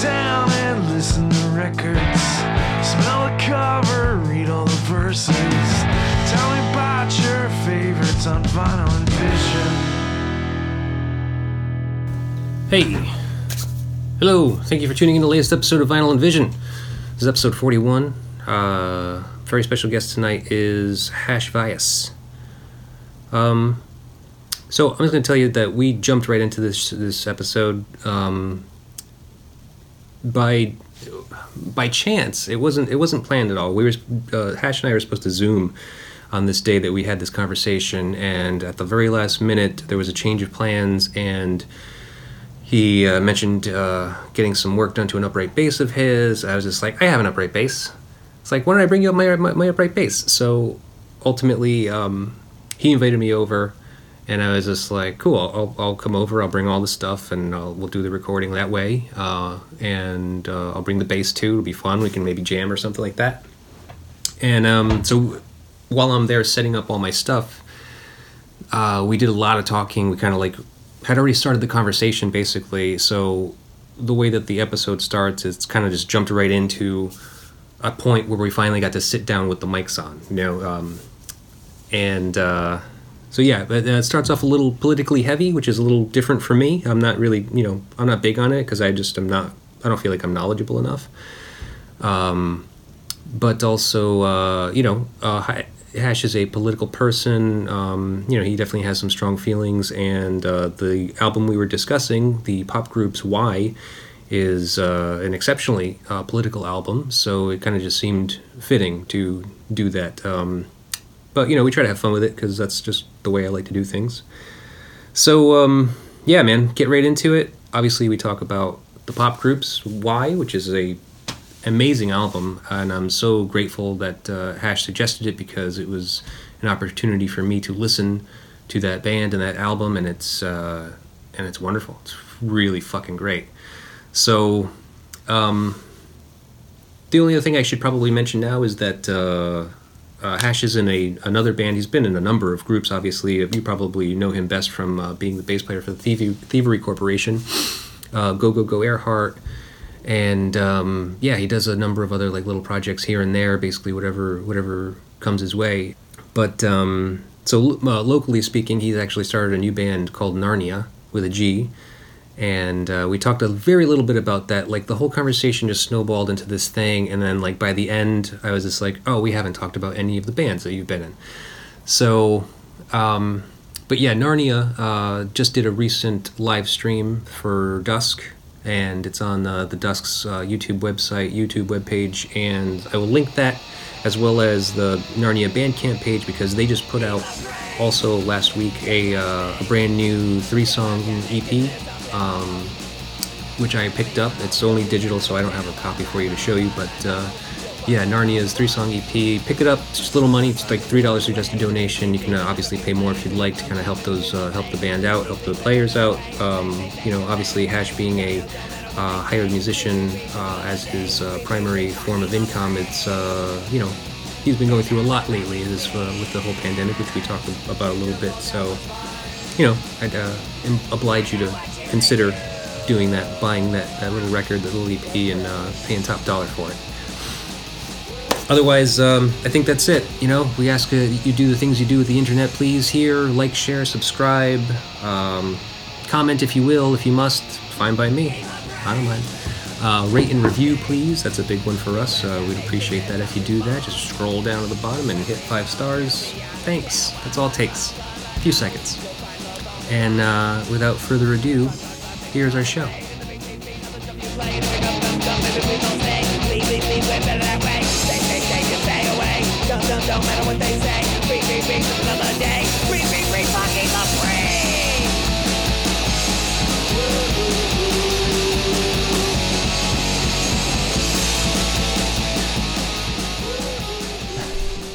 down and listen to records. Smell the cover, read all the verses. Tell me about your favorites on vinyl and vision. Hey. Hello. Thank you for tuning in to the latest episode of Vinyl and Vision. This is episode 41. Uh, very special guest tonight is Hash Vyas. Um, so I'm just going to tell you that we jumped right into this this episode um, by by chance. It wasn't it wasn't planned at all. We were uh, Hash and I were supposed to Zoom on this day that we had this conversation, and at the very last minute there was a change of plans and he uh, mentioned uh, getting some work done to an upright bass of his. I was just like, I have an upright bass. It's like, why don't I bring you up my, my, my upright bass? So ultimately, um, he invited me over, and I was just like, cool, I'll, I'll come over, I'll bring all the stuff, and I'll, we'll do the recording that way. Uh, and uh, I'll bring the bass too, it'll be fun. We can maybe jam or something like that. And um, so while I'm there setting up all my stuff, uh, we did a lot of talking. We kind of like had already started the conversation basically. So the way that the episode starts, it's kind of just jumped right into a point where we finally got to sit down with the mics on, you know. Um, and uh, so yeah, but it starts off a little politically heavy, which is a little different for me. I'm not really, you know, I'm not big on it because I just am not. I don't feel like I'm knowledgeable enough. Um, but also, uh, you know, uh, Hash is a political person. Um, you know, he definitely has some strong feelings, and uh, the album we were discussing, the pop group's Y, is uh, an exceptionally uh, political album. So it kind of just seemed fitting to do that. Um, but you know, we try to have fun with it because that's just the way I like to do things. So um, yeah, man, get right into it. Obviously, we talk about the pop group's Y, which is a amazing album, and I'm so grateful that uh, Hash suggested it because it was an opportunity for me to listen to that band and that album, and it's uh, and it's wonderful. It's really fucking great. So, um, the only other thing I should probably mention now is that uh, uh Hash is in a another band. He's been in a number of groups. Obviously, you probably know him best from uh, being the bass player for the Thievery, Thievery Corporation, uh, Go Go Go Airheart and um, yeah, he does a number of other like little projects here and there, basically whatever whatever comes his way. But um, so uh, locally speaking, he's actually started a new band called Narnia with a G, and uh, we talked a very little bit about that. Like the whole conversation just snowballed into this thing, and then like by the end, I was just like, oh, we haven't talked about any of the bands that you've been in. So. Um, but yeah, Narnia uh, just did a recent live stream for Dusk, and it's on uh, the Dusk's uh, YouTube website, YouTube webpage, and I will link that as well as the Narnia Bandcamp page because they just put out also last week a, uh, a brand new three song EP, um, which I picked up. It's only digital, so I don't have a copy for you to show you, but uh, yeah, Narnia's three song EP. Pick it up. It's just a little money. It's like three dollars suggested donation. You can uh, obviously pay more if you'd like to kind of help those uh, help the band out, help the players out. Um, you know, obviously Hash being a uh, hired musician uh, as his uh, primary form of income, it's uh, you know he's been going through a lot lately this, with the whole pandemic, which we talked about a little bit. So you know, I'd oblige you to consider doing that, buying that, that little record, that little EP, and paying top dollar for it otherwise, um, I think that's it. You know, we ask uh, you do the things you do with the internet. Please here, like, share, subscribe, um, comment if you will, if you must. Fine by me. I don't mind. Uh, rate and review, please. That's a big one for us. Uh, we'd appreciate that if you do that. Just scroll down to the bottom and hit five stars. Thanks. That's all it takes. A few seconds. And uh, without further ado, here's our show.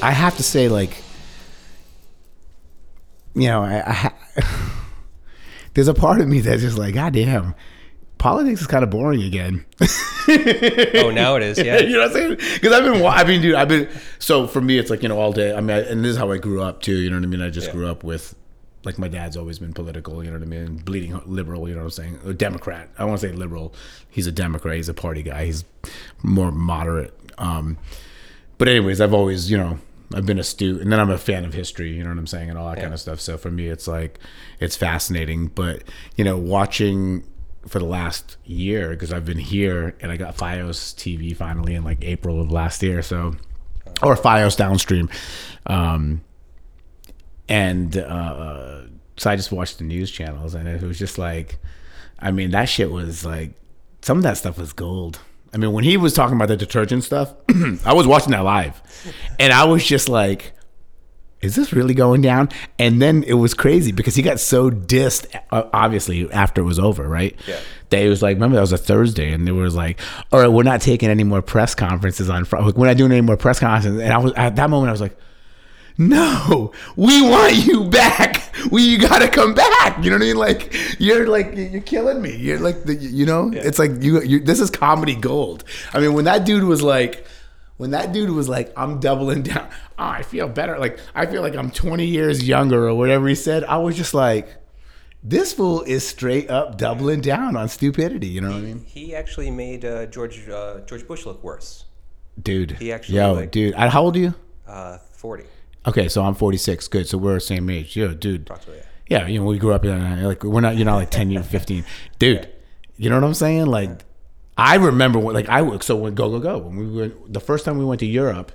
I have to say, like, you know, I, I there's a part of me that's just like, God damn, politics is kind of boring again. oh, now it is. Yeah, you know what I'm saying? Because I've been, I mean, dude, I've been. So for me, it's like you know, all day. I mean, I, and this is how I grew up too. You know what I mean? I just yeah. grew up with like my dad's always been political. You know what I mean? Bleeding liberal. You know what I'm saying? A Democrat. I want to say liberal. He's a Democrat. He's a party guy. He's more moderate. Um, but anyways, I've always you know I've been astute, and then I'm a fan of history. You know what I'm saying, and all that kind of stuff. So for me, it's like it's fascinating. But you know, watching for the last year because I've been here and I got FiOS TV finally in like April of last year. So or FiOS downstream. Um, and uh, so I just watched the news channels, and it was just like, I mean, that shit was like, some of that stuff was gold. I mean, when he was talking about the detergent stuff, I was watching that live, and I was just like, is this really going down? And then it was crazy because he got so dissed, uh, obviously, after it was over, right? Yeah. That it was like, remember, that was a Thursday, and they was like, all right, we're not taking any more press conferences on Friday. Like, we're not doing any more press conferences. And I was, at that moment, I was like, no, we want you back. We, you gotta come back. You know what I mean? Like, you're like, you're killing me. You're like, the, you know, it's like, you, you, this is comedy gold. I mean, when that dude was like, when that dude was like, I'm doubling down. Oh, I feel better. Like, I feel like I'm 20 years younger or whatever he said. I was just like, this fool is straight up doubling down on stupidity. You know what I mean? He actually made uh, George uh, George Bush look worse. Dude. He actually, Yo, like- dude. How old are you? Uh, Forty, Okay, so I'm 46. Good. So we're the same age. Yo, dude. Yeah, you know, we grew up in like we're not you're not like 10 years 15. Dude, you know what I'm saying? Like I remember when like I so when go go go when we went the first time we went to Europe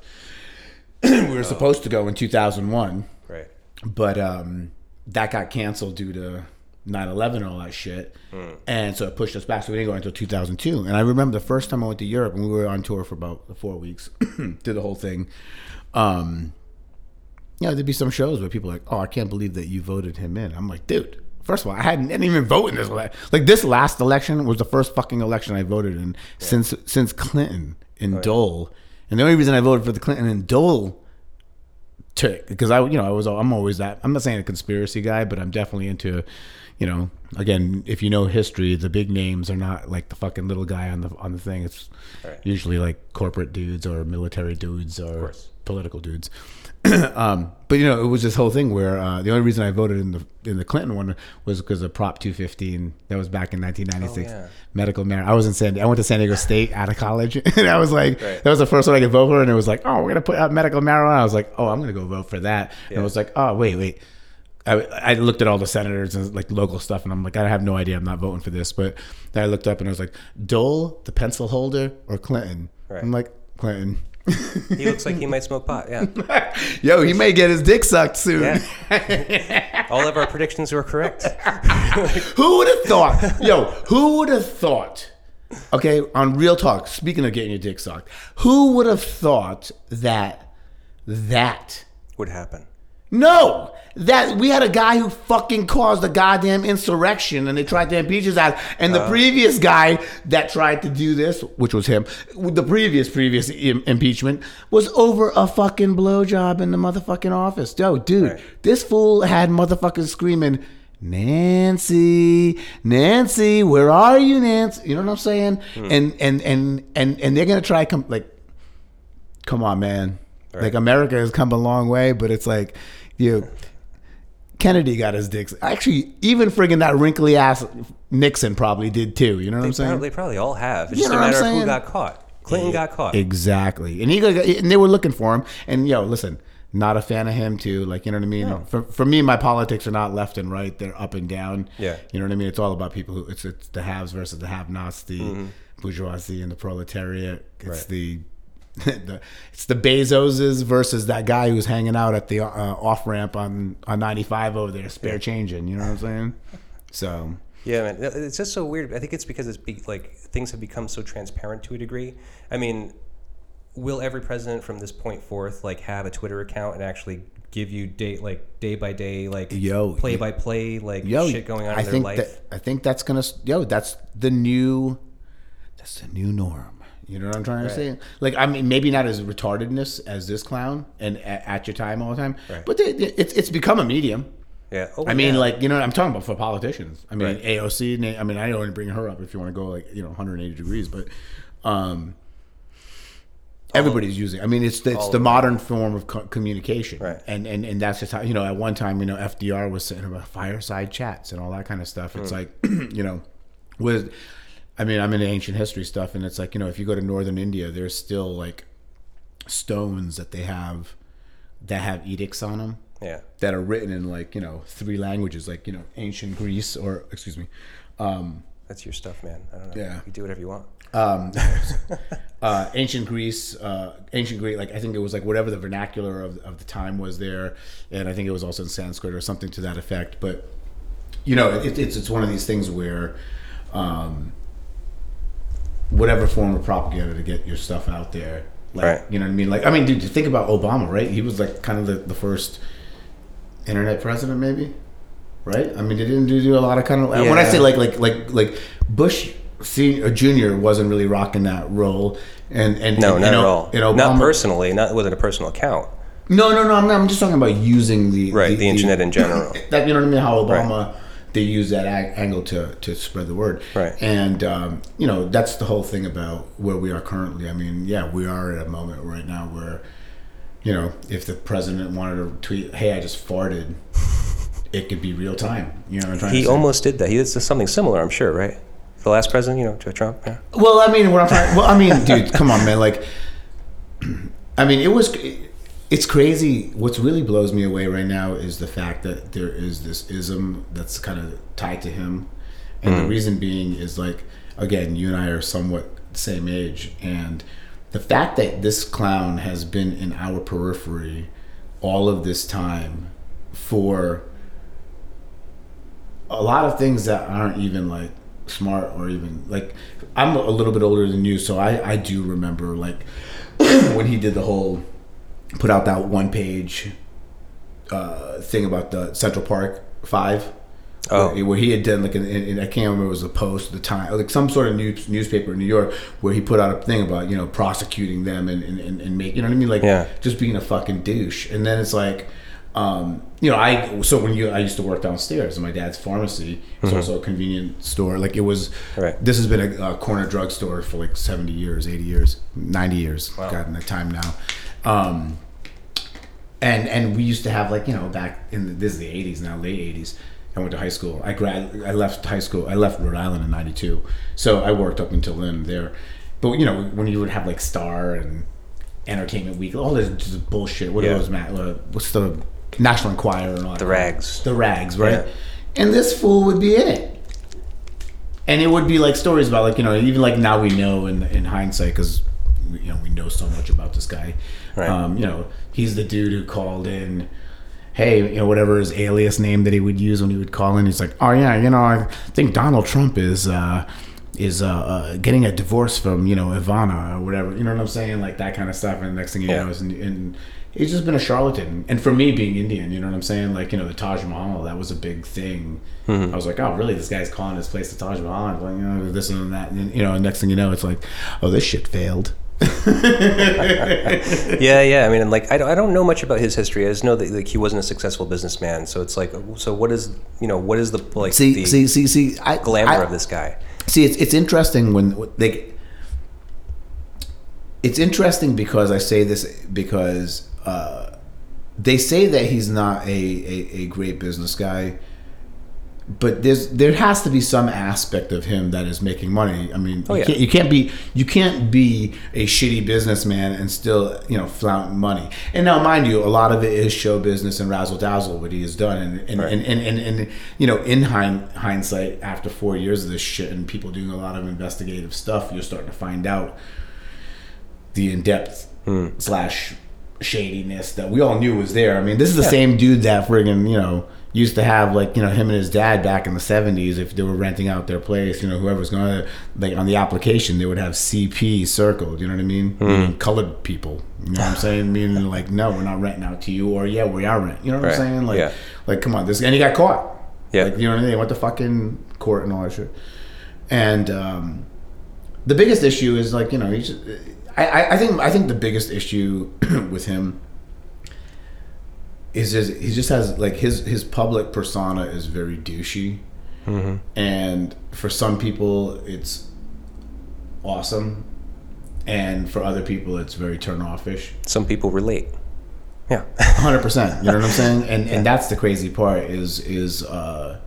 we were supposed to go in 2001, Right. but um that got canceled due to 9/11 and all that shit. And so it pushed us back so we didn't go until 2002. And I remember the first time I went to Europe and we were on tour for about 4 weeks. did the whole thing. Um you know, there'd be some shows where people are like, "Oh, I can't believe that you voted him in." I'm like, dude. First of all, I hadn't didn't even vote in this. ele- Like this last election was the first fucking election I voted in since since Clinton in Dole, and the only reason I voted for the Clinton and Dole, to because I you know I was I'm always that I'm not saying a conspiracy guy, but I'm definitely into, you know, again if you know history, the big names are not like the fucking little guy on the on the thing. It's Right. usually like corporate dudes or military dudes or political dudes. um, but you know, it was this whole thing where uh, the only reason I voted in the in the Clinton one was because of Prop 215. That was back in 1996. Oh, yeah. Medical marijuana. I was in San. I went to San Diego State out of college, and I was like, Right. that was the first one I could vote for. And it was like, oh, we're gonna put out medical marijuana. I was like, oh, I'm gonna go vote for that. And Yeah. it was like, oh, wait, wait. I, I looked at all the senators and like local stuff, and I'm like, I have no idea. I'm not voting for this. But then I looked up and I was like, Dole, the pencil holder, or Clinton. Right. I'm like, Clinton. He looks like he might smoke pot. Yeah. Yo, he may get his dick sucked soon. Yeah. All of our predictions were correct. Who would have thought? Yo, who would have thought? Okay, on real talk. Speaking of getting your dick sucked, who would have thought that that Would happen. no that we had a guy who fucking caused a goddamn insurrection and they tried to impeach his ass and the uh. previous guy that tried to do this which was him the previous previous Im- impeachment was over a fucking blowjob in the motherfucking office yo dude Right. this fool had motherfuckers screaming Nancy, Nancy, where are you, Nancy? You know what I'm saying? Hmm. And and and and and they're gonna try come like, come on, man. Like America has come a long way, but it's like, you. Kennedy got his dicks. Actually, even friggin' that wrinkly ass Nixon probably did too. You know what I'm saying? probably, they probably all have. It's You just a matter of who got caught. Clinton got caught. Exactly. And he got, and they were looking for him. And yo, listen, not a fan of him too. Like you know what I mean. For, for me, my politics are not left and right; they're up and down. Yeah. You know what I mean. It's all about people who. It's it's the haves versus the have-nots, the mm-hmm. bourgeoisie and the proletariat. It's Right. the. the, it's the Bezoses versus that guy who's hanging out at the uh, off ramp on on 95 over there, spare changing. You know what I'm saying? So Yeah, man, it's just so weird. I think it's because it's be, like things have become so transparent to a degree. I mean, will every president from this point forth like have a Twitter account and actually give you day like day by day like Yo, play by play like yo, shit going on I in their think life? That, I think that's gonna yo. That's the new. That's the new norm. You know what I'm trying to say? Like, I mean, maybe not as retardedness as this clown and a- at your time all the time, Right. but they, they- it's it's become a medium. yeah. Oh, I mean, yeah. like you know, I'm talking about for politicians. I mean, Right. AOC. I mean, I don't want to bring her up if you want to go like you know 180 degrees, but um, everybody's using. I mean, it's it's the modern form of co- communication, Right. And and and that's just how you know. At one time, you know, FDR was saying about fireside chats and all that kind of stuff. It's like, you know, with. I mean, I'm into ancient history stuff, and it's like you know, if you go to northern India, there's still like stones that they have that have edicts on them Yeah. that are written in like you know three languages, like you know ancient Greece or excuse me, um, That's your stuff, man. I don't know. Yeah. You do whatever you want. um, uh, ancient Greece, uh, ancient Greek, like I think it was like whatever the vernacular of, of the time was there, and I think it was also in Sanskrit or something to that effect. But you know, it, it's it's one of these things where um, whatever form of propaganda to get your stuff out there, like Right. you know what I mean. Like I mean, dude, think about Obama, right? He was like kind of the, the first internet president, maybe. Right? I mean, they didn't do, do a lot of kind of. When I say like like like like Bush senior uh, junior wasn't really rocking that role, and and No, and, not know, at all. And Obama, Not personally. Not wasn't a personal account. No, no, no. I'm, not, I'm just talking about using the Right. The, internet in general. that you know what I mean? How Obama they use that angle to to spread the word. Right. And um, you know that's the whole thing about where we are currently. I mean, yeah, we are at a moment right now where, you know, if the president wanted to tweet, "Hey, I just farted," it could be real time. You know what I'm trying to He almost did that. He did something similar, I'm sure, right? The last president, you know, Joe Trump. Yeah. Well, I mean, what I'm trying. Well, I mean, dude, come on, man. Like, I mean, it was. It's crazy. What's really blows me away right now is the fact that there is this ism that's kind of tied to him, and the mm. reason being is like, again, you and I are somewhat the same age, and the fact that this clown has been in our periphery all of this time for a lot of things that aren't even like smart or even like I'm a little bit older than you, so I I do remember like when he did the whole put out that one page uh, thing about the Central Park Five. Oh. where, where he had done like an, and I can't remember it was a post at the time like some sort of news, newspaper in New York where he put out a thing about you know prosecuting them and and, and, and make you know what I mean like Yeah. just being a fucking douche and then it's like um, you know I so when you I used to work downstairs in my dad's pharmacy it's also a convenient store like it was Mm-hmm. Right. this has been a, a corner drugstore for like 70 years 80 years 90 years Wow. God in the time now um, and and we used to have like you know back in the, this is the 80s now late 80s I went to high school I grad I left high school I left Rhode Island in 92 so I worked up until then there but you know when you would have like Star and Entertainment Week all this just bullshit what Yeah. are those Matt uh, what's the National Enquirer and all that The rags. the rags, right? Yeah. And this fool would be in it. And it would be like stories about like you know even like now we know in in hindsight because you know we know so much about this guy. Right. Um, you know he's the dude who called in. Hey, you know whatever his alias name that he would use when he would call in. He's like, oh yeah, you know I think Donald Trump is. uh is uh, uh, getting a divorce from you know Ivana or whatever you know what I'm saying like that kind of stuff and next thing you Yeah. know is and, and he's just been a charlatan and for me being Indian you know what I'm saying like you know the Taj Mahal that was a big thing Mm-hmm. I was like oh really this guy's calling this place the Taj Mahal and like you know this and that and then, you know next thing you know it's like oh this shit failed yeah, yeah. I mean, like, I don't, I don't know much about his history. I just know that like he wasn't a successful businessman. So it's like, so what is, you know, what is the like see the see see see I, glamour I- of this guy? See, it's it's interesting when they. It's interesting because I say this because uh, they say that he's not a, a, a great business guy, but there's there has to be some aspect of him that is making money. I mean, Oh, you, yeah. can't, you can't be you can't be a shitty businessman and still you know flaunting money. And now, mind you, a lot of it is show business and razzle dazzle what he has done. And and, Right. and, and, and, and you know, in hind, hindsight, after four years of this shit and people doing a lot of investigative stuff, you're starting to find out the in depth Hmm. slash shadiness that we all knew was there. I mean, this is the Yeah. same dude that friggin' you know used to have like you know him and his dad back in the 70s if they were renting out their place you know whoever's going to like on the application they would have cp circled you know what i mean? Meaning colored people you know what i'm saying? Meaning like no we're not renting out to you or yeah we are rent you know what Right. i'm saying? Like Yeah. like come on this and he got caught. Yeah. like, you know what i mean? They went to fucking court and all that shit. And um the biggest issue is like you know he's I I think I think the biggest issue with him is just he just has like his his public persona is very douchey and for some people it's awesome and for other people it's very turn offish. Some people relate. Yeah. Hundred percent. You know what I'm saying? And and that's the crazy part is is uh,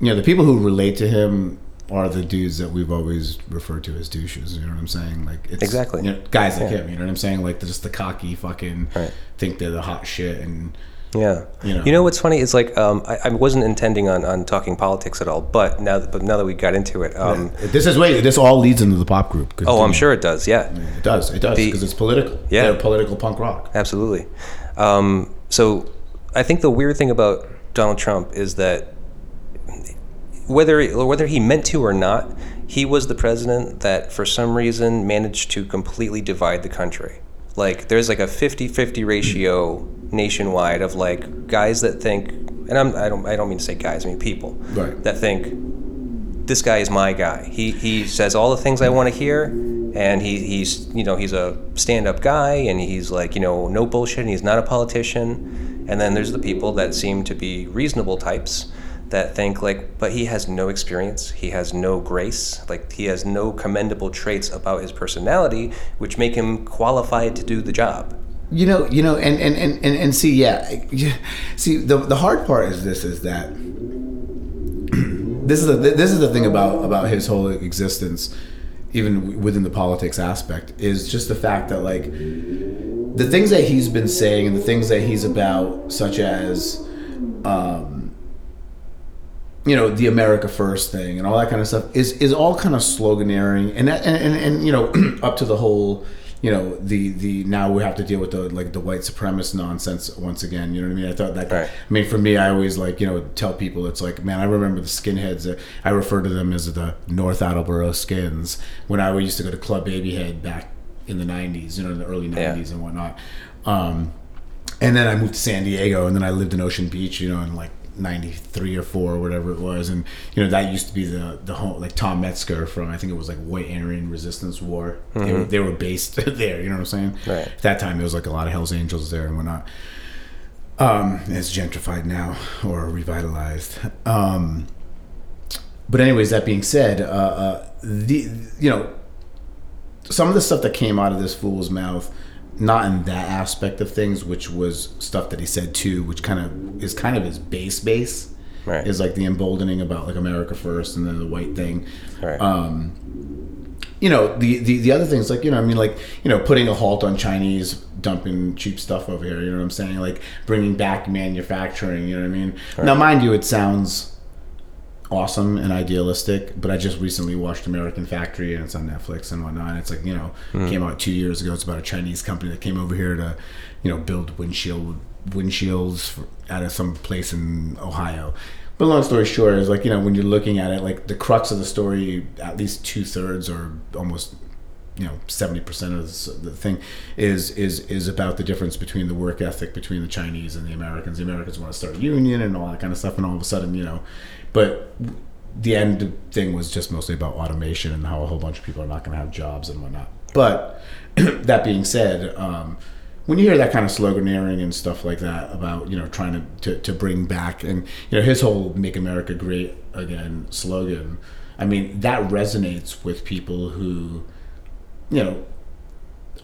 you know the people who relate to him are the dudes that we've always referred to as douches. You know what I'm saying? Like it's, Exactly. You know, guys like Yeah. him. You know what I'm saying? Like just the cocky fucking Right. think they're the hot shit and Yeah. You know. You know what's funny is like um, I, I wasn't intending on, on talking politics at all, but now that, but now that we got into it, um, this is wait. This all leads into the pop group. oh, I'm sure it does. Yeah. It does. It does because it's political. Yeah. They're political punk rock. Absolutely. Um, so I think the weird thing about Donald Trump is that whether whether he meant to or not, he was the president that for some reason managed to completely divide the country. Like there's like a 50-50 ratio nationwide of like guys that think and I'm, I don't I don't mean to say guys, I mean people Right. that think this guy is my guy. He he says all the things I want to hear, and he he's you know he's a stand-up guy, and he's like you know no bullshit, and he's not a politician. And then there's the people that seem to be reasonable types that think like, but he has no experience, he has no grace, like he has no commendable traits about his personality, which make him qualified to do the job. You know, you know, and and and and, and see, yeah, see, the the hard part is this: is that this is this is the thing about about his whole existence, even within the politics aspect, is just the fact that like the things that he's been saying and the things that he's about, such as, um, you know, the America First thing and all that kind of stuff, is is all kind of sloganeering and that, and, and and you know, up to the whole, you know, the the now we have to deal with the like the white supremacist nonsense once again. You know what I mean? I thought that. Right. I mean, for me, I always like you know tell people it's like, man, I remember the skinheads. uh, I refer to them as the North Attleboro skins when I used to go to Club Babyhead back in the '90s, you know, in the early Yeah. '90s and whatnot. Um, and then I moved to San Diego, and then I lived in Ocean Beach, you know, in like '93 or four or whatever it was, and you know that used to be the the home like Tom Metzger from I think it was like White Aryan Resistance War. They, were, they were based there, you know what I'm saying? Right. At that time, there was like a lot of Hell's Angels there and whatnot. Um, it's gentrified now or revitalized. Um, but anyways, that being said, uh, uh, the you know some of the stuff that came out of this fool's mouth, not in that aspect of things, which was stuff that he said too, which kind of is kind of his base base. Right. Is like the emboldening about like America first and then the white thing. Right. Um, you know the, the the other things like you know I mean like you know putting a halt on Chinese dumping cheap stuff over here. You know what I'm saying? Like bringing back manufacturing. You know what I mean? Now, mind you, it sounds awesome and idealistic, but I just recently watched American Factory and it's on Netflix and whatnot. It's like you know hmm. came out two years ago. It's about a Chinese company that came over here to you know build windshield windshields for, out of some place in Ohio. But long story short is like you know when you're looking at it, like the crux of the story, at least two thirds or almost you know seventy percent of this- the thing is is is about the difference between the work ethic between the Chinese and the Americans. The Americans want to start a union and all that kind of stuff, and all of a sudden, you know, but the end thing was just mostly about automation and how a whole bunch of people are not going to have jobs and whatnot. But that being said, um, when you hear that kind of sloganeering and stuff like that about you know trying to, to, to bring back and you know his whole "Make America Great Again" slogan, I mean that resonates with people who you know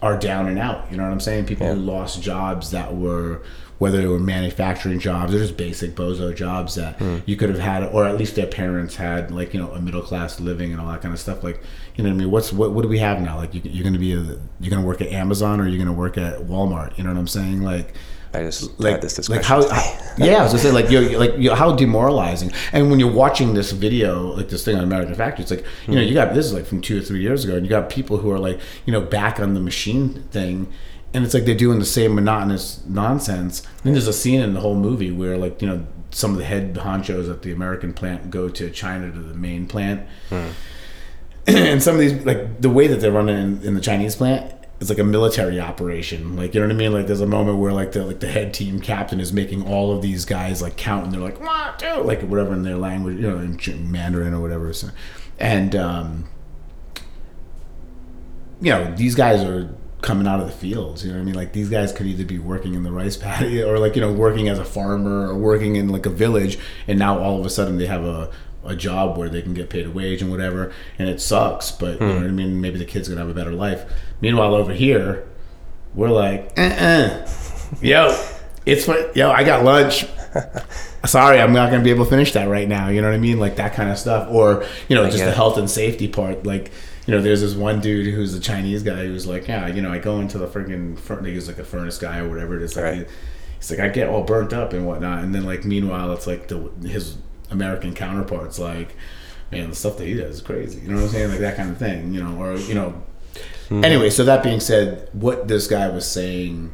are down and out. You know what I'm saying? People who lost jobs that were whether they were manufacturing jobs or just basic bozo jobs that hmm. you could have had, or at least their parents had, like you know, a middle class living and all that kind of stuff. Like, you know what I mean? What's what? What do we have now? Like, you, you're going to be a, you're going to work at Amazon or you're going to work at Walmart. You know what I'm saying? Like, I just like, had this like discussion. how yeah I was gonna say like you're like you're, how demoralizing and when you're watching this video like this thing on American Factory it's like you hmm. know you got this is like from two or three years ago and you got people who are like you know back on the machine thing and it's like they're doing the same monotonous nonsense and there's a scene in the whole movie where like you know some of the head honchos at the American plant go to China to the main plant and some of these like the way that they're running in, in the Chinese plant is like a military operation. Like you know what I mean? Like there's a moment where like the like the head team captain is making all of these guys like count and they're like one two like whatever in their language, you know, in Mandarin or whatever. So, and um, you know these guys are coming out of the fields. You know what I mean? Like these guys could either be working in the rice paddy or like you know working as a farmer or working in like a village, and now all of a sudden they have a a job where they can get paid a wage and whatever, and it sucks. But you know what I mean. Maybe the kid's gonna have a better life. Meanwhile, over here, we're like, uh, uh yo, it's what, yo, I got lunch. Sorry, I'm not gonna be able to finish that right now. You know what I mean? Like that kind of stuff, or you know, just the it. health and safety part. Like, you know, there's this one dude who's a Chinese guy who's like, yeah, you know, I go into the freaking, fur- he's like a furnace guy or whatever it is. Like, Right. he's like, I get all burnt up and whatnot, and then like, meanwhile, it's like the his American counterparts like, man, the stuff that he does is crazy. You know what I'm saying? Like that kind of thing. You know, or you know. Anyway, so that being said, what this guy was saying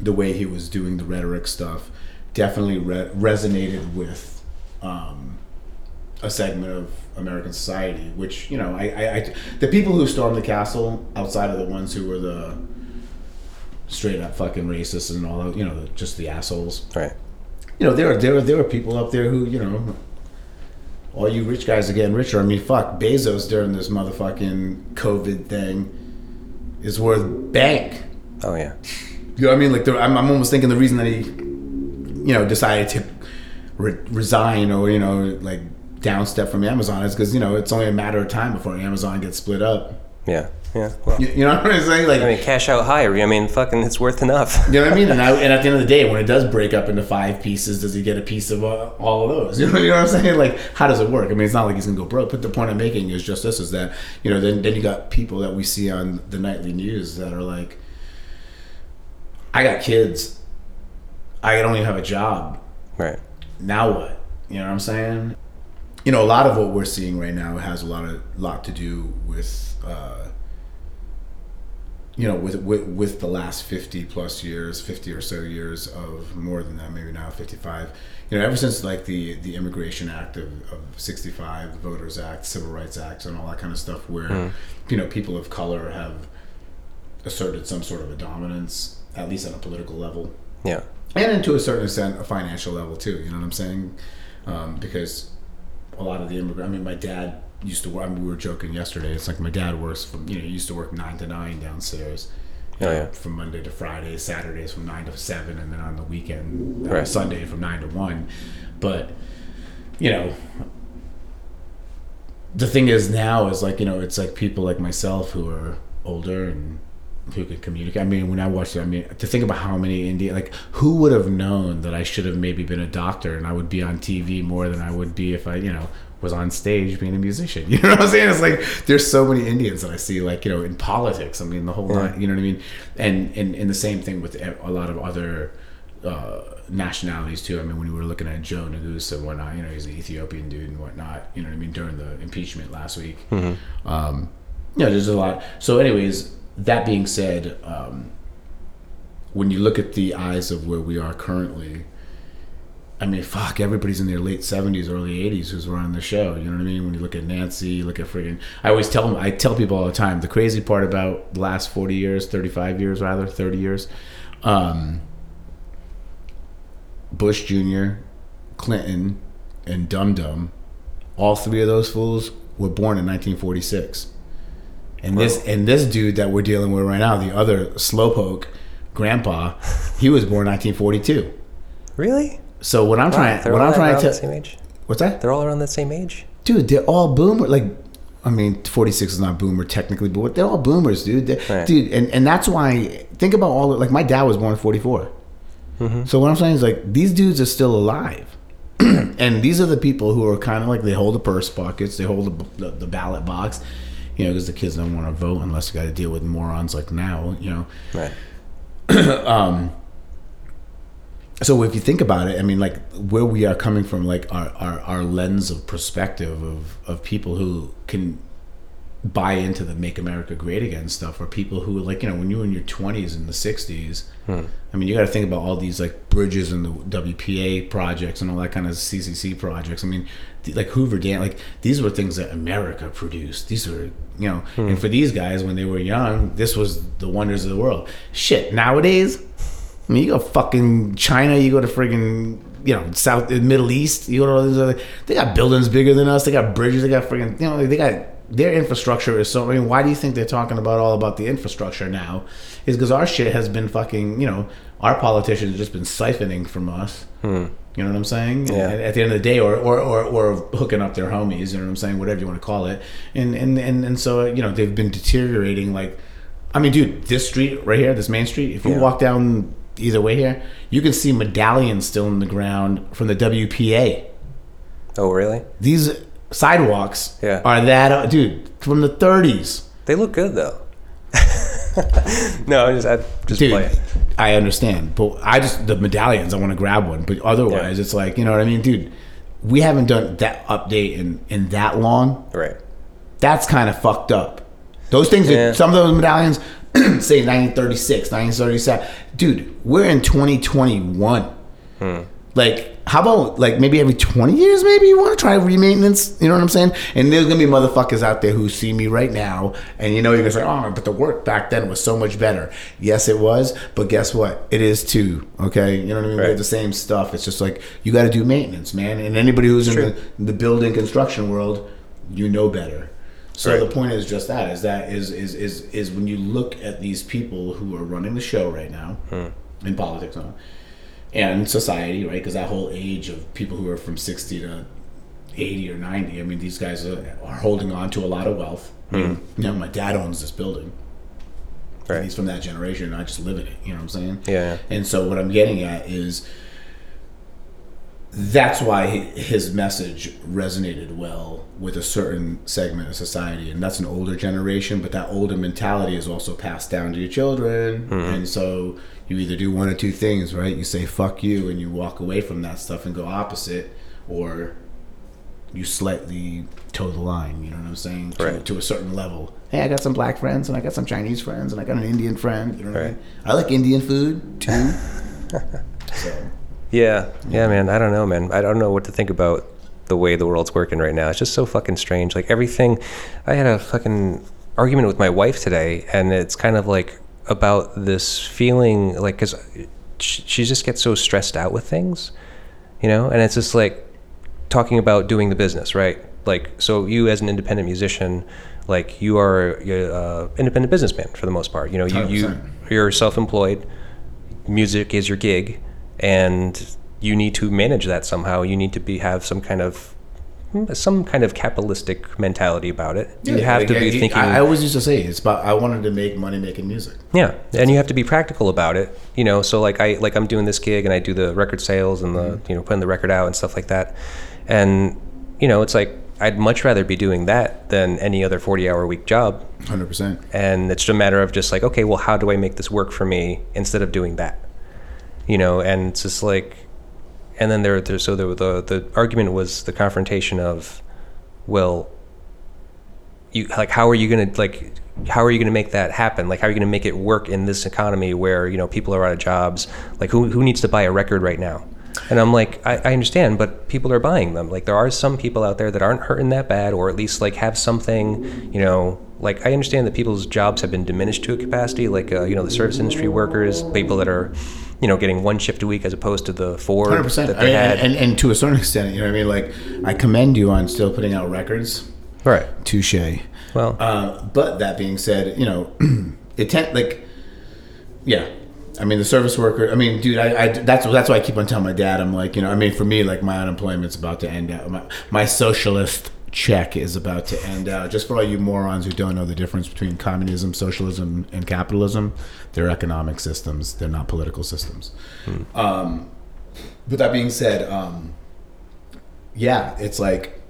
the way he was doing the rhetoric stuff definitely re- resonated with um, a segment of American society. Which you know, I, I, I, the people who stormed the castle, outside of the ones who were the straight up fucking racists and all, you know, just the assholes. Right. You know, there are there are there are people up there who you know. All you rich guys are getting richer. I mean, fuck, Bezos during this motherfucking COVID thing is worth bank. Oh yeah. You know what I mean? Like, the, I'm, I'm almost thinking the reason that he, you know, decided to re- resign or you know, like downstep from Amazon is because you know it's only a matter of time before Amazon gets split up. Yeah. Yeah. Well, You, you know what I'm saying? Like, I mean, cash out higher. I mean, fucking, it's worth enough. you know what I mean? And, I, and at the end of the day, when it does break up into five pieces, does he get a piece of uh, all of those? You know, you know what I'm saying? Like, how does it work? I mean, it's not like he's gonna go broke. But the point I'm making is just this: is that you know, then then you got people that we see on the nightly news that are like, I got kids, I don't even have a job. Right. Now what? You know what I'm saying? You know, a lot of what we're seeing right now has a lot of lot to do with. Uh, you know, with, with with the last fifty plus years, fifty or so years of more than that, maybe now fifty five. You know, ever since like the the Immigration Act of, of sixty five, the Voters Act, Civil Rights Act, and all that kind of stuff, where you know people of color have asserted some sort of a dominance, at least on a political level, Yeah. and then to a certain extent a financial level too. You know what I'm saying? Um, because a lot of the immigrant. I mean, my dad used to work. I mean, we were joking yesterday. It's like my dad works from you know he used to work nine to nine downstairs. Oh, know, yeah. From Monday to Friday, Saturdays from nine to seven, and then on the weekend, uh, Sunday from nine to one. But you know, the thing is now is like you know it's like people like myself who are older and who can communicate. I mean, when I watched it, I mean, to think about how many Indian, like, who would have known that I should have maybe been a doctor and I would be on TV more than I would be if I, you know, was on stage being a musician. You know what I'm saying? It's like there's so many Indians that I see, like, you know, in politics. I mean, the whole, nine, you know what I mean? And and and the same thing with a lot of other uh, nationalities too. I mean, when we were looking at Joe Neguse and whatnot, you know, he's an Ethiopian dude and whatnot. You know what I mean? During the impeachment last week. Um, yeah, there's a lot. So, anyways, that being said, um, when you look at the eyes of where we are currently, I mean, fuck, everybody's in their late seventies, early eighties who's running the show. You know what I mean? When you look at Nancy, you look at friggin' I always tell them, I tell people all the time, the crazy part about the last forty years, thirty-five years rather, thirty years, um, Bush Jr., Clinton, and Dum Dum, all three of those fools were born in 1946. And this and this dude that we're dealing with right now, the other slowpoke, grandpa, he was born 1942. Really? So what I'm trying, They're what I'm trying to the tell, same age. what's that, They're all around the same age. dude? They're all boomer. Like, I mean, 46 is not boomer technically, but they're all boomers, dude. Right. Dude, and and that's why think about all. Like, my dad was born in 44. Mm-hmm. So what I'm saying is like these dudes are still alive. and these are the people who are kind of like they hold the purse pockets, they hold the, the, the ballot box, you know, because the kids don't want to vote unless you got to deal with morons like now, you know. Right. Um, so if you think about it, I mean, like where we are coming from, like our, our, our lens of perspective of, of people who can buy into the "Make America Great Again" stuff, or people who like you know when you were in your twenties and the sixties. Hmm. I mean, you got to think about all these like bridges and the WPA projects and all that kind of CCC projects. I mean, th- like Hoover Dam, like these were things that America produced. These were you know, hmm. and for these guys when they were young, this was the wonders of the world. Shit, nowadays. I mean, you go fucking China, you go to friggin' you know South Middle East, you go to all these other. They got buildings bigger than us. They got bridges. They got friggin' you know they got their infrastructure is so. I mean, why do you think they're talking about all about the infrastructure now? Is because our shit has been fucking. You know, our politicians have just been siphoning from us. Hmm. You know what I'm saying? Yeah. At, at the end of the day, or, or or or hooking up their homies. You know what I'm saying? Whatever you want to call it. And and and and so you know they've been deteriorating. Like, I mean, dude, this street right here, this main street. If you Yeah. walk down either way here, you can see medallions still in the ground from the WPA Oh, really? these sidewalks Yeah. are that uh, dude from the 30s They look good though. no, I'm just I just dude play it. i understand but i just the medallions i want to grab one but otherwise Yeah. it's like you know what i mean dude we haven't done that update in in that long Right. that's kind of fucked up those things Yeah. some of those medallions say 1936 1937 dude we're in 2021 Hmm. like how about like maybe every 20 years maybe you want to try re-maintenance? You know what i'm saying? And there's gonna be motherfuckers out there who see me right now and you know you're gonna say oh but the work back then was so much better. Yes it was but guess what? It is too okay? You know what i mean? We Right. have the same stuff. It's just like you got to do maintenance man. And anybody who's in True. the, the building construction world you know better. So Right. the point is just that is that is is is is when you look at these people who are running the show right now hmm. in politics now and society, right? Because that whole age of people who are from sixty to eighty or ninety, I mean, these guys are, are holding on to a lot of wealth. Mean, you know, my dad owns this building. Right. He's from that generation. And I just live in it. You know what I'm saying? Yeah. And so what I'm getting at is that's why his message resonated well with a certain segment of society and that's an older generation but that older mentality is also passed down to your children hmm. and so you either do one or two things right you say fuck you and you walk away from that stuff and go opposite or you slightly toe the line you know what i'm saying to, Right. to a certain level hey i got some black friends and i got some chinese friends and i got an indian friend you know what i Right. mean i like indian food too so Yeah, yeah, man. I don't know, man. I don't know what to think about the way the world's working right now. It's just so fucking strange. Like everything, I had a fucking argument with my wife today, and it's kind of like about this feeling, like, because she, just gets so stressed out with things, you know. And it's just like talking about doing the business, right? Like, so you as an independent musician, like you are you're, uh, independent businessman for the most part. You know, you you 100%. you're self-employed music is your gig and you need to manage that somehow you need to be have some kind of some kind of capitalistic mentality about it you Yeah, have to be I- thinking I, I always used to say it's about. I wanted to make money making music. yeah and you have to be practical about it you know so like i like i'm doing this gig and i do the record sales and the Mm-hmm. you know putting the record out and stuff like that and you know it's like i'd much rather be doing that than any other 40 hour week job Hundred percent. and it's just a matter of just like okay well how do i make this work for me instead of doing that you know and it's just like and then there, there so the, the the argument was the confrontation of well you like how are you gonna like how are you gonna make that happen? Like how are you gonna make it work in this economy where you know people are out of jobs? Like who, who needs to buy a record right now? And i'm like I, I understand but people are buying them. Like there are some people out there that aren't hurting that bad or at least like have something you know like i understand that people's jobs have been diminished to a capacity. Like uh, you know the service industry workers people that are you know getting one shift a week as opposed to the four Hundred percent. that they had And, and to a certain extent, you know what I mean. Like I commend you on still putting out records. right Touche. well Uh, but that being said, you know, it tend like, yeah. I mean, the service worker. I mean, dude, I, I that's that's why I keep on telling my dad. I'm like, you know, I mean, for me, like my unemployment's about to end out. My, my socialist check is about to end out. Just for all you morons who don't know the difference between communism, socialism, and capitalism, they're economic systems. They're not political systems. Um, but that being said, um, yeah, it's like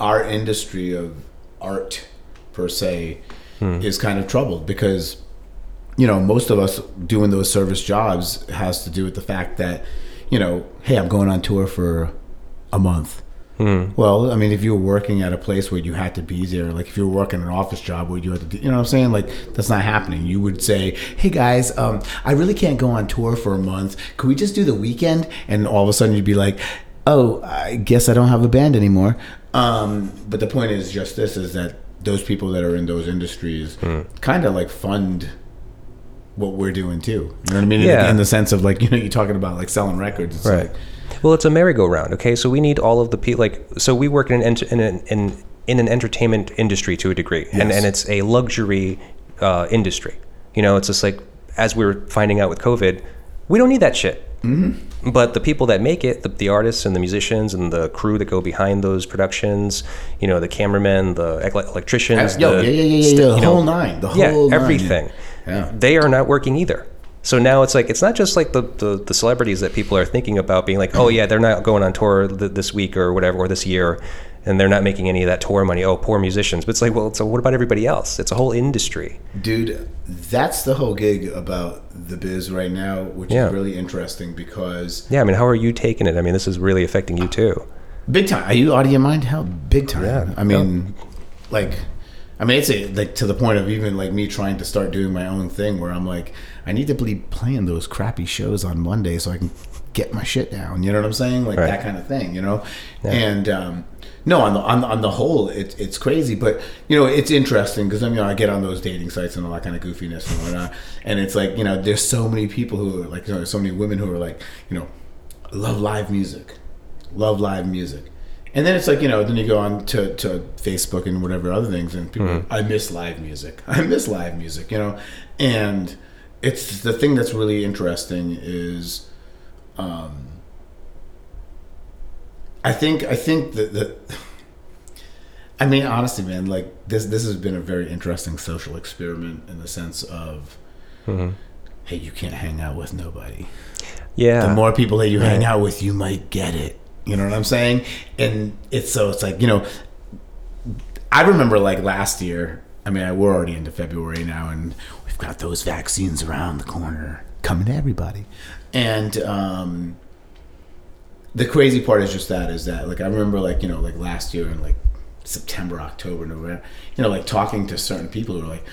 our industry of art per se is kind of troubled because you know most of us doing those service jobs has to do with the fact that you know hey i'm going on tour for a month well i mean if you were working at a place where you had to be there like if you were working an office job where you had to do, you know what i'm saying like that's not happening you would say hey guys um, i really can't go on tour for a month could we just do the weekend and all of a sudden you'd be like oh i guess i don't have a band anymore um, but the point is just this is that those people that are in those industries kind of like fund what we're doing too. You know what I mean? In- Yeah. In, the sense of like, you know, you're talking about like selling records. It's Right. like, Well, it's a merry-go-round. Okay, so we need all of the people. Like, so we work in an in an, in in an entertainment industry to a degree, and Yes. and it's a luxury uh, industry. You know, it's just like as we were finding out with COVID, we don't need that shit. Mm-hmm. But the people that make it, the, the artists and the musicians and the crew that go behind those productions, you know, the cameramen, the ele- electricians, Yo, the yeah, yeah, yeah, yeah, st- the you know, whole nine, the yeah, whole nine, everything. Yeah. They are not working either. So now it's like it's not just like the, the, the celebrities that people are thinking about being like, oh yeah, they're not going on tour th- this week or whatever or this year, and they're not making any of that tour money. Oh, poor musicians. But it's like, well, so what about everybody else? It's a whole industry. Dude, that's the whole gig about the biz right now, which Yeah. is really interesting because Yeah, I mean, how are you taking it? I mean, this is really affecting you too. big time. Are you out of your mind? Hell, big time. Yeah. I mean, like, I mean, it's a, like to the point of even like me trying to start doing my own thing where I'm like, I need to be playing those crappy shows on Monday so I can get my shit down. You know what I'm saying? Like Right. that kind of thing. You know, and um, no, on the on the, on the whole, it's it's crazy, but you know, it's interesting because I mean, I get on those dating sites and all that kind of goofiness and whatnot, and it's like you know, there's so many people who are like, you know, so many women who are like, you know, love live music, love live music. And then it's like, you know, then you go on to, to Facebook and whatever other things, and people, I miss live music. I miss live music, you know? And it's the thing that's really interesting is, um, I think, I think that, that, I mean, honestly, man, like this, this has been a very interesting social experiment in the sense of, hey, you can't hang out with nobody Yeah. the more people that you hang out with, you might get it. You know what I'm saying? And it's so it's like you know, I remember like last year. I mean, we're already into February now, and we've got those vaccines around the corner coming to everybody. And um, the crazy part is just that is that like I remember like you know like last year in like September, October, November, you know, like talking to certain people who are like,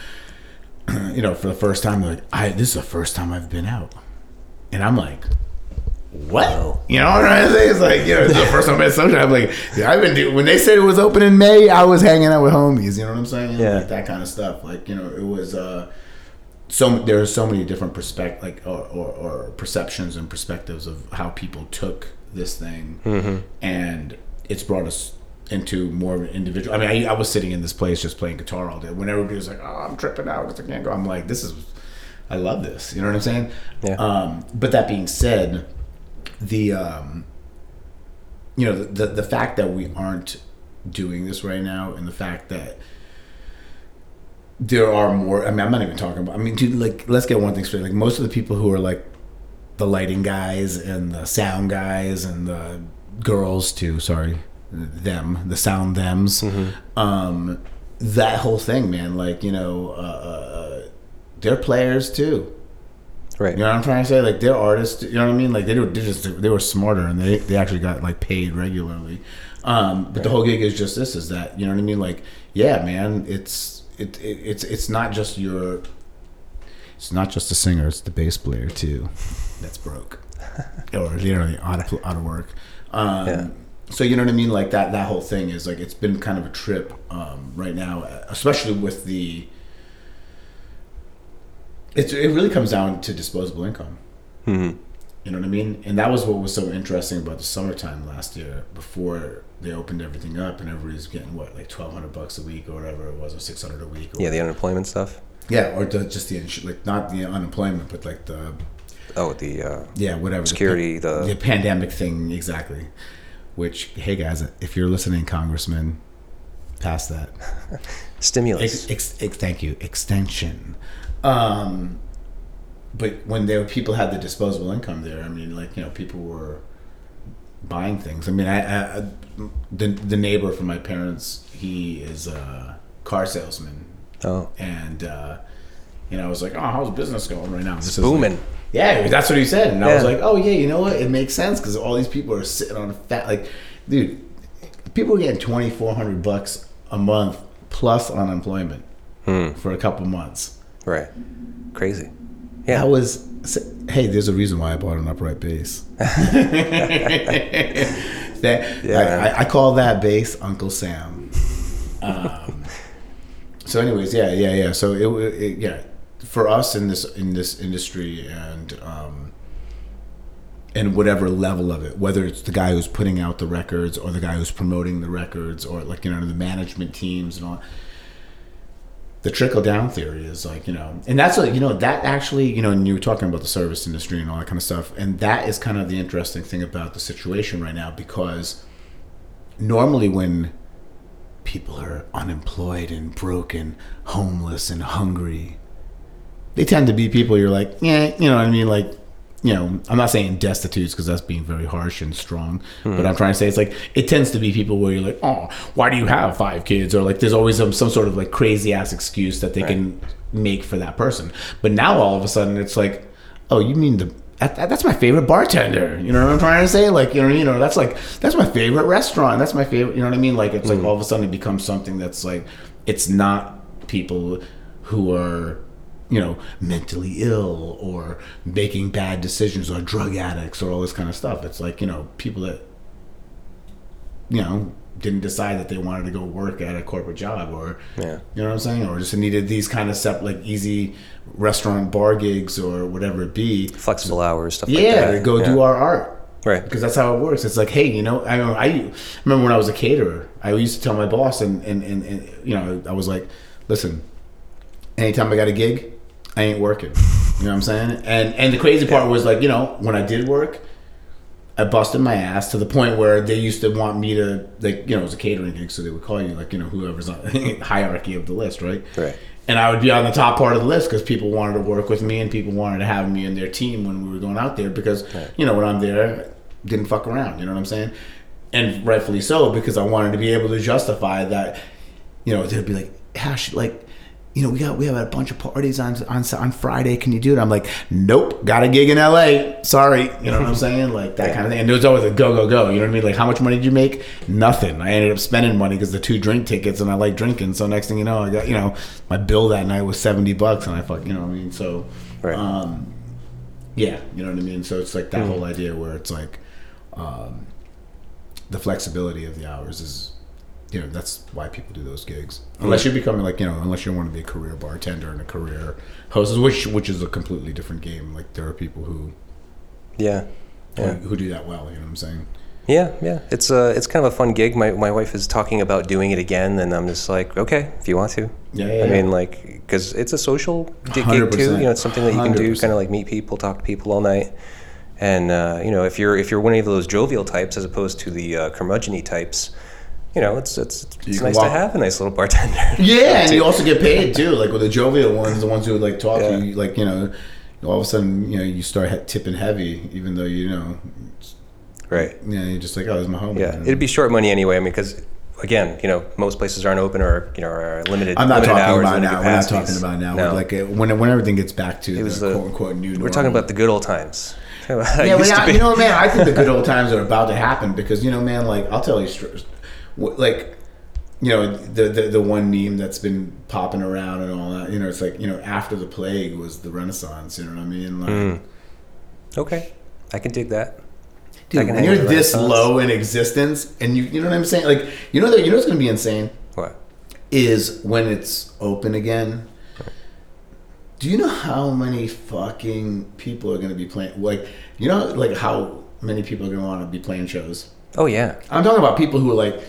you know, for the first time, like, I this is the first time I've been out, and I'm like, what? You know what I'm trying to say? It's like, you know, it's the first time I met social. I'm like, yeah, I've been do- when they said it was open in May, I was hanging out with homies. You know what I'm saying? Yeah. like that kind of stuff. Like, you know, it was uh, so there are so many different perspect like or, or, or perceptions and perspectives of how people took this thing, and it's brought us into more of an individual. I mean, I, I was sitting in this place just playing guitar all day. When everybody was like, "Oh, I'm tripping out because I can't go," I'm like, "This is." I love this. You know what I'm saying? Yeah. Um, but that being said, the um, you know the, the the fact that we aren't doing this right now, and the fact that there are more. I mean, I'm not even talking about. I mean, dude, like, let's get one thing straight. Like, most of the people who are like the lighting guys and the sound guys and the girls too. Sorry, them, the sound them's. Um, that whole thing, man. Like, you know, uh, uh, they're players too. Right. You know what I'm trying to say? Like they're artists. You know what I mean? Like they were they just they were smarter and they they actually got like paid regularly. Um, but the whole gig is just this: is that you know what I mean? Like yeah, man, it's it, it it's it's not just your. It's not just the singer; it's the bass player too. That's broke, or literally out of out of work. Um, Yeah. So you know what I mean? Like that that whole thing is like it's been kind of a trip um, right now, especially with the. It's, it really comes down to disposable income. Mhm. You know what I mean? And that was what was so interesting about the summertime last year before they opened everything up and everybody's getting what like twelve hundred bucks a week or whatever it was or six hundred a week. Or Yeah, the unemployment stuff. yeah, or the, just the like not the unemployment, but like the Oh, the uh, yeah whatever the Security, pa- the- pandemic thing exactly. Which hey guys, if you're listening, Congressman, pass that. stimulus. Ex, ex, ex, thank you. Extension. Um, but when there people had the disposable income there, I mean, like you know, people were buying things. I mean, I, I the the neighbor from my parents, he is a car salesman, oh, and uh, you know, I was like, oh, how's business going right now? This is like- booming. yeah, that's what he said, and I was like, "Oh yeah, you know what? It makes sense because all these people are sitting on a fat like, dude, people are getting twenty four hundred bucks a month plus unemployment for a couple months. Right. Crazy. Yeah. That was hey, there's a reason why I bought an upright bass. that Yeah, I. I, I call that bass Uncle Sam. Um, so, anyways, yeah, yeah, yeah. So it, it, yeah, for us in this in this industry, and um, and whatever level of it, whether it's the guy who's putting out the records or the guy who's promoting the records or like you know the management teams and all. The trickle down theory is like you know, and that's like you know that actually you know, and you were talking about the service industry and all that kind of stuff, and that is kind of the interesting thing about the situation right now because normally when people are unemployed and broken, homeless and hungry, they tend to be people you're like, yeah, you know what I mean? Like, you know, I'm not saying destitutes because that's being very harsh and strong, but hmm. I'm trying to say it's like it tends to be people where you're like, oh, why do you have five kids? Or like there's always some, some sort of like crazy ass excuse that they can make for that person. But now all of a sudden it's like, oh, you mean the that, that- that's my favorite bartender. You know what I'm trying to say? Like, you know, you know, that's like that's my favorite restaurant. That's my favorite. You know what I mean? Like, it's like hmm. all of a sudden it becomes something that's like it's not people who are you know mentally ill or making bad decisions or drug addicts or all this kind of stuff. It's like you know people that you know didn't decide that they wanted to go work at a corporate job or Yeah. you know what I'm saying or just needed these kind of sep- like easy restaurant bar gigs or whatever it be Flexible hours, stuff like yeah, that. to go Yeah. do our art. Right. Because that's how it works. It's like, hey, you know, I remember, I remember when I was a caterer, I used to tell my boss, and, and, and, and you know, I was like, listen, anytime I got a gig, I ain't working. You know what I'm saying? And and the crazy part was like, you know, when I did work, I busted my ass to the point where they used to want me to like, you know, it was a catering gig, so they would call you like, you know, whoever's on hierarchy of the list, right? Right. And I would be on the top part of the list because people wanted to work with me and people wanted to have me in their team when we were going out there because, you know, when I'm there, didn't fuck around. You know what I'm saying? And rightfully so because I wanted to be able to justify that. You know, they'd be like, Ash, like, you know, we got we have a bunch of parties on on on Friday. Can you do it? I'm like, nope, got a gig in L.A. Sorry, you know what I'm saying? Like that kind of thing. And there was always a go go go. You know what I mean? Like, how much money did you make? Nothing. I ended up spending money because the two drink tickets, and I like drinking. So next thing you know, I got you know my bill that night was seventy bucks, and I fuck, you know what I mean? So, Right. um, yeah, you know what I mean. So it's like that whole idea where it's like um, the flexibility of the hours is, you know, that's why people do those gigs. Unless you're becoming like you know, unless you want to be a career bartender and a career host, which which is a completely different game. Like there are people who Yeah. Yeah. who, who do that well. You know what I'm saying? Yeah, yeah. It's uh, it's kind of a fun gig. My my wife is talking about doing it again, and I'm just like, okay, if you want to. Yeah, yeah, I mean, like, because it's a social gig too. 100%. You know, it's something that you can do, 100%. kind of like meet people, talk to people all night. And uh, you know, if you're if you're one of those jovial types as opposed to the uh, curmudgeon types, you know, it's it's, it's nice to have a nice little bartender. Yeah, and you also get paid too. Like with the jovial ones, the ones who like talk, Yeah. you like you know, all of a sudden you know you start tipping heavy, even though you know, right. you know, you're just like, oh, there's my home. Yeah, it'd be short money anyway. I mean, because again, you know, most places aren't open or you know are limited. I'm not limited talking hours, about now. We're not talking about now. No. Like uh, when when everything gets back to was the, the- quote unquote new. We're talking about the good old times. It yeah, but used to now, be. you know, man, I think the good old times are about to happen because you know, man, like I'll tell you, like you know, the, the the one meme that's been popping around and all that. You know, it's like you know, after the plague was the Renaissance. You know what I mean? Like, Mm. Okay, I can dig that. dude, when you're this low in existence, and you you know what I'm saying? Like, you know that you know what's gonna be insane What? is when it's open again. Do you know how many fucking people are gonna be playing? Like, you know, like how many people are gonna want to be playing shows? Oh yeah. I'm talking about people who are like,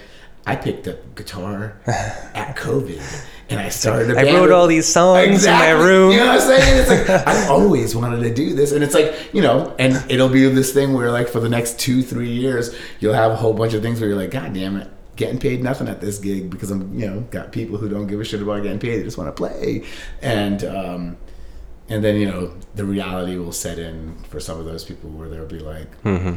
I picked up guitar at COVID and I started I wrote all these songs in my room. You know what I'm saying? It's like I always wanted to do this, and it's like you know, and it'll be this thing where like for the next two, three years, you'll have a whole bunch of things where you're like, God damn it. Getting paid nothing at this gig because I'm, you know, got people who don't give a shit about getting paid. They just want to play, and um, and then you know the reality will set in for some of those people where they'll be like, Mm-hmm.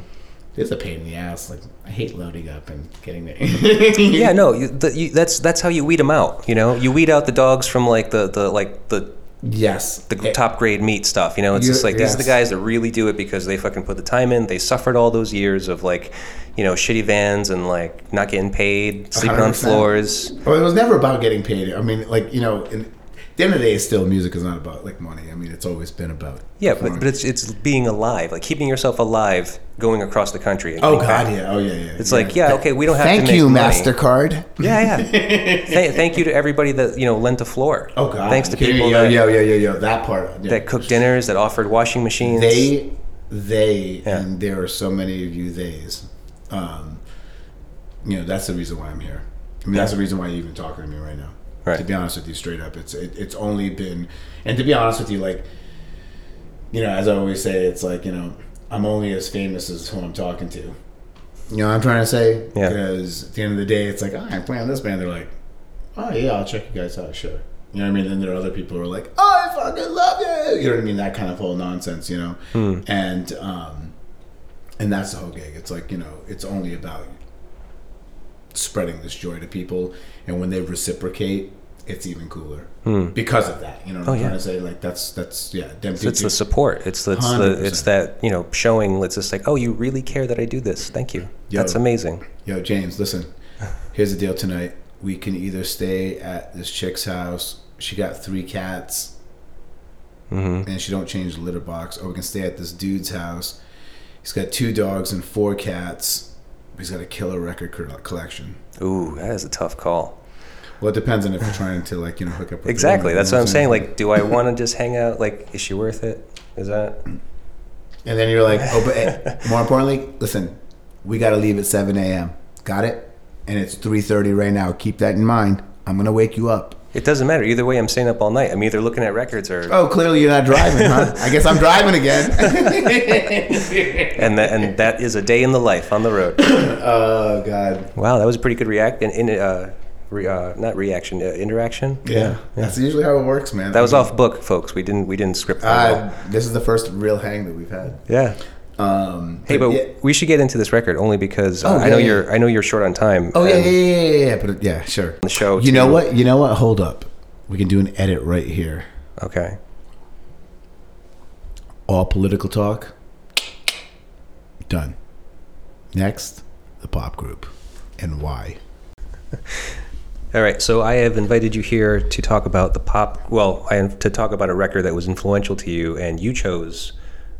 It's a pain in the ass. Like I hate loading up and getting there. Yeah, no, you, the, you, that's that's how you weed them out. You know, you weed out the dogs from like the, the like the Yes. the eh. top grade meat stuff. You know, it's You- just like these are the guys that really do it because they fucking put the time in. They suffered all those years of like, you know, shitty vans and like not getting paid, sleeping on 100%. floors. Well, it was never about getting paid. I mean, like you know, in, the end of the day, still music is not about like money. I mean, it's always been about. Yeah, but, but it's it's being alive, like keeping yourself alive, going across the country. And oh god, back. yeah, oh yeah, yeah. It's like, yeah, okay, we don't have Thank to you, money. Mastercard. Yeah, yeah. Th- thank you to everybody that you know lent a floor. Oh god. Thanks to people yeah, that, yeah, yeah, yeah, yeah. That part. yeah. that cooked dinners, that offered washing machines. They they Yeah. and there are so many of you theys. Um, you know, that's the reason why I'm here. I mean, that's the reason why you're even talking to me right now. Right. To be honest with you, straight up, it's it, it's only been, and to be honest with you, like, you know, as I always say, it's like you know, I'm only as famous as who I'm talking to. You know what I'm trying to say? Yeah. Because at the end of the day, it's like, oh, I'm playing this band. They're like, oh yeah, I'll check you guys out, sure. You know what I mean? And there are other people who are like, oh, I fucking love you. You know what I mean? That kind of whole nonsense, you know. And um, and that's the whole gig. It's like you know, it's only about spreading this joy to people, and when they reciprocate, it's even cooler hmm. because of that. You know what oh, I'm Oh, yeah. trying to say? Like that's that's yeah. So it's the support. It's the, it's the it's that you know showing. It's just like, oh, you really care that I do this. Thank you. Yo. That's amazing. Yo, James, listen. Here's the deal tonight. We can either stay at this chick's house. She got three cats, mm-hmm. and she don't change the litter box, or we can stay at this dude's house. He's got two dogs and four cats. He's got a killer record collection. Ooh, that is a tough call. Well, it depends on if you're trying to like you know hook up. With Exactly. That's what I'm saying. Like, do I want to just hang out? Like, is she worth it? Is that? and then you're like, oh, but eh, more importantly, listen, we got to leave at 7 a.m. Got it? And it's 3:30 right now. Keep that in mind. I'm gonna wake you up. It doesn't matter. Either way, I'm staying up all night. I'm either looking at records or Oh, clearly you're not driving, huh? I guess I'm driving again. and that and that is a day in the life on the road. oh God. Wow, that was a pretty good react in, in uh, re, uh not reaction uh, interaction. Yeah, yeah, that's usually how it works, man. That was off book, folks. We didn't we didn't script that. Uh, this is the first real hang that we've had. Yeah. Um, Hey, but yeah. we should get into this record only because uh, Oh, I know yeah, yeah. you're I know you're short on time. oh yeah, yeah, yeah, yeah, yeah. But yeah, sure. The show You know what? You know what? Hold up. We can do an edit right here. Okay. All political talk. Done. Next, the pop group, and Y. All right, so I have invited you here to talk about the pop. Well, I to talk about a record that was influential to you, and you chose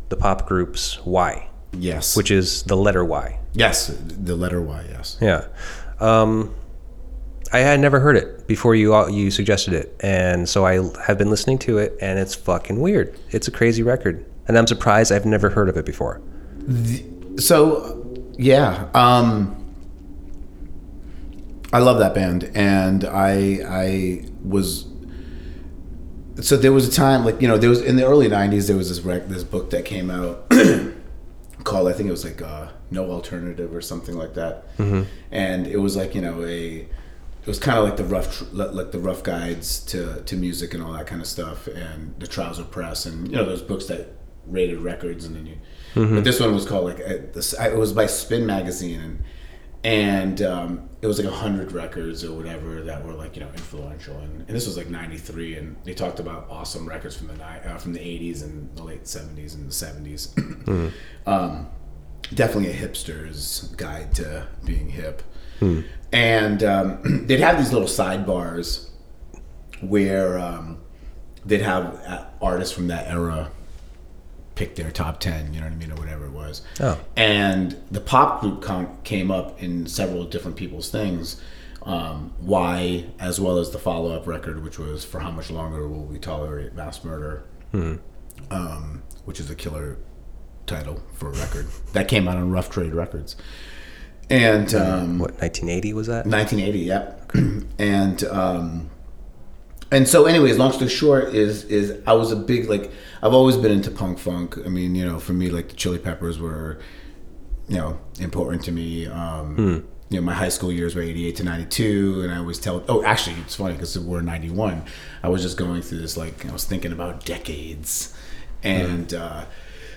the pop group's "Y," Yes. which is the letter Y. yes, the letter Y. Yes. Yeah, um, I had never heard it before you uh, you suggested it, and so I have been listening to it, and it's fucking weird. It's a crazy record, and I'm surprised I've never heard of it before. So, yeah, um, I love that band, and I I was. So there was a time, like you know, there was in the early '90s. There was this rec- this book that came out called I think it was like uh, No Alternative or something like that, and it was like you know a it was kind of like the rough like the rough guides to to music and all that kind of stuff, and the Trouser Press, and you know those books that rated records, and then you. But this one was called like uh, this. It was by Spin Magazine, and and um, it was like a hundred records or whatever that were like you know influential, and, and this was like '93, and they talked about awesome records from the ni- uh, from the '80s and the late '70s and the '70s. um, definitely a hipster's guide to being hip. And um, they'd have these little sidebars where um, they'd have uh, artists from that era pick their top 10, you know what I mean, or whatever it was. Oh. And the pop group com- came up in several different people's things. Um, Y, as well as the follow up record, which was For How Much Longer Will We Tolerate Mass Murder, um, which is a killer title for a record that came out on Rough Trade Records. And um, What 1980 was that? 1980, yep. and um, and so, anyways, long story short is is I was a big like I've always been into punk funk. I mean, you know, for me, like the Chili Peppers were, you know, important to me. Um, You know, my high school years were 88 to 92, and I always tell. Oh, actually, it's funny because we're 91. I was just going through this like I was thinking about decades, and uh,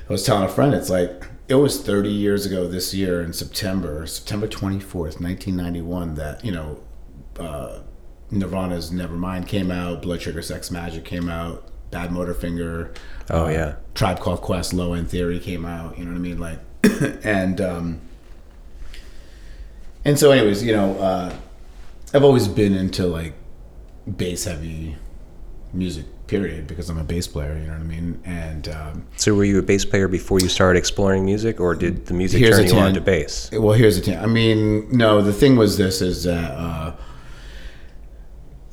I was telling a friend, it's like it was 30 years ago this year in September, September 24th, 1991, that you know, uh, Nirvana's Nevermind came out, Blood Sugar Sex Magik came out, Badmotorfinger, Oh, uh, yeah. Tribe Called Quest, Low End Theory came out. You know what I mean? Like, and um, and so, anyways, you know, uh, I've always been into like bass heavy music. Period, because I'm a bass player. You know what I mean? And um, So were you a bass player before you started exploring music, or did the music turn you on to bass? Well, here's the thing. I mean, no, the thing was this is that uh,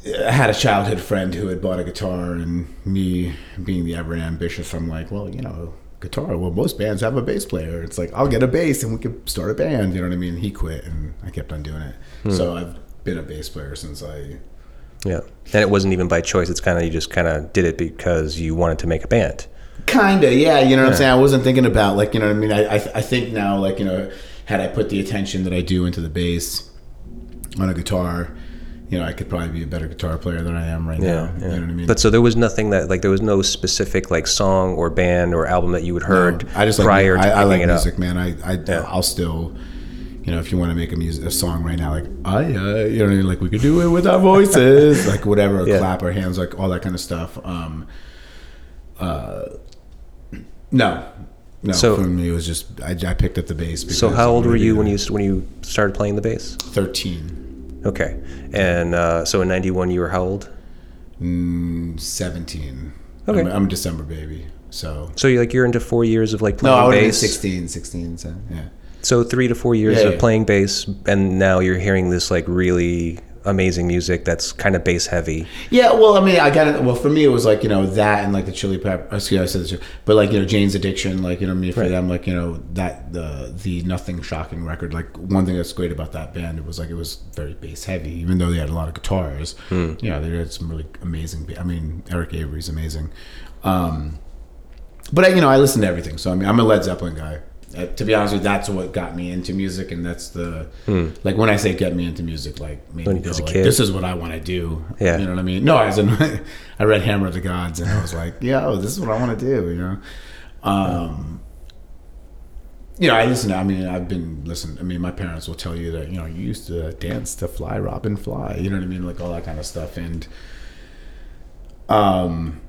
I had a childhood friend who had bought a guitar, and me being the ever ambitious, I'm like, well, you know, guitar. Well, most bands have a bass player. It's like I'll get a bass and we could start a band. You know what I mean? He quit and I kept on doing it. So hmm. I've been a bass player since I. Yeah, and it wasn't even by choice. It's kind of you just kind of did it because you wanted to make a band. Kinda, yeah. You know what I'm saying? I wasn't thinking about like you know what I mean. I I, I think now like you know had I put the attention that I do into the bass on a guitar, you know I could probably be a better guitar player than I am right Yeah, now. yeah. You know what I mean? But so there was nothing that like there was no specific like song or band or album that you had heard I just like prior I, to I picking like music, up. man. I, I Yeah. I'll still, you know, if you want to make a music a song right now, like I, uh, you know, what I mean? like we could do it with our voices, like whatever, Yeah. clap our hands, like all that kind of stuff. Um, uh, no, no. So- for me, it was just I, I picked up the bass. Because So how old were you when you when you started playing the bass? Thirteen. Okay, and uh, so in '91 you were how old? Mm, 17. Okay. I'm, I'm a December baby. So. So you like you're into four years of like No, playing I have been bass. 16, 16, so, yeah. So three to four years Yeah, of yeah. playing bass, and now you're hearing this like really amazing music that's kind of bass heavy. Yeah, well, I mean, I got it. Well, for me, it was like you know that and like the Chili Pepper. Excuse, I said this, but like you know Jane's Addiction, like you know, I mean, for Right. them, like you know that the the Nothing Shocking record. Like one thing that's great about that band, it was like it was very bass heavy, even though they had a lot of guitars. You know, they had some really amazing. I mean, Eric Avery's amazing. Um, but I, you know, I listen to everything. So I mean, I'm a Led Zeppelin guy. Uh, to be honest with you, that's what got me into music, and that's the like when I say get me into music, like made Hmm. When- me go as a like, this is what I want to do. Yeah. you know what I mean. No, as in I read Hammer of the Gods, and I was like, yo, this is what I want to do. You know, um, you know, I listen. To, I mean, I've been listening. I mean, my parents will tell you that you know you used to dance to Fly Robin Fly. You know what I mean, like all that kind of stuff, and um.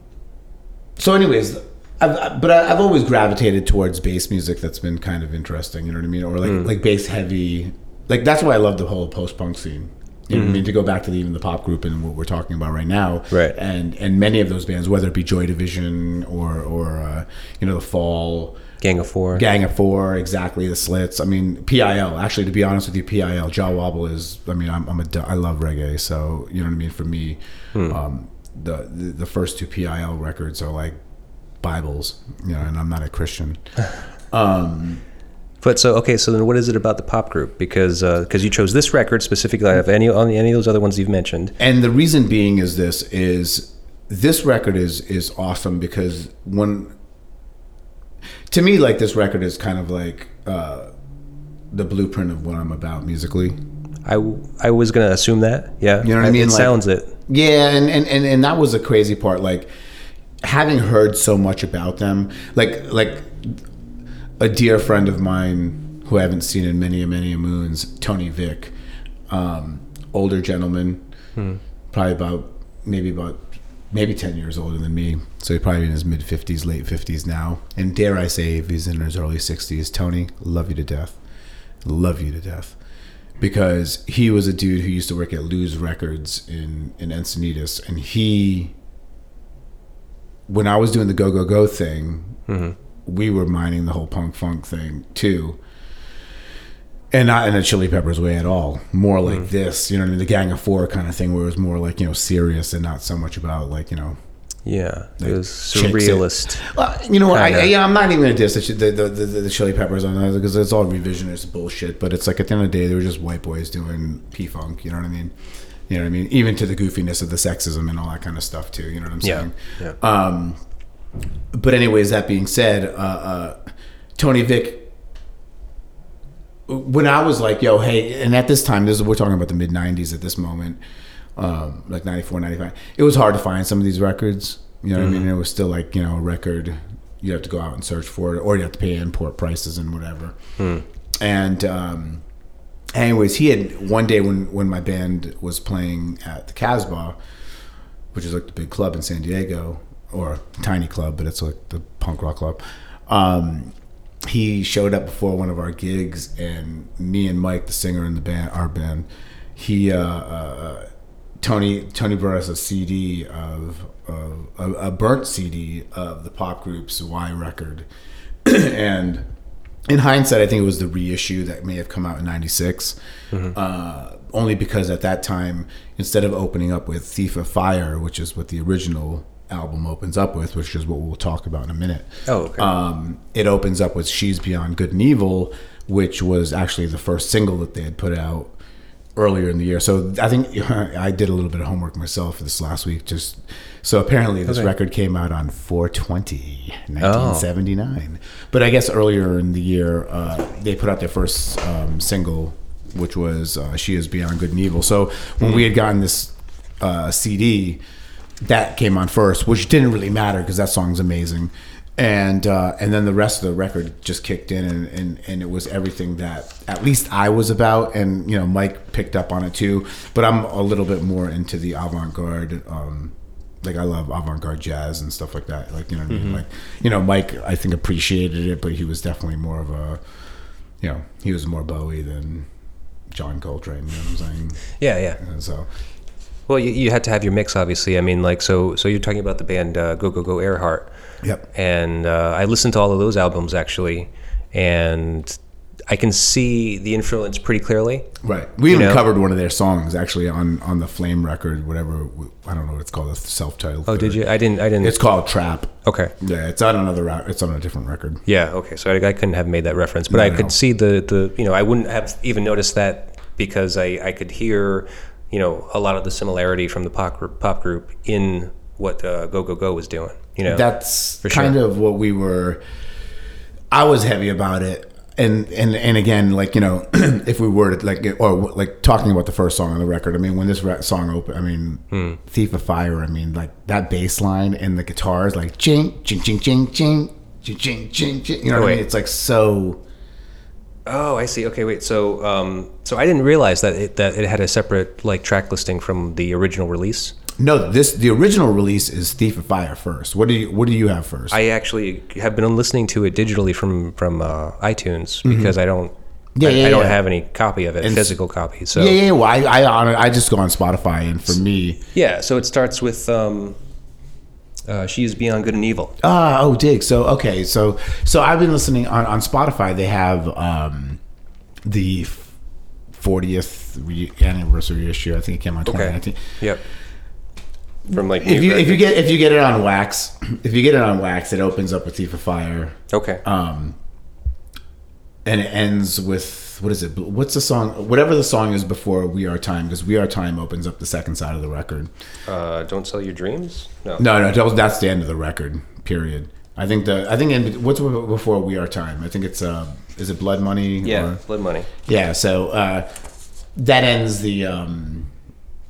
So, anyways, I've, but I've always gravitated towards bass music. That's been kind of interesting. You know what I mean, or like Hmm. like bass heavy. Like that's why I love the whole post punk scene. You know what I mean? To go back to the, even the pop group and what we're talking about right now, Hmm. Right. And and many of those bands, whether it be Joy Division or or uh, you know the Fall, Gang of Four. Gang of Four, exactly the Slits. I mean, PIL. Actually, to be honest with you, PIL, Jah Wobble is. I mean, I'm, I'm a. I love reggae, so you know what I mean. For me, um, the, the the first two PIL records are like Bibles, you know, and I'm not a Christian. Um, But so okay, so then what is it about the pop group? Because because you chose this record specifically out of any on any of those other ones you've mentioned. and the reason being is this is this record is is awesome because when to me like this record is kind of like uh the blueprint of what I'm about musically. I, I was gonna assume that. Yeah, You know what I mean? It Like- sounds it. Yeah, and, and, and, and that was the crazy part. Like having heard so much about them, like like a dear friend of mine who I haven't seen in many many moons, Tony Vick, um, older gentleman, probably about maybe about maybe ten years older than me. So he's probably in his mid fifties, late fifties now. And dare I say, if he's in his early sixties, Tony, love you to death, love you to death because he was a dude who used to work at Lou's Records in in Encinitas, and he, when I was doing the Go Go Go thing, mm-hmm. we were mining the whole punk funk thing too, and not in a Chili Peppers way at all. More like mm. this, you know, what I mean, the Gang of Four kind of thing, where it was more like you know serious and not so much about like you know Yeah, it was it. surrealist. well, you know what? I, Kinda. yeah, I'm not even gonna diss the the, the, the, the Chili Peppers on that because it's all revisionist bullshit. But it's like at the end of the day, they were just white boys doing p funk. You know what I mean? You know what I mean? Even to the goofiness of the sexism and all that kind of stuff too. You know what I'm saying? yeah. Um, but anyways, that being said, uh, uh, Tony Vick. When I was like, yo, hey, and at this time, this is, we're talking about the mid 90s at this moment, um, like 94, 95. It was hard to find some of these records. You know what I mean? It was still like, you know, a record, you have to go out and search for it, or you have to pay import prices and whatever. And, um, anyways, he had one day when, when my band was playing at the Casbah, which is like the big club in San Diego, or tiny club, but it's like the punk rock club. Um, he showed up before one of our gigs, and me and Mike, the singer in the band, our band, he uh, uh, Tony Tony brought us a CD of, of a, a burnt CD of the pop group's Y record, and in hindsight, I think it was the reissue that may have come out in '96. Uh, only because at that time, instead of opening up with "Thief of Fire," which is what the original album opens up with, which is what we'll talk about in a minute. Oh, okay. Um, it opens up with "She's Beyond Good and Evil," which was actually the first single that they had put out earlier in the year. So I think I did a little bit of homework myself this last week. Just so apparently this Okay. record came out on 420, 1979. But I guess earlier in the year uh, they put out their first um, single, which was uh, "She Is Beyond Good and Evil." So when we had gotten this uh, CD, that came on first, which didn't really matter because that song's amazing. And uh, and then the rest of the record just kicked in, and, and, and it was everything that at least I was about, and you know Mike picked up on it too. But I'm a little bit more into the avant-garde. Um, like I love avant-garde jazz and stuff like that. Like you know what I mean. Like you know Mike, I think appreciated it, but he was definitely more of a, you know, he was more Bowie than John Coltrane. You know what I'm saying? yeah, yeah. And so Well, you, you had to have your mix, obviously. I mean, like, so so you're talking about the band uh, Go Go Go Airheart. Yep. And uh, I listened to all of those albums actually, and I can see the influence pretty clearly. Right. We even know? covered one of their songs actually on on the Flame record, whatever I don't know what it's called, the self-titled. Oh, did you? I didn't. I didn't. It's called Trap. okay. Yeah, it's on another. It's on a different record. Yeah. Okay. So I, I couldn't have made that reference, but No, I no. could see the the you know I wouldn't have even noticed that because I I could hear you know a lot of the similarity from the pop group, pop group in what uh, Go Go Go was doing. You know. That's kind sure. of what we were. I was heavy about it, and and and again, like you know, if we were to like or like talking about the first song on the record. I mean, when this song opened, I mean, Hmm. Thief of Fire. I mean, like that bass line and the guitars, like ching ching ching ching ching ching ching ching. you know Oh, what I mean? It's like so. Oh, I see. Okay, wait. So, um, so I didn't realize that it, that it had a separate like track listing from the original release. No, this the original release is Thief of Fire first. What do you What do you have first? I actually have been listening to it digitally from from uh, iTunes because I don't. Mm-hmm. Yeah, I, yeah, I don't yeah. have any copy of it, And physical copy. So yeah, yeah. Well, I I, I just go on Spotify, and for me, Yeah, so it starts with um, uh, "She is Beyond Good and Evil." ah, oh, dig. So okay, so so I've been listening on on Spotify. They have um the fortieth re- anniversary issue. I think it came out Okay. 2019. Yep. From like If you if you get if you get it on wax, if you get it on wax, it opens up with Thief of Fire. okay, um, and it ends with what is it? What's the song? Whatever the song is before "We Are Time," because "We Are Time" opens up the second side of the record. uh, "Don't Sell Your Dreams." No. No, no, that's the end of the record. Period. I think the I think in, what's before "We Are Time"? I think it's uh, is it Blood Money? Yeah, or- Blood Money. yeah. So uh, that ends the um,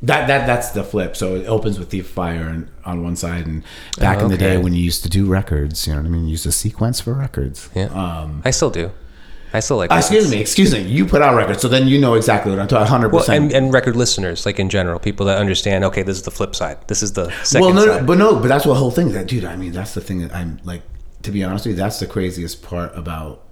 that that that's the flip. So it opens with Thief Fire and, on one side, and back in the day when you used to do records, you know what I mean? You used to sequence for records. Yeah. Um, I still do. I still like. Uh, excuse me, excuse me. You put out records, so then you know exactly what I'm talking. Hundred Well, percent. and, and record listeners, like in general, people that understand. Okay, this is the flip side. This is the second Well, no, side. but no, but that's the whole thing. That dude, I mean, that's the thing that I'm like. To be honest with you, that's the craziest part about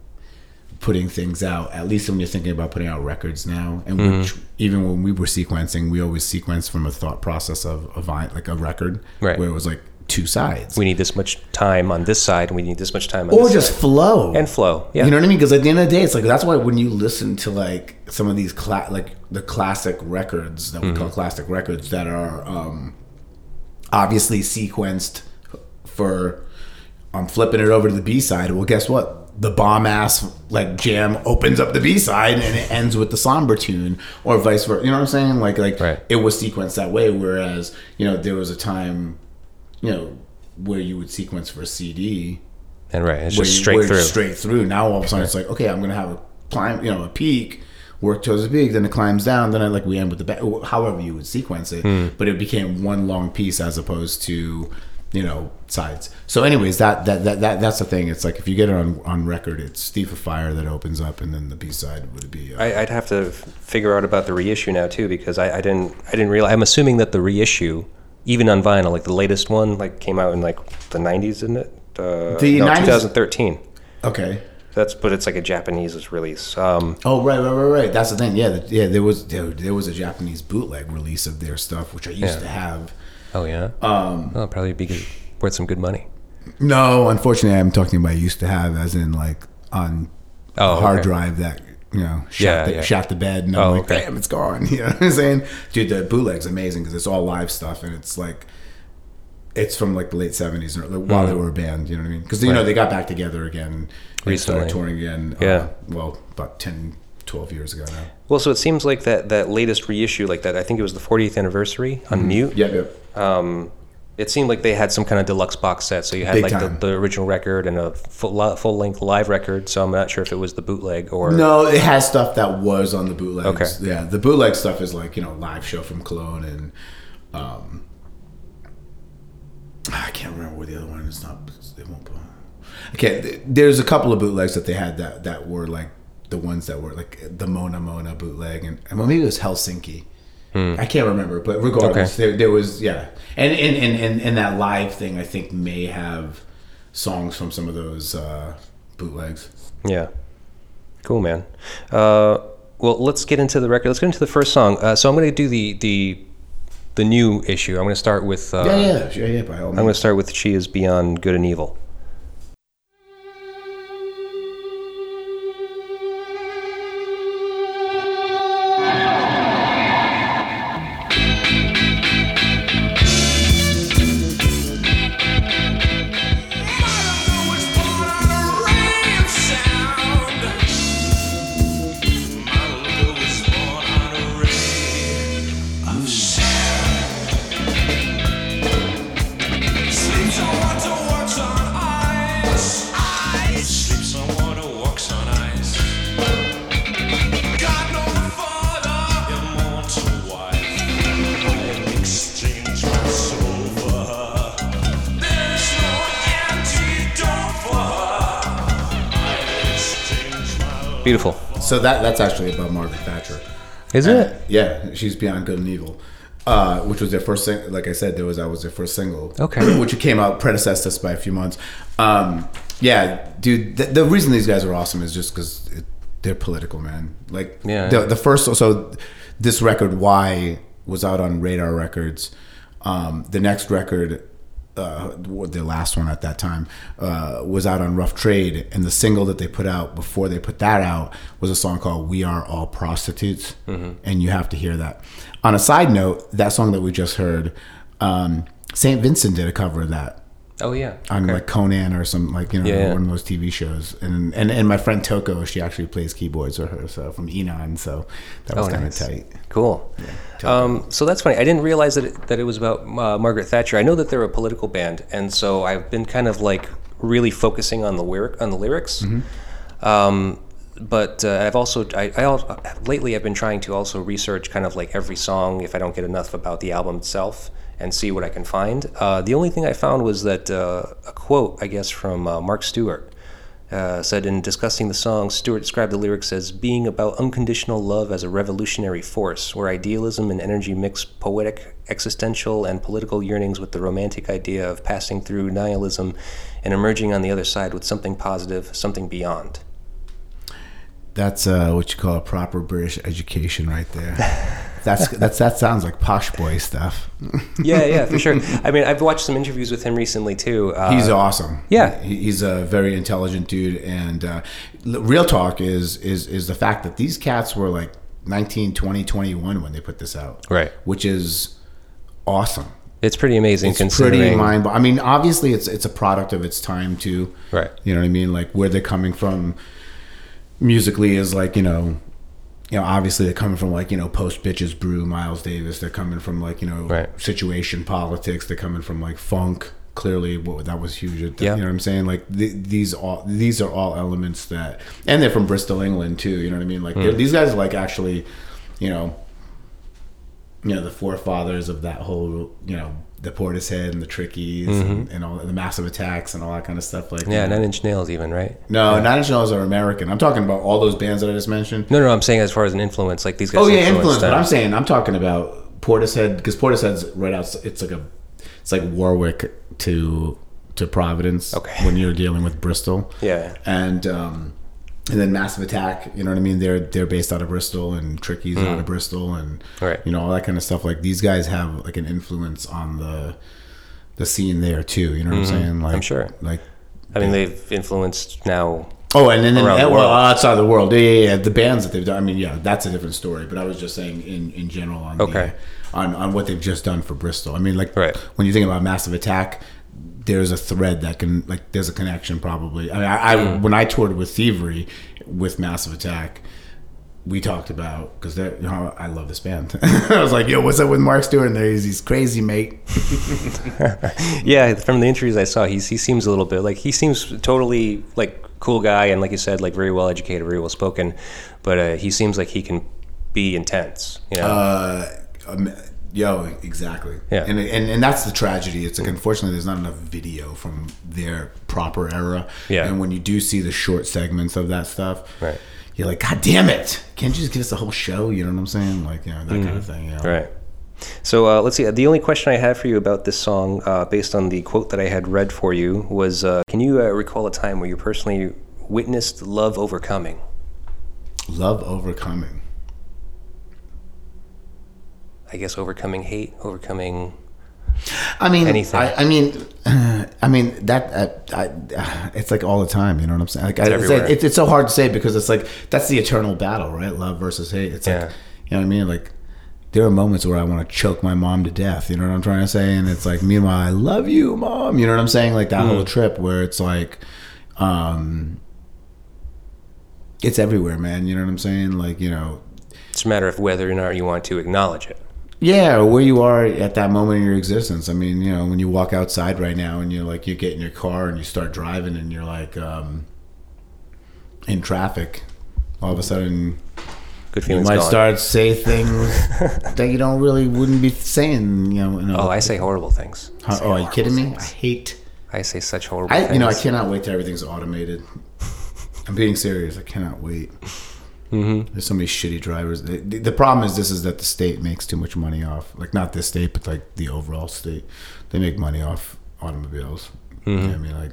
putting things out. At least when you're thinking about putting out records now, and Mm-hmm. which even when we were sequencing, we always sequenced from a thought process of a vine, like a record, Right. where it was like two sides, we need this much time on this side, and we need this much time on or just side. flow and flow. Yeah. You know what I mean? Because at the end of the day, it's like that's why when you listen to like some of these cla- like the classic records that we Mm-hmm. call classic records that are um, obviously sequenced for I'm flipping it over to the B side. Well, guess what? The bomb ass like jam opens up the B side and it ends with the somber tune, or vice versa. You know what I'm saying? Like like Right. it was sequenced that way. Whereas you know there was a time, you know, where you would sequence for a CD and right, it's just you- straight through. Straight through. Now all of a sudden it's like, okay, I'm gonna have a climb, you know, a peak, work towards the peak, then it climbs down, then I like we end with the back. However you would sequence it, Hmm. but it became one long piece as opposed to, you know, sides. So, anyways, that that that, that that's the thing. It's like if you get it on on record, it's Thief of Fire that opens up, and then the B side would be. Uh, I, I'd have to figure out about the reissue now too because I, I didn't I didn't realize. I'm assuming that the reissue, even on vinyl, like the latest one, like came out in like the 90s, isn't it? Uh, The no, 90s 2013. okay. That's but it's like a Japanese release. Um, Oh right, right, right, right. That's the thing. Yeah, the, yeah. There was there, there was a Japanese bootleg release of their stuff, which I used Yeah. to have. Oh yeah. Um, oh, probably be good, worth some good money. No, unfortunately, I'm talking about used to have, as in like on Oh, a hard okay. drive that you know shot, Yeah, the, yeah. shot the bed, and I'm Oh, like, okay. damn, it's gone. You know what I'm saying, dude? The bootleg's amazing because it's all live stuff, and it's like it's from like the late seventies, like, while they were a band. You know what I mean? Because you know Mm. They got back together again. and started Recently. touring again. Yeah. Uh, well, about 10, 12 years ago now. Well, so it seems like that that latest reissue, like that, I think it was the 40th anniversary on Mute. Yeah, yep. Um, it seemed like they had some kind of deluxe box set. So you had Big like the, the original record and a full full length live record. So I'm not sure if it was the bootleg or No, it has stuff that was on the bootlegs. Okay. Yeah, the bootleg stuff is like you know live show from Cologne and um, I can't remember where the other one is. Not it won't. Okay, there's a couple of bootlegs that they had that that were like the ones that were like the Mona Mona bootleg and, well, maybe it was Helsinki. I can't remember, but regardless, Hmm. Okay. there, there was yeah, and and, and and and that live thing I think may have songs from some of those uh, bootlegs. Yeah. Cool, man. Uh, well, let's get into the record. Let's get into the first song. Uh, so I'm going to do the the the new issue. I'm going to start with. Uh, Yeah, yeah, yeah, yeah. By all I'm going to start with "She Is Beyond Good and Evil." So that that's actually about Margaret Thatcher. Is Uh, it? Yeah, she's Beyond Good and Evil, uh, which was their first. Sing- like I said, there was that was their first single. Okay. which came out predecessed us by a few months. Um, yeah, dude. The, the reason these guys are awesome is just because they're political, man. Like Yeah. the the first. So this record, Y, was out on Radar Records. Um, the next record uh, the last one at that time uh, was out on Rough Trade, and the single that they put out before they put that out was a song called "We Are All Prostitutes," and you have to hear that. On a side note, that song that we just heard, um, Saint Vincent did a cover of that Oh yeah. on Okay. like Conan or some like you know Yeah, yeah. one of those TV shows, and and and my friend Toko, she actually plays keyboards with her, so from Enon, so that was Oh, kind nice. of tight. Cool. Um, so that's funny. I didn't realize that it, that it was about uh, Margaret Thatcher. I know that they're a political band, and so I've been kind of like really focusing on the lyric on the lyrics. Um, but uh, I've also I, I al- lately I've been trying to also research kind of like every song if I don't get enough about the album itself and see what I can find. Uh, the only thing I found was that uh, a quote I guess from uh, Mark Stewart uh, said in discussing the song, Stewart described the lyrics as being about unconditional love as a revolutionary force, where idealism and energy mix poetic, existential, and political yearnings with the romantic idea of passing through nihilism and emerging on the other side with something positive, something beyond. That's uh, what you call a proper British education, right there. That's that's that sounds like posh boy stuff. Yeah, yeah, for sure. I mean, I've watched some interviews with him recently too. Uh, He's awesome. yeah. He's a very intelligent dude. And uh, real talk is is is the fact that these cats were like 19, 20, 21 when they put this out. Right. Which is awesome. it's pretty amazing It's considering. pretty mind. I mean, obviously, it's it's a product of its time too. Right. You know what I mean? Like where they're coming from musically is like you know. You know, obviously they're coming from like you know post bitches brew Miles Davis. They're coming from like you know Right. situation politics. They're coming from like funk. Clearly, what that was huge. At the- Yeah. You know what I'm saying? Like th- these all these are all elements that, and they're from Bristol, England too. You know what I mean? Like they're hmm. these guys are like actually, you know, you know the forefathers of that whole you know the Portishead and the Trickies and, and all the massive attacks and all that kind of stuff. Like Mm-hmm. yeah, Nine Inch Nails, even right? no, Nine Inch Nails are American. I'm talking about all those bands that I just mentioned. No, no, I'm saying as far as an influence, like these guys. Oh yeah, influence. But. I'm saying I'm talking about Portishead because Portishead's right out. It's like a, it's like Warwick to to Providence. Okay. When you're dealing with Bristol. Yeah. And um, and then Massive Attack. You know what I mean? They're they're based out of Bristol and Tricky's out of Bristol and Mm. Right. you know all that kind of stuff. Like these guys have like an influence on the the scene there too. You know what I'm saying? Like Mm-hmm. I'm sure. Like I mean, they've influenced now. Oh, and then, then the well, outside the world, yeah, yeah, yeah, the bands that they've done. I mean, yeah, that's a different story. But I was just saying in in general on Okay. on on what they've just done for Bristol. I mean, like Right. when you think about Massive Attack, there's a thread that can like there's a connection probably. I mean, I, I Mm. when I toured with Thievery with Massive Attack. We talked about because you know, I love this band. I was like, "Yo, what's up with Mark Stewart?" And there he's, he's crazy, mate. Yeah, from the interviews I saw, he's, he seems a little bit like he seems totally like cool guy, and like you said, like very well educated, very well spoken. But uh, he seems like he can be intense. You know, Uh, um, yo, exactly. Yeah. And, and and that's the tragedy. It's like unfortunately there's not enough video from their proper era. Yeah. And when you do see the short segments of that stuff, Right. You're like, God damn it! Can't you just give us the whole show? You know what I'm saying? Like, you know, that kind of thing. You know? Right. So uh, let's see. The only question I had for you about this song, uh, based on the quote that I had read for you, was uh, Can you uh, recall a time where you personally witnessed love overcoming? Love overcoming. I guess overcoming hate, overcoming. I mean, Anything. I, I mean, I mean that. Uh, I, uh, it's like all the time. You know what I'm saying? Like, I, it's, like- it's, it's so hard to say because it's like that's the eternal battle, right? Love versus hate. It's Yeah. like you know what I mean? Like there are moments where I want to choke my mom to death. You know what I'm trying to say? And it's like, meanwhile, I love you, mom. You know what I'm saying? Like that Mm. whole trip where it's like, um, it's everywhere, man. You know what I'm saying? Like you know, It's a matter of whether or not you want to acknowledge it. Yeah, where you are at that moment in your existence. I mean, you know, when you walk outside right now and you're like, you get in your car and you start driving and you're like, um, in traffic, all of a sudden Good you might gone. start say things that you don't really wouldn't be saying. You know, in a- Oh, I say horrible things. How- oh, are you kidding me? I hate. I say such horrible I things. you know I cannot wait till everything's automated. I'm being serious. I cannot wait. Mm-hmm. There's so many shitty drivers. The, the- the problem is this is that the state makes too much money off, like not this state, but like the overall state. They make money off automobiles. You know what I mean, like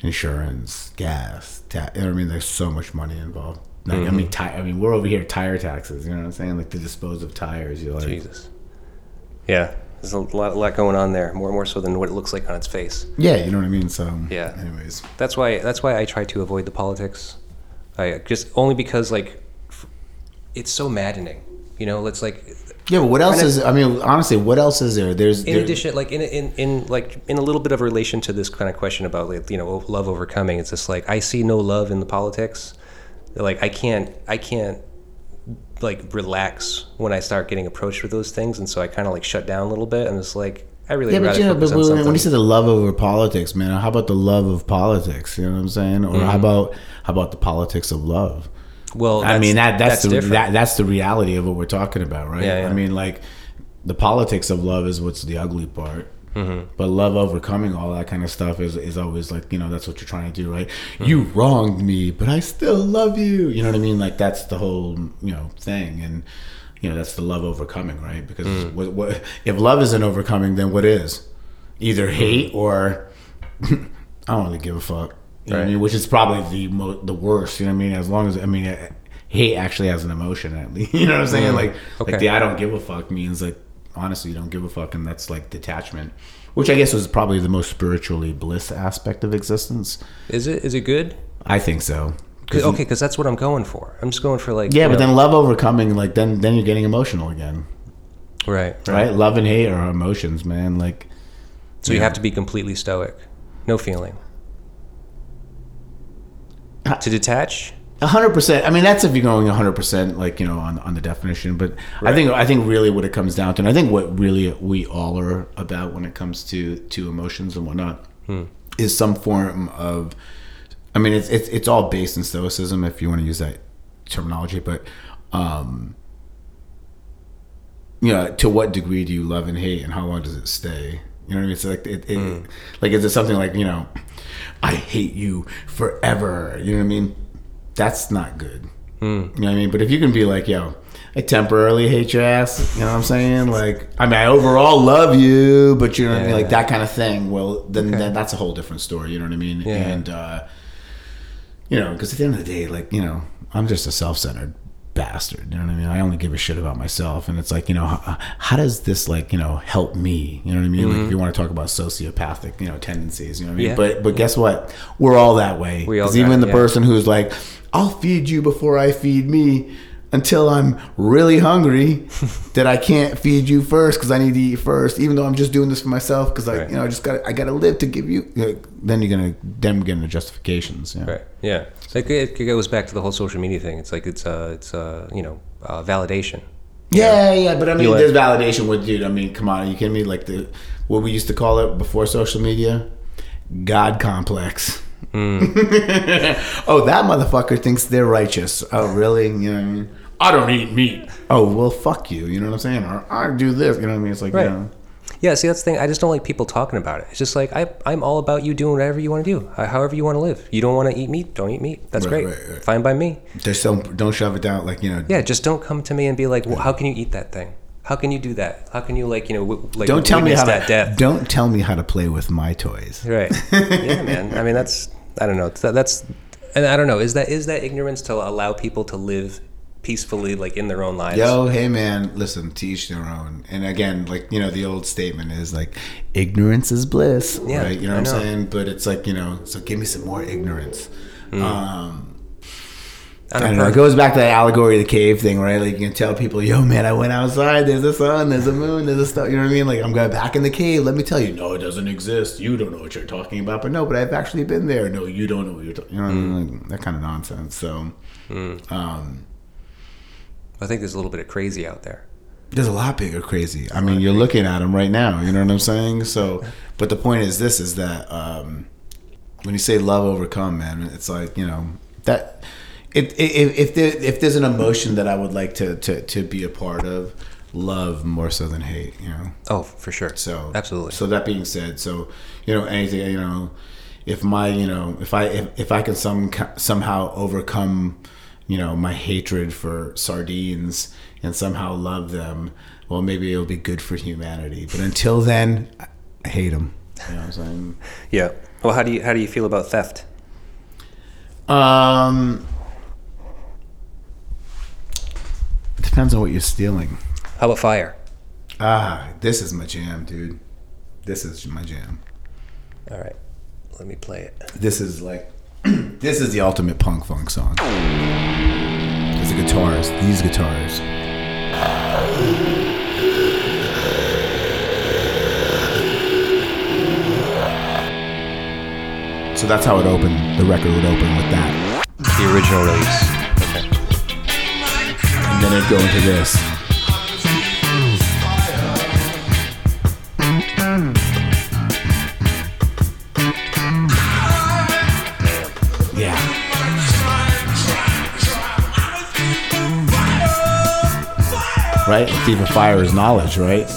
insurance, gas, ta- you know I mean. There's so much money involved. Like I mean, ti- I mean, we're over here tire taxes. You know what I'm saying? Like to dispose of tires. You're like, Jesus. Yeah, there's a lot, a lot going on there. More, more so than what it looks like on its face. yeah, you know what I mean. So Yeah. Anyways, That's why. That's why I try to avoid the politics. I uh, just only because like, f- it's so maddening. You know, it's like yeah, but what else is? I mean, honestly, what else is there? There's in there- addition, like in, in in like in a little bit of relation to this kind of question about like you know love overcoming. It's just like I see no love in the politics. Like I can't I can't like relax when I start getting approached with those things, and so I kind of like shut down a little bit. and it's like I really Yeah, but you know, but when, something. you say the love over politics, man, how about the love of politics? You know what I'm saying? Or Mm-hmm. how about how about the politics of love? well, I mean that that's, the that, that's the reality of what we're talking about, right? Yeah, yeah. I mean, like the politics of love is what's the ugly part. Mm-hmm. But love overcoming all that kind of stuff is, is always like you know that's what you're trying to do right. Mm-hmm. You wronged me, but I still love you. You know what I mean? Like that's the whole you know thing, and you know that's the love overcoming, right? Because Mm. what, what if love isn't overcoming, then what is? Either Mm-hmm. hate or I don't really give a fuck. You know what I mean? Which is probably the mo- the worst. You know what I mean? As long as I mean, hate actually has an emotion at least. You know what I'm saying? Like Okay. like the I don't give a fuck means like honestly you don't give a fuck, and that's like detachment. Which I guess was probably the most spiritually bliss aspect of existence. is it is it good? I think so. 'Cause- okay, because that's what I'm going for. I'm just going for like Yeah, but know- then love overcoming, like then then you're getting emotional again, right, right. right? Love and hate are emotions, man. Like So you have to be completely stoic, no feeling. Ha- To detach, A hundred percent. I mean, that's if you're going a hundred percent, like you know, on on the definition. But I think I think really what it comes down to, and I think what really we all are about when it comes to to emotions and whatnot, hmm. is some form of. I mean, it's it's it's all based in stoicism, if you want to use that terminology. But, um, you know, to what degree do you love and hate, and how long does it stay? You know what I mean? It's like it, it like is it something like you know, I hate you forever. You know what I mean? That's not good. You know what I mean? But if you can be like, yo, I temporarily hate your ass. You know what I'm saying? Like, I mean, I overall love you, but you know what I mean? Like that kind of thing. Well, then then that's a whole different story. You know what I mean? Yeah. And uh, you know, because at the end of the day, like, you know, I'm just a self-centered bastard. You know what I mean? I only give a shit about myself, and it's like, you know, how, how does this like, you know, help me? You know what I mean? Like, if mm-hmm. you want to talk about sociopathic, you know, tendencies, you know what I mean? Yeah. But but guess what? We're all that way. We all got even the yeah. person who's like, I'll feed you before I feed me. Until I'm really hungry that I can't feed you first because I need to eat first, even though I'm just doing this for myself because I, Right. you know, I just got I got to live to give you. then you're gonna then get into justifications. Yeah. Right. Yeah. Like it, it goes back to the whole social media thing. It's like it's uh it's uh you know uh, validation. Yeah, yeah, but I mean, You there's validation with dude. I mean, come on, are you kidding me? Like the what we used to call it before social media, God complex. oh, that motherfucker thinks they're righteous. Oh, really? You know what I mean? I don't eat meat. Oh, well, fuck you. You know what I'm saying? Or I do this. You know what I mean? It's like, Right. you know. Yeah. See, that's the thing. I just don't like people talking about it. It's just like I I'm all about you doing whatever you want to do, however you want to live. You don't want to eat meat, don't eat meat. That's Right, great. right, right. Fine by me. Just don't, don't shove it down. Like, you know, Yeah. Just don't come to me and be like, well, how can you eat that thing? How can you do that? How can you like you know w- like don't tell me how that to, death? don't tell me how to play with my toys. Right. yeah, man. I mean, that's I don't know. It's that, that's and I don't know. Is that is that ignorance to allow people to live peacefully, like in their own lives? Yo, hey man, listen, to each their own. And again, like, you know, the old statement is like, ignorance is bliss. Yeah, right? You know I what I'm saying? But it's like, you know, so give me some more ignorance. Mm. Um, I I don't don't know. know. It goes back to that allegory of the cave thing, right? Like you can tell people, yo, man, I went outside. There's a sun. There's a moon. There's a stuff. You know what I mean? Like I'm going back in the cave. Let me tell you, no, it doesn't exist. You don't know what you're talking about. But no, but I've actually been there. No, you don't know what you're talking. You know what I Mm. mean? Like, that kind of nonsense. So um, I think there's a little bit of crazy out there. there's a lot bigger crazy. I mean, you're looking at them right now. You know what I'm saying? So, but the point is, this is that um, when you say love overcome, man, it's like you know that if if if, there, if there's an emotion that I would like to, to to be a part of, love more so than hate. You know. Oh, for sure. So absolutely. So that being said, so you know anything you know, if my you know if I if, if I can some somehow overcome you know my hatred for sardines and somehow love them, well maybe it'll be good for humanity. But until then, I hate them. You know what I'm saying? yeah. Well, how do you how do you feel about theft? Um, it depends on what you're stealing. How about fire? Ah, this is my jam, dude. This is my jam. All right. Let me play it. This is like this is the ultimate punk funk song. There's the guitars, these guitars. So that's how it opened. The record would open with that. The original release. Okay. And then it'd go into this. Right? Of fire is knowledge, right?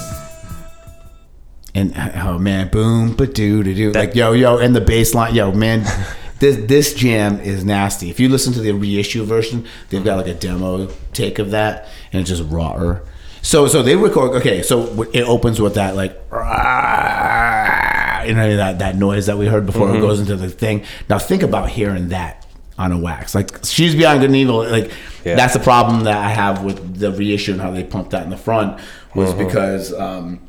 And oh man, boom, but do to do like yo yo, and the bass line, yo man, this this jam is nasty. If you listen to the reissue version, they've got like a demo take of that, and it's just rawer. So so they record. Okay, so it opens with that like you know that that noise that we heard before it mm-hmm. goes into the thing. Now think about hearing that on a wax. Like she's beyond good and evil. Like Yeah. that's the problem that I have with the reissue and how they pumped that in the front was because um,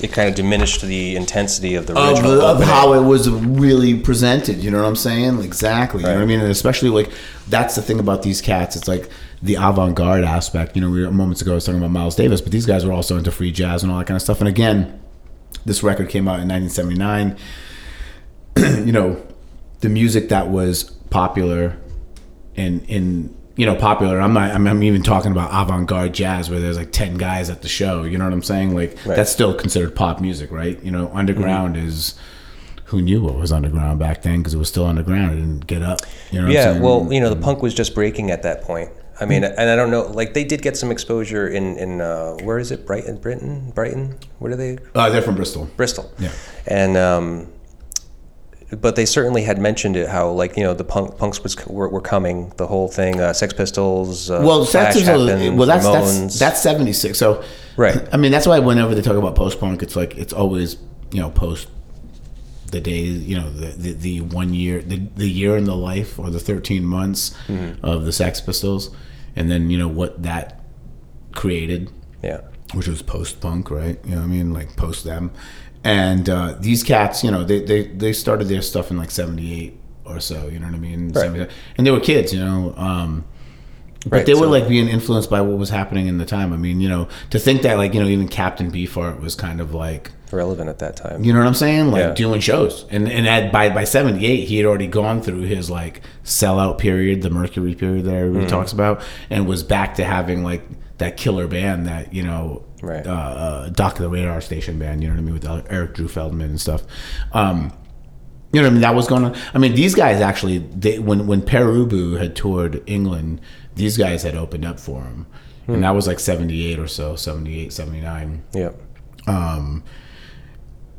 It kind of diminished the intensity of the of, original. the- of how it was really presented. You know what I'm saying? Exactly. You know what I mean? And especially like that's the thing about these cats. It's like the avant-garde aspect. You know, we were, moments ago I was talking about Miles Davis, but these guys were also into free jazz and all that kind of stuff. And again, this record came out in 1979. you know, the music that was popular in in you know popular. I'm not. I'm, I'm even talking about avant-garde jazz where there's like ten guys at the show. You know what I'm saying? Like Right. that's still considered pop music, right? You know, underground Mm-hmm. is. Who knew what was underground back then? Because it was still underground. It didn't get up. You know what I'm Yeah, well, you know, the punk was just breaking at that point. I mean, and I don't know, like they did get some exposure in in uh, where is it? Brighton, Britain, Brighton. Where are they? uh, they're from Bristol. Bristol. Yeah. And um, but they certainly had mentioned it how like you know the punk punks was were, were coming the whole thing uh, Sex Pistols. Uh, Well, Clash that's happened, well, that's that's that's seventy six. So, Right. I mean, that's why whenever they talk about post punk, it's like it's always you know post the day you know the, the the one year the the year in the life or the thirteen months Mm-hmm. of the Sex Pistols, and then you know what that created yeah. which was post punk, right? You know what I mean? Like post them. And uh, these cats, you know, they, they, they started their stuff in like 78, or so. You know what I mean? Right. And they were kids, you know. Um, but Right, they were so- like being influenced by what was happening in the time. I mean, you know, to think that like you know even Captain Beefheart was kind of like relevant at that time. you know what I'm saying? Like Yeah. doing shows. And and at, by by 78, he had already gone through his like sellout period, the Mercury period that Mm-hmm. everybody talks about, and was back to having like that killer band that, you know, Right. uh, uh, Doc the Radar Station band, you know what I mean, with Eric Drew Feldman and stuff. Um, you know what I mean? That was going on. I mean, these guys actually, they, when when Pere Ubu had toured England, these guys had opened up for him. Hmm. And that was like 78 or so, 78, 79. Yeah. Um,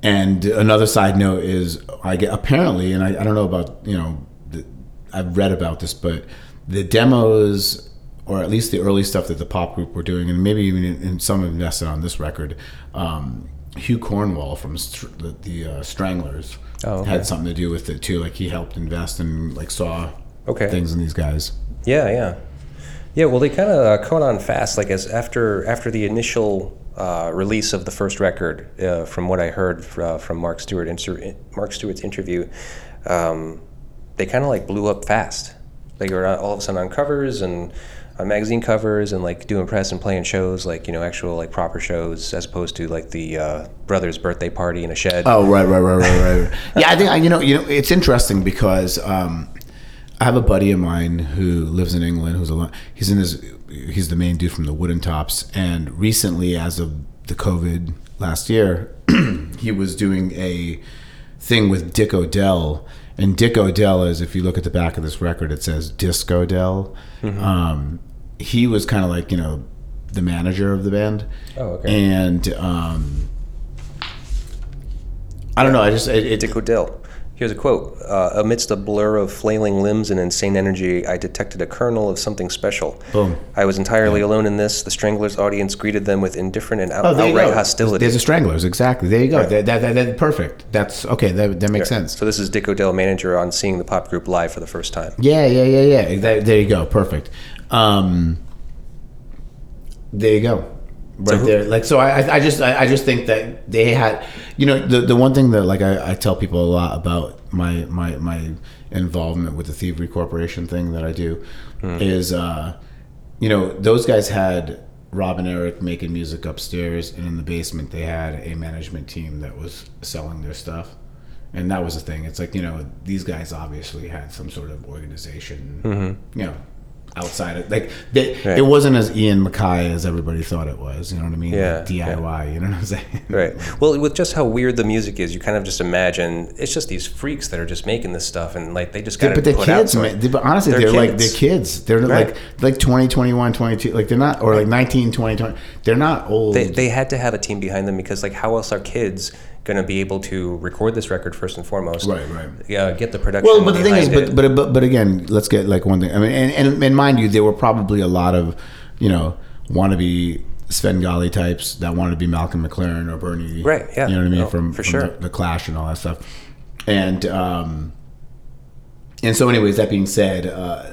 and another side note is, I get apparently, and I, I don't know about you know, the, I've read about this, but the demos, or at least the early stuff that the pop group were doing, and maybe even in, in some of them invested on this record, um, Hugh Cornwell from Str- the, the uh, Stranglers Oh, okay. had something to do with it too. Like he helped invest and like saw Okay. things in these guys. Yeah, yeah, yeah. Well, they kind of uh, caught on fast. Like as after after the initial uh, release of the first record, uh, from what I heard uh, from Mark Stewart, inter- Mark Stewart's interview, um, they kind of like blew up fast. They were all of a sudden on covers and on magazine covers and like doing press and playing shows, like you know actual like proper shows, as opposed to like the uh, brother's birthday party in a shed. Oh right, right, right, right, right. yeah, I think you know, you know, it's interesting because um, I have a buddy of mine who lives in England. Who's a he's in his he's the main dude from the Wooden Tops, and recently, as of the COVID last year, he was doing a thing with Dick O'Dell. And Dick O'Dell is, if you look at the back of this record, it says Disco Dell. Um, he was kind of like you know the manager of the band. Oh, okay. And um, I don't know. I just it, it, Dick O'Dell. Here's a quote. Uh, Amidst a blur of flailing limbs and insane energy, I detected a kernel of something special. Boom. I was entirely alone in this. The Stranglers' audience greeted them with indifferent and out- Oh, outright hostility. There's the Stranglers, exactly. There you go. That, that, that, that- perfect. That's okay. That, that makes sense. So this is Dick O'Dell, manager, on seeing the pop group live for the first time. Yeah, yeah, yeah, yeah. There you go. Perfect. Um, there you go. Right who- there. Like so, I, I- just, I, just think that they had, you know, the the one thing that like I, I tell people a lot about my my my involvement with the Thievery Corporation thing that I do is, uh, you know, those guys had Rob and Eric making music upstairs, and in the basement they had a management team that was selling their stuff. And that was the thing. It's like you know these guys obviously had some sort of organization, you know, outside of like they, Right. it wasn't as Ian MacKaye as everybody thought it was. You know what I mean? Yeah, Like DIY. You know what I'm saying? Right. Well, with just how weird the music is, you kind of just imagine it's just these freaks that are just making this stuff, and like they just got Yeah, but the put out. kids, man, they- but honestly, They're they're, like they're kids. They're Right. like like 20, 21, 22. Like they're not, or like 19, 20, 20. They're not old. They, they had to have a team behind them because, like, how else are kids going to be able to record this record first and foremost? Right, right. Yeah, get the production. Well, but the thing is, but, but but but again, let's get like one thing. I mean, and, and, and mind you, there were probably a lot of, you know, wannabe Svengali types that wanted to be Malcolm McLaren or Bernie. Right, yeah. You know what I mean No, from, for from sure. the, the Clash and all that stuff, and um, and so anyways, that being said, uh,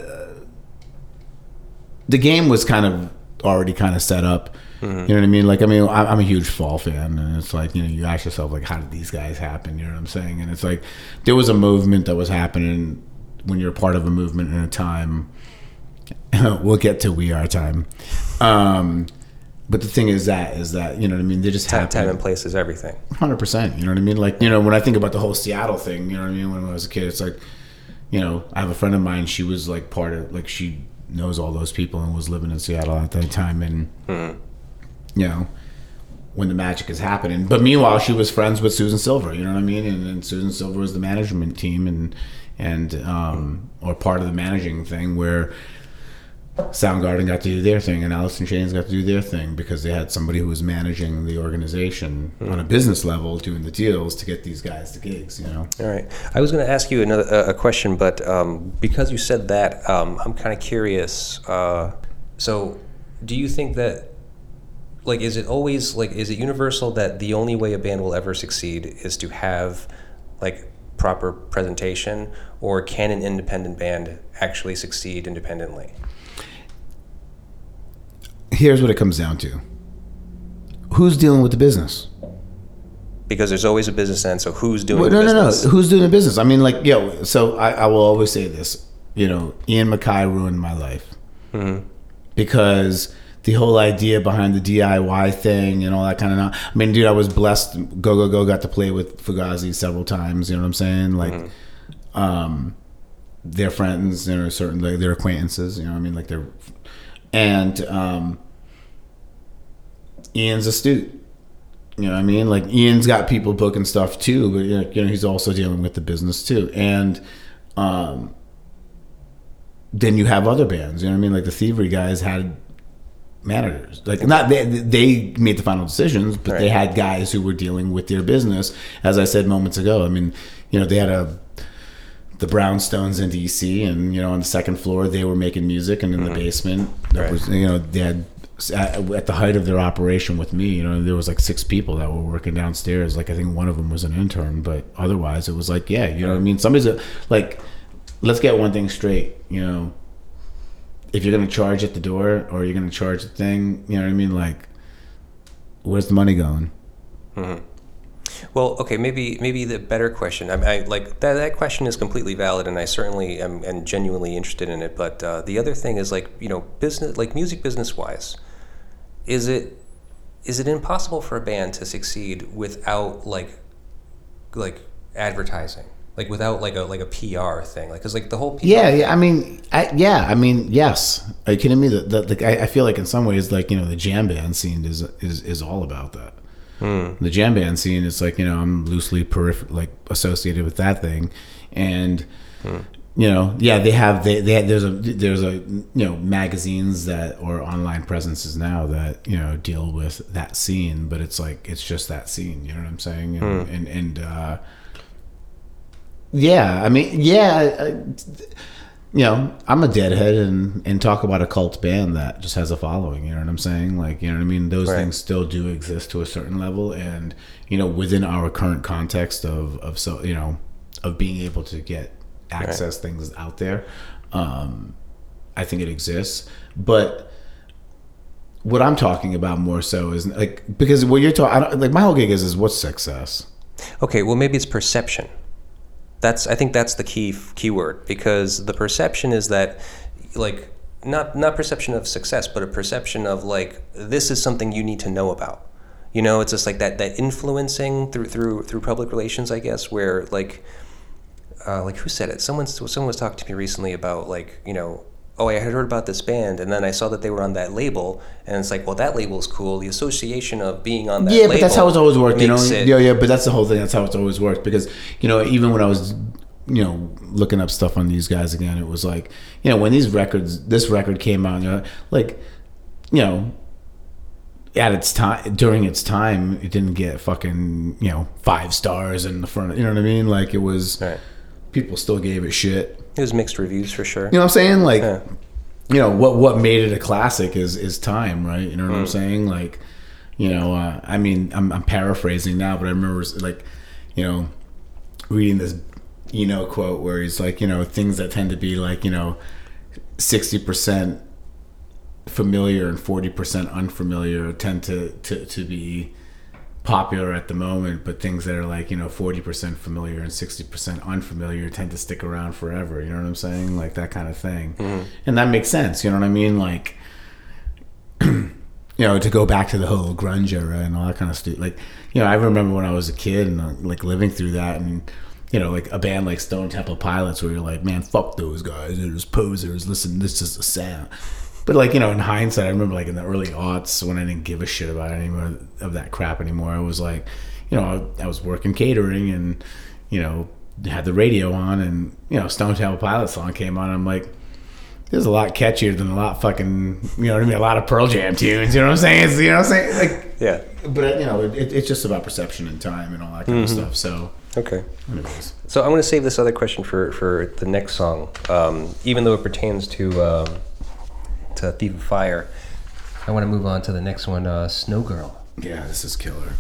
the game was kind of already kind of set up. Mm-hmm. You know what I mean? Like, I mean, I- I'm a huge Fall fan, and it's like, you know, you ask yourself, like, how did these guys happen? You know what I'm saying? And it's like, there was a movement that was happening when you're part of a movement in a time. we'll get to We Are Time. Um, but the thing is that, is that, you know what I mean? They just time, happen. time and place is everything. Hundred percent. You know what I mean? Like you know, when I think about the whole Seattle thing, you know what I mean? When I was a kid, it's like, you know, I have a friend of mine. She was like part of like she knows all those people and was living in Seattle at that time, and you know, when the magic is happening. But meanwhile, she was friends with Susan Silver. You know what I mean? And, and Susan Silver was the management team and and um, or part of the managing thing where. Soundgarden got to do their thing, and Alice in Chains got to do their thing because they had somebody who was managing the organization on a business level, doing the deals to get these guys to gigs. You know, All right. I was going to ask you another a a question, but um, because you said that, um, I'm kind of curious. Uh, so, do you think that, like, is it always like, is it universal that the only way a band will ever succeed is to have, like, proper presentation, or can an independent band actually succeed independently? here's what it comes down to: who's dealing with the business? Because there's always a business end. So who's doing Well, no, no, no. Who's doing the business? I mean, like, yo. So I, I will always say this. You know, Ian MacKaye ruined my life Mm-hmm. because the whole idea behind the DIY thing and all that kind of. I mean, dude, I was blessed. Go go go. Got to play with Fugazi several times. You know what I'm saying? Like, Mm-hmm. um, they're friends. You know, certain like, they're acquaintances. You know, what I mean, like they're, and um, Ian's astute. You know what I mean? Like Ian's got people booking stuff too, but you know, you know he's also dealing with the business too. And um, then you have other bands. You know what I mean? Like the Thievery guys had managers. Like not they they made the final decisions, but they had guys who were dealing with their business. As I said moments ago, I mean, you know, they had a the Brownstones in DC, and you know, on the second floor they were making music, and in the mm-hmm. basement, that Right. was you know they had at, at the height of their operation with me, you know, there was like six people that were working downstairs. Like I think one of them was an intern, but otherwise it was like, yeah, you know what I mean. Somebody's a, like, let's get one thing straight, you know. If you're gonna charge at the door or you're gonna charge the thing, you know what I mean. Like, where's the money going? Well, okay, maybe maybe the better question. I, I like that. That question is completely valid, and I certainly am, am genuinely interested in it. But uh, the other thing is like you know business, like music business wise, is it is it impossible for a band to succeed without like like advertising, like without like a like a PR thing, like because like the whole PR Yeah, yeah. I mean, I, yeah. I mean, yes. Are you kidding me? that the, I, I feel like in some ways, like you know, the jam band scene is is is all about that. Hmm. The jam band scene is like you know, I'm loosely peripher- like associated with that thing, and hmm. you know, yeah, they have they, they have, there's a there's a you know magazines that or online presences now that you know deal with that scene, but it's like it's just that scene. You know what I'm saying? And hmm. and, and uh, yeah, I mean, yeah. I, you know, I'm a deadhead and and talk about a cult band that just has a following. You know what I'm saying? Like, you know what I mean? Those Right. things still do exist to a certain level, and you know, within our current context of of so you know of being able to get access things out there, um, I think it exists. But what I'm talking about more so is like because what you're talking, like my whole gig is is what's success. Okay, well maybe it's perception. That's I think that's the key key word because the perception is that like not not perception of success, but a perception of like this is something you need to know about. You know, it's just like that that influencing through through through public relations, I guess, where like uh, like who said it? Someone someone was talking to me recently about like you know oh I had heard about this band and then I saw that they were on that label and it's like well that label's cool. The association of being on that yeah, but that's how it's always worked. You know, it- yeah, yeah. But that's the whole thing. That's how it's always worked. Because you know, even when I was, you know, looking up stuff on these guys again, it was like, you know, when these records, this record came out, you know, like, you know, at its time during its time, it didn't get fucking you know five stars in the front. You know what I mean? Like it was, Right. people still gave it shit. It was mixed reviews for sure. You know what I'm saying? Like, Yeah. you know what what made it a classic is is time, right? You know what I'm Mm. saying? Like, you know, uh, I mean, I'm, I'm paraphrasing now, but I remember like, you know, reading this you know, quote where he's like, you know, things that tend to be like, you know, sixty percent familiar and forty percent unfamiliar tend to, to to be popular at the moment, but things that are like, you know, 40% familiar and 60% unfamiliar tend to stick around forever. You know what I'm saying? Like that kind of thing. And that makes sense. You know what I mean? Like, you know, to go back to the whole grunge era and all that kind of stuff. Like, you know, I remember when I was a kid and uh, like living through that and, you know, like a band like Stone Temple Pilots where you're like, man, fuck those guys. They're just posers. Listen, this is a sound. But like you know, in hindsight, I remember like in the early aughts when I didn't give a shit about any more of that crap anymore. I was like, you know, I, I was working catering and you know had the radio on and you know Stone Temple Pilots song came on. I'm like, this is a lot catchier than a lot fucking you know what I mean, a lot of Pearl Jam tunes. You know what I'm saying? It's, you know what I'm saying? Like, Yeah. but you know, it, it's just about perception and time and all that kind of stuff. So, Okay. anyways, So I'm going to save this other question for, for the next song, um, even though it pertains to um, to Thief of Fire. I want to move on to the next one, uh, Snow Girl. yeah, this is killer.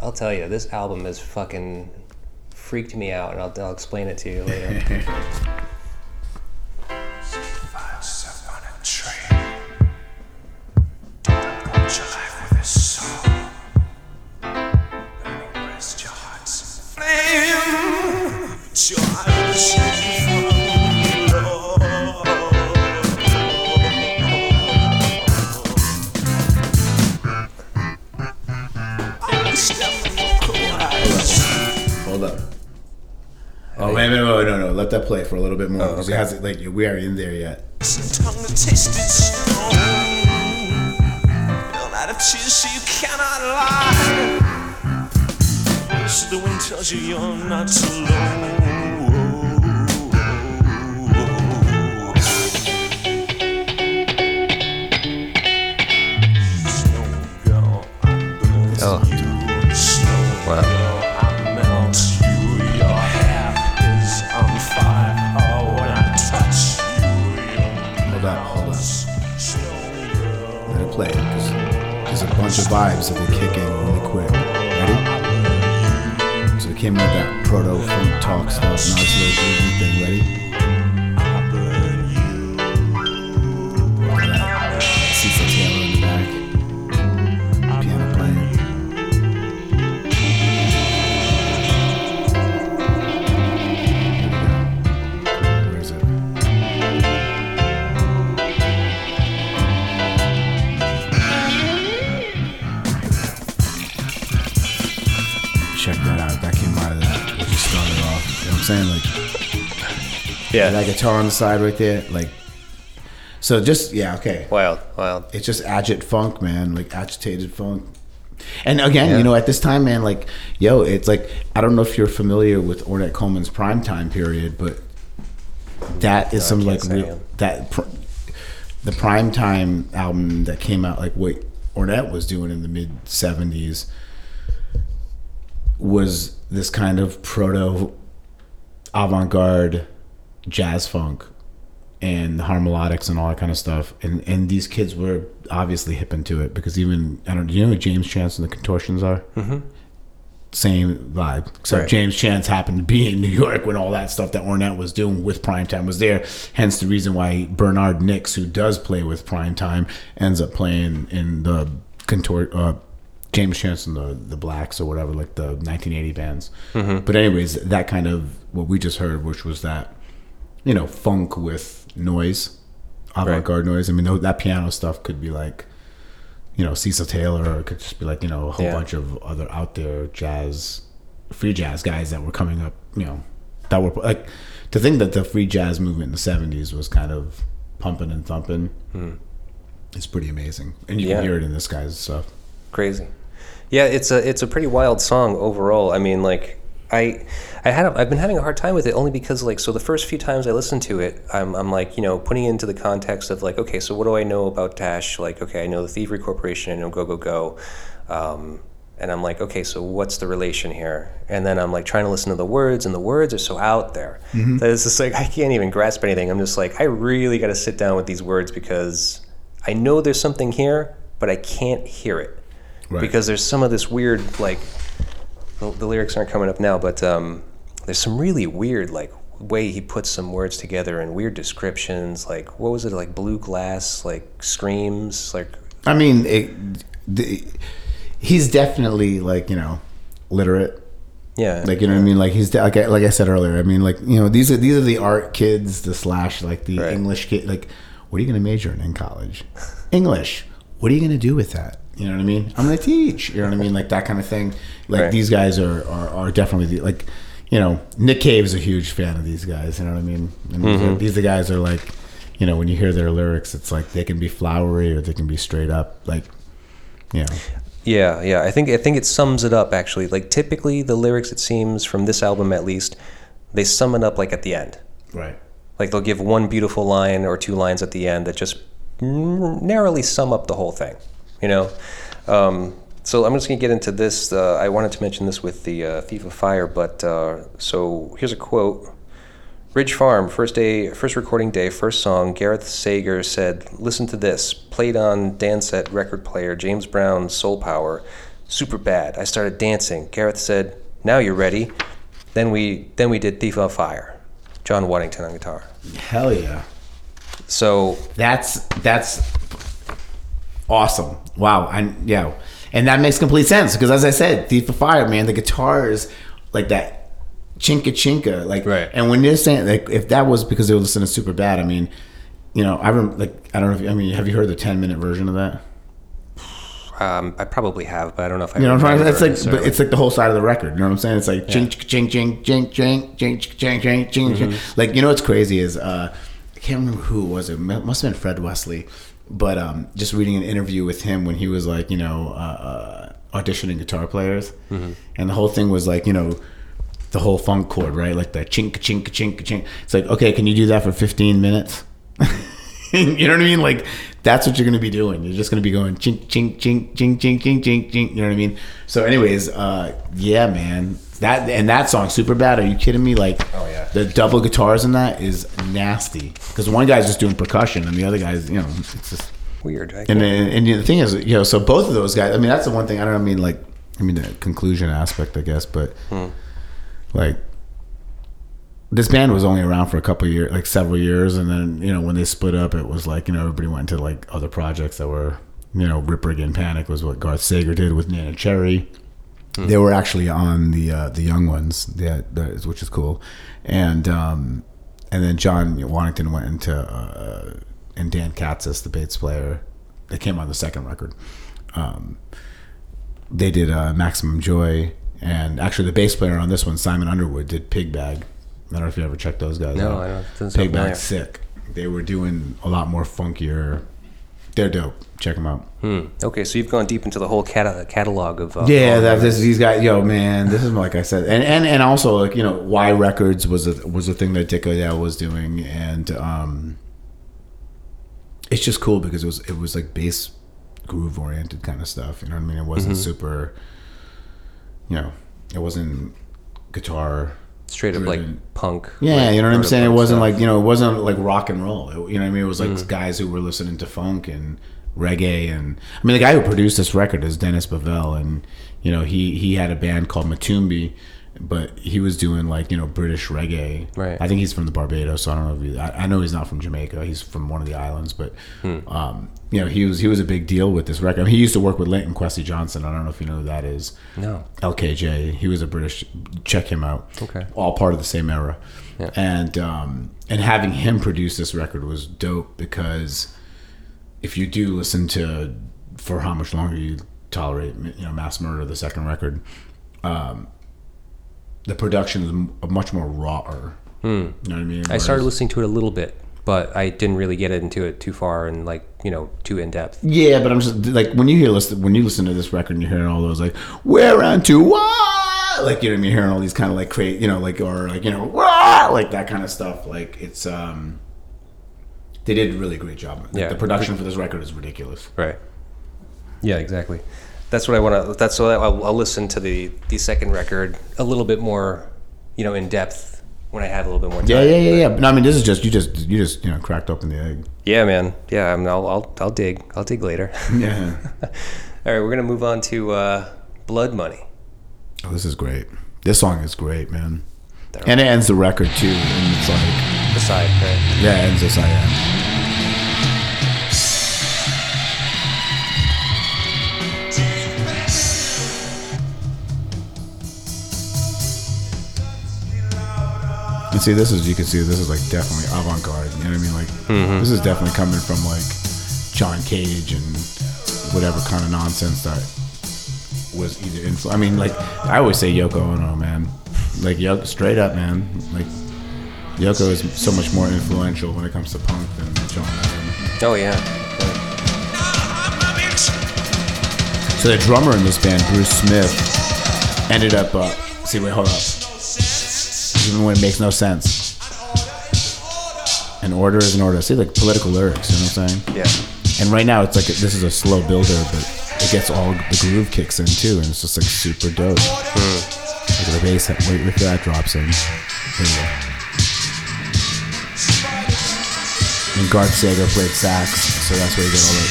I'll tell you, this album has fucking freaked me out, and I'll, I'll explain it to you later. little bit more. Oh, because okay. it has like we aren't in there yet. tongue to taste it strong. Built out of tears, so you cannot lie. So the wind tells you you're not alone. Vibes that they kick in really quick. Ready? So it came with that proto funk talk stuff. Little groovy thing. Ready? Yeah. that guitar on the side right there. Like so just yeah, okay. Wild, wild. It's just agit funk, man. Like agitated funk. And again, Yeah. you know, at this time, man, like, yo, it's like I don't know if you're familiar with Ornette Coleman's prime time period, but that is No, some like real, that pr- the prime time album that came out, like what Ornette was doing in the mid '70s, was this kind of proto avant-garde jazz funk and the harmonics and all that kind of stuff. And and these kids were obviously hip into it because even I don't do you know who James Chance and the Contortions are? Mm-hmm. Same vibe, except Right. James Chance happened to be in New York when all that stuff that Ornette was doing with Primetime was there. Hence the reason why Bernard Nix, who does play with Primetime, ends up playing in the Contort. Uh, James Chance and the the Blacks or whatever, like the 1980 bands. But anyways, that kind of what we just heard, which was that you know, funk with noise, avant-garde noise. I mean, that piano stuff could be like, you know, Cecil Taylor, or it could just be like, you know, a whole Yeah. bunch of other out there jazz, free jazz guys that were coming up, you know, that were like, to think that the free jazz movement in the '70s was kind of pumping and thumping. Hmm. It's pretty amazing, and you. Yeah. can hear it in this guy's stuff. crazy. Yeah, it's a it's a pretty wild song overall. I mean, like I I had a, I've been having a hard time with it only because like so the first few times I listened to it, I'm I'm like you know putting it into the context of like okay, so what do I know about Hash? Like okay, I know the Thievery Corporation, I know Go Go Go. Um, and I'm like, okay, so what's the relation here? And then I'm like trying to listen to the words, and the words are so out there that it's just like I can't even grasp anything. I'm just like, I really got to sit down with these words because I know there's something here, but I can't hear it Right. because there's some of this weird like the, the lyrics aren't coming up now but um, there's some really weird like way he puts some words together and weird descriptions like what was it like blue glass like screams like I mean, it, the, he's definitely like you know, literate. yeah Like you know what I mean? Like he's like I, like I said earlier. I mean, like you know, these are these are the art kids, the slash like the Right. English kid. Like, what are you going to major in in college? English. What are you going to do with that? You know what I mean? I'm going to teach. You know what I mean? Like that kind of thing. Like Right. these guys are, are are definitely the, like, you know, Nick Cave is a huge fan of these guys. You know what I mean? And these, Mm-hmm. are, these are guys are like, you know, when you hear their lyrics, it's like they can be flowery or they can be straight up. Like, you know, yeah yeah i think i think it sums it up actually like typically the lyrics it seems from this album at least they sum it up like at the end right. like they'll give one beautiful line or two lines at the end that just narrowly sum up the whole thing you know? Um, so i'm just going to get into this uh, i wanted to mention this with the uh, thief of fire but uh, so here's a quote. Ridge farm first day first recording day first song gareth sager said listen to this played on dansette record player james brown's soul power super bad. I started dancing gareth said now you're ready then we then we did thief of fire john waddington on guitar Hell yeah. so That's that's awesome. Wow. And yeah. And that makes complete sense because as I said, Thief of Fire, man, the guitars like that chinka chinka. Like Right. and when they're saying like if that was because they were listening to super bad, I mean, you know, I remember like I don't know if I mean, have you heard the ten minute version of that? Um, I probably have, but I don't know if I. You know what I'm saying? It's like, but it's like the whole side of the record. You know what I'm saying? It's like ching, ching, ching, ching, ching, ching, ching, ching, ching, ching. Like you know what's crazy is uh, I can't remember who it was. It mu- must have been Fred Wesley, but um, just reading an interview with him when he was like, you know, uh, uh, auditioning guitar players, mm-hmm. and the whole thing was like, you know, the whole funk chord, right? Like the chink, chink, chink, chink. It's like, okay, can you do that for 15 minutes? you know what I mean? Like that's what you're gonna be doing. You're just gonna be going chink, chink, chink, chink, chink, chink, chink, chink. You know what I mean? So, anyways, uh, yeah, man that and that song super bad. Are you kidding me? Like, Oh, yeah. the double guitars in that is nasty. Because one guy's just doing percussion and the other guy's, you know, it's just. weird. I And then, and the thing is, you know, so both of those guys. I mean, that's the one thing. I don't know, I mean, like, I mean, the conclusion aspect, I guess, but hmm. like this band was only around for a couple years, like several years, and then you know when they split up, it was like you know everybody went to like other projects that were you know Rip Rig and Panic was what Garth Sager did with Neneh Cherry. They were actually on the uh, the Young Ones, that is, which is cool, and um, and then John Waddington went into uh, and Dan Catsis, the bass player, they came on the second record. Um, they did uh, Maximum Joy, and actually the bass player on this one, Simon Underwood, did Pig Bag. I don't know if you ever checked those guys No, out. I don't- doesn't Pig familiar. Bag's sick. They were doing a lot more funkier. They're dope. Check them out. Hmm. Okay, so you've gone deep into the whole cata- catalog of. Uh, Yeah, that this, these guys, yo, man, this is like I said, and and, and also like you know, Y Records was a was a thing that Dick O'Dell was doing, and um, it's just cool because it was it was like bass groove oriented kind of stuff. You know what I mean? It wasn't super, you know, it wasn't guitar. straight up like punk. Yeah, like, you know what I'm saying. It wasn't stuff. like you know, it wasn't like rock and roll. It- you know what I mean? It was like guys who were listening to funk and reggae, and I mean the guy who produced this record is Dennis Bovell, and you know he he had a band called Matumbi, but he was doing like you know British reggae. Right. I think he's from the Barbados, so I don't know if he, I, I know he's not from Jamaica. He's from one of the islands, but um, you know he was he was a big deal with this record. I mean, he used to work with Linton Kwesi Johnson. I don't know if you know who that is. No. LKJ. He was a British. Check him out. Okay. All part of the same era. Yeah. And um, and having him produce this record was dope because if you do listen to for how much longer you tolerate you know mass murder the second record um, the production is m- much more rawer you know what i mean Hmm. I started listening to it a little bit, but I didn't really get into it too far and like you know too in depth. Yeah, but I'm just like when you hear listen when you listen to this record and you're hearing all those like we're on to what like you know what I mean hearing all these kind of like crazy you know like or like you know "Wah!" like that kind of stuff like it's um they did a really great job. The- Yeah. the production for this record is ridiculous. Right. Yeah, exactly. That's what I want to. That's what I'll, I'll listen to the the second record a little bit more, you know, in depth when I have a little bit more time. Yeah, yeah, yeah, yeah. No, I mean this is just you just you just you know cracked open the egg. Yeah, man. Yeah, I mean, I'll I'll, I'll dig. I'll dig later. Yeah. All right, we're gonna move on to uh, Blood Money. oh, this is great. This song is great, man. And it ends the record too, and it's like The side, right? yeah, it ends the side. am. And see, this is you can see this is like definitely avant-garde. You know what I mean? Like this is definitely coming from like John Cage and whatever kind of nonsense that was either influ. I mean, like I always say Yoko Ono, man. Like Yoko, straight up, man. Like Yoko is so much more influential when it comes to punk than John Lennon. Oh yeah. So the drummer in this band, Bruce Smith, ended up. Uh, see, wait, hold up. Even when it makes no sense. An order is an order. See, like political lyrics. You know what I'm saying? Yeah. And right now, it's like this is a slow builder, but it gets all the groove kicks in too, and it's just like super dope. Hmm. Look at the bass. Wait, at that drops in. There you go. And Garth Sager played sax, so that's where you get all the.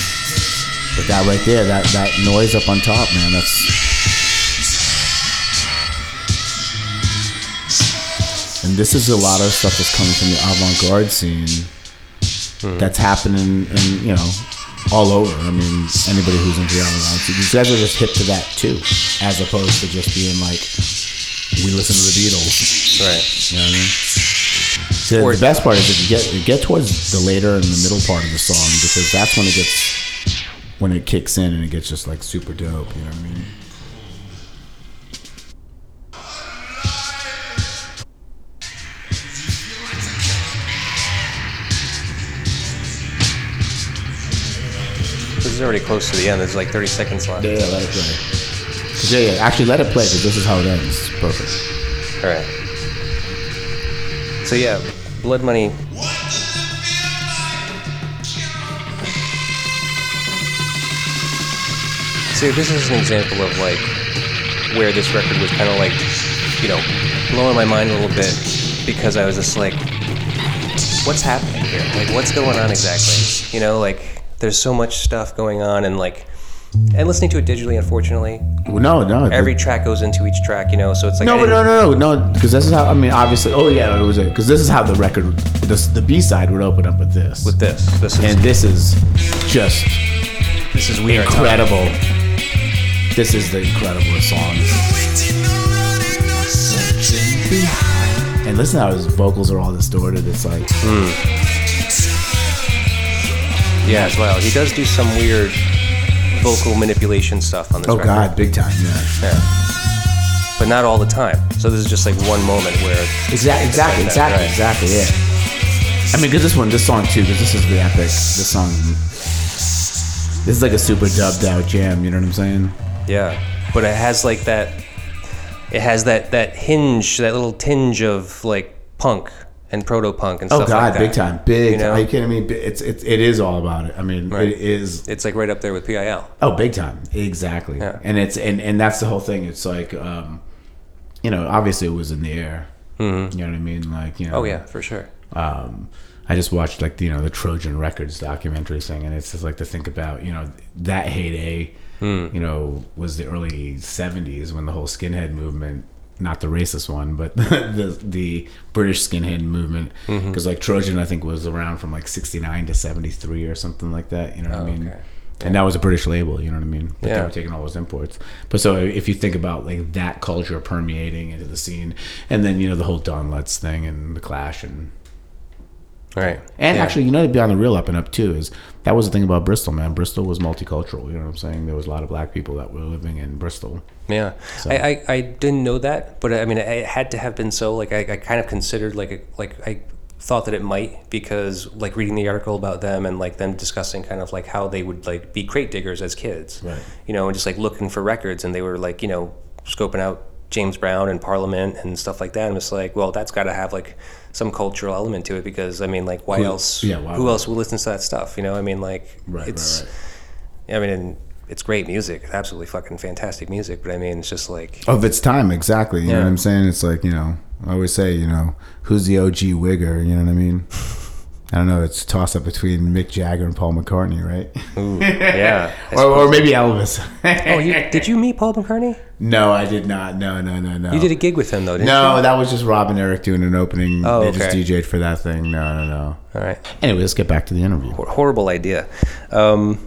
But that right there, that that noise up on top, man, that's. And this is a lot of stuff that's coming from the avant-garde scene hmm. that's happening, and you know, all over. I mean, anybody who's into the avant-garde scene, these guys are just hip to that too, as opposed to just being like, we listen to the Beatles. Right. You know what I mean? So Or- the best part is if you get you get towards the later and the middle part of the song because that's when it gets when it kicks in and it gets just like super dope. You know what I mean? Is already close to the end. There's like 30 seconds left. Yeah, yeah, let it play. Yeah, yeah. Actually, let it play because this is how it ends. Perfect. All right. So yeah, Blood Money. See, this is an example of like where this record was kind of like, you know, blowing my mind a little bit because I was just like, what's happening here? Like, what's going on exactly? You know, like there's so much stuff going on and like, and listening to it digitally, unfortunately, Well, no, no. every track goes into each track, you know, so it's like No, but no, no, no, no. Because this is how. I mean, obviously. Oh yeah, it was it. Because this is how the record, this, the B side would open up with this. with this. This is and this is just this is weird. incredible. This is the incredible song. And listen how his vocals are all distorted. It's like hmm. Yeah, as well. He does do some weird vocal manipulation stuff on this oh record. god, big time. Yeah. Yeah. But not all the time. So this is just like one moment where Exactly. Exactly. like that, Exactly. right. Exactly. Yeah. I mean, because this one, this song too, because this is the epic. This song. This is like a super dubbed out jam. You know what I'm saying? yeah. But it has like that it has that that hinge, that little tinge of like punk and proto punk and Oh stuff god, like that. Oh God, big time, big. You know? Are you kidding me? It's it's it is all about it. I mean, Right. it is. It's like right up there with PIL. Oh, big time, exactly. Yeah. And it's and and that's the whole thing. It's like, um, you know, obviously it was in the air. Mm-hmm. You know what I mean? Like, you know. Oh yeah, for sure. um, I just watched like you know the Trojan Records documentary thing, and it's just like to think about you know that heyday, Hmm. you know, was the early '70s when the whole skinhead movement, not the racist one, but the the British skinhead movement, Mm-hmm. because like Trojan I think was around from like '69 to '73 or something like that. You know what I mean? Oh, okay. And that was a British label, you know what I mean? But they were taking all those imports. But so if you think about like that culture permeating into the scene, and then you know the whole Don Letts thing and the Clash and Right. and Yeah. actually, you know, to be on the real up and up too is that was the thing about Bristol, man. Bristol was multicultural. You know what I'm saying? There was a lot of black people that were living in Bristol. Yeah, I, I, I didn't know that, but I mean, it had to have been so. Like, I, I kind of considered like a, like I thought that it might because like reading the article about them and like them discussing kind of like how they would like be crate diggers as kids, Right. You know, and just like looking for records, and they were like you know scoping out James Brown and Parliament and stuff like that. I'm just like, well, that's got to have like some cultural element to it because I mean, like, why Who- else? yeah, why who would- else will listen to that stuff? You know, I mean, like, Right, it's. right, right. I mean, and it's great music, absolutely fucking fantastic music. But I mean, it's just like Of its time, exactly. You know what I'm saying? It's like, you know, I always say, you know, who's the OG wigger? You know what I mean? I don't know. It's a toss up between Mick Jagger and Paul McCartney, right? Ooh, yeah. or, or maybe Elvis. oh, you, did you meet Paul McCartney? no, I did not. No, no, no, no. You did a gig with him though, didn't No, you? No, that was just Rob and Eric doing an opening. Oh, they just okay. DJ'd for that thing. No, no, no. All right. Anyway, let's get back to the interview. Hor- horrible idea. Um,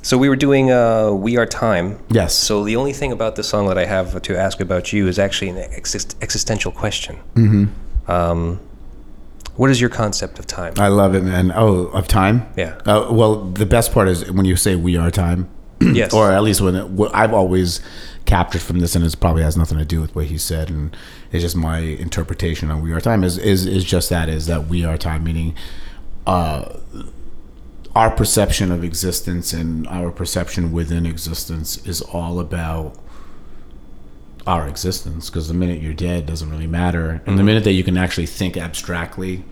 so we were doing uh, "We Are Time." Yes. So the only thing about the song that I have to ask about you is actually an exist- existential question. Mm-hmm. Um, what is your concept of time? I love it, man. Oh, of time? Yeah. Uh, well, the best part is when you say "we are time," yes. or at least when it, what I've always captured from this, and it probably has nothing to do with what he said, and it's just my interpretation of "we are time." Is is is just that is that we are time, meaning. Uh, our perception of existence and our perception within existence is all about our existence because the minute you're dead doesn't really matter and the mm-hmm. minute that you can actually think abstractly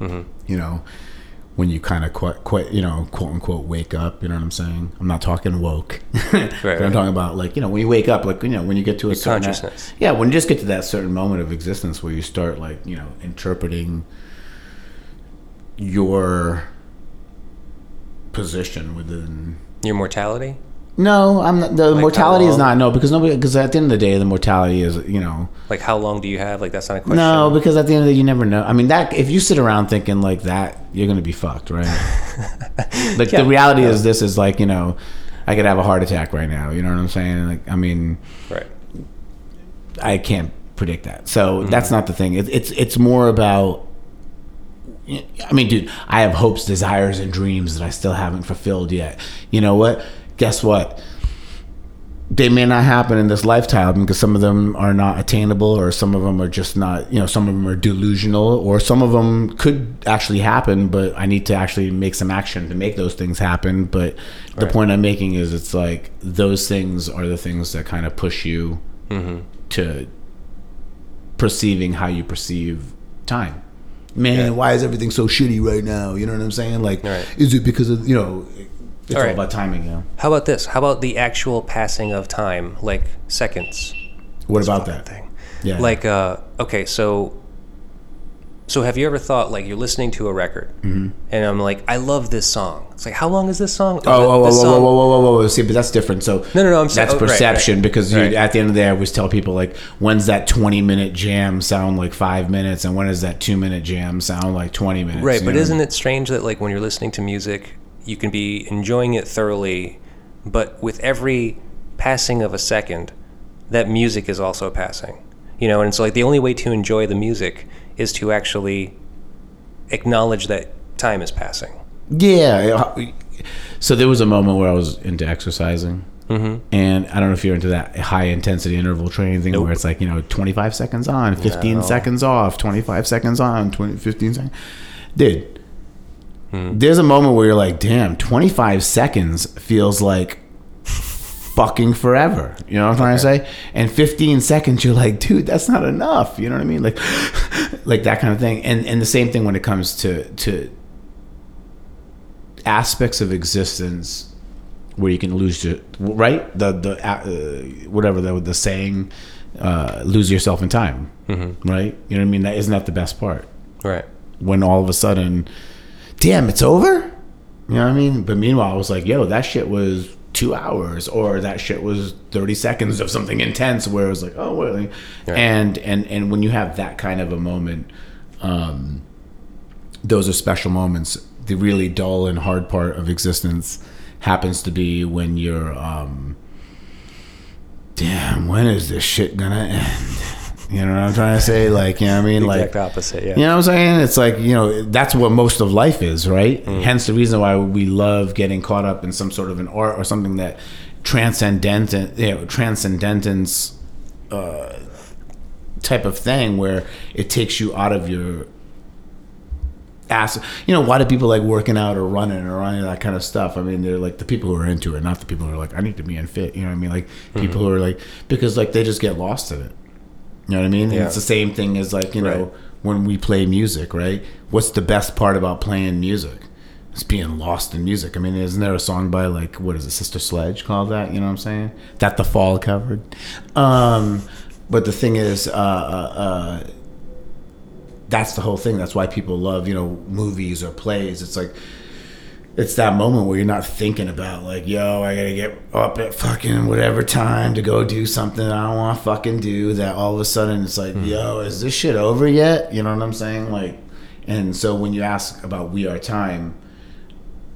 mm-hmm. you know when you kind of quite, quite you know quote unquote wake up you know what i'm saying i'm not talking woke But right. i'm talking about like you know when you wake up like you know when you get to a certain consciousness. yeah when you just get to that certain moment of existence where you start like you know interpreting your position within Your mortality? No i'm not the Like mortality is not no because nobody because at the end of the day the mortality is you know Like how long do you have? Like that's not a question. no because at the end of the day you never know i mean that if you sit around thinking like that you're gonna be fucked right like Yeah. the reality is this is like you know i could have a heart attack right now you know what i'm saying like i mean Right. I can't predict that. So mm-hmm. that's not the thing. It, it's it's more about I mean, dude, I have hopes, desires, and dreams that I still haven't fulfilled yet. You know what? Guess what? They may not happen in this lifetime because some of them are not attainable, or some of them are just not, you know, some of them are delusional, or some of them could actually happen, but I need to actually make some action to make those things happen. But the Right. point I'm making is it's like those things are the things that kind of push you mm-hmm. to perceiving how you perceive time. Man, Yeah. why is everything so shitty right now? You know what I'm saying? Like, Right. is it because of you know? It's all, All right. about timing, know. How about this? How about the actual passing of time, like seconds? What about that? thing? Yeah. Like, uh, okay, so, so have you ever thought like you're listening to a record, and I'm like, I love this song. It's like, how long is this song? Mm-hmm. Oh, whoa, whoa, this whoa, song- whoa, whoa, whoa, whoa, whoa! See, but that's different. So No, no, no, I'm that's oh, perception right. because you, Right. at the end of the day, I always tell people like, when's that twenty-minute jam sound like five minutes, and when does that two-minute jam sound like twenty minutes? Right, but know? isn't it strange that like when you're listening to music, you can be enjoying it thoroughly, but with every passing of a second, that music is also passing. You know, and so like the only way to enjoy the music is to actually acknowledge that time is passing. Yeah. So there was a moment where I was into exercising. Mm-hmm. And I don't know if you're into that high intensity interval training thing where it's like, you know, 25 seconds on, 15 No. seconds off, 25 seconds on, 20, 15 seconds. Dude, There's a moment where you're like, damn, 25 seconds feels like fucking forever. You know what I'm trying to say? And 15 seconds, you're like, dude, that's not enough. You know what I mean? Like, like that kind of thing. And and the same thing when it comes to to aspects of existence where you can lose your right the the uh, whatever the the saying uh, lose yourself in time right you know what I mean that isn't that the best part Right. when all of a sudden damn it's over you know what I mean but meanwhile I was like yo that shit was two hours or that shit was 30 seconds of something intense where it was like oh well Right. and and and when you have that kind of a moment um those are special moments. The really dull and hard part of existence happens to be when you're, um, damn, when is this shit gonna end? You know what I'm trying to say? Like, you know what I mean? Like, exact opposite, yeah. you know what I'm saying? It's like, you know, that's what most of life is, right? Hence the reason why we love getting caught up in some sort of an art or something that transcendent, you know, transcendentance uh, type of thing where it takes you out of your ass. You know, why do people like working out or running or any of that kind of stuff? I mean, they're like the people who are into it, not the people who are like, I need to be in fit. You know what I mean? Like people who are like, because like they just get lost in it. You know what I mean? And Yeah. it's the same thing as like, you know, Right. when we play music, right? What's the best part about playing music? It's being lost in music. I mean, isn't there a song by like what is it, Sister Sledge called that? You know what I'm saying? That the Fall covered. Um, but the thing is, uh, uh, uh, that's the whole thing. That's why people love, you know, movies or plays. It's like it's that moment where you're not thinking about like, yo, I gotta get up at fucking whatever time to go do something I don't want to fucking do. That all of a sudden it's like, yo, is this shit over yet? You know what I'm saying? Like, and so when you ask about We Are Time,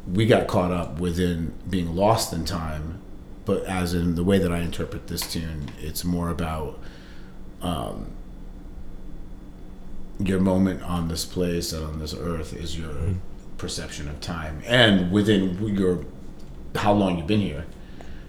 we got caught up within being lost in time. But as in the way that I interpret this tune, it's more about um, your moment on this place and on this earth is your perception of time. And within your how long you've been here.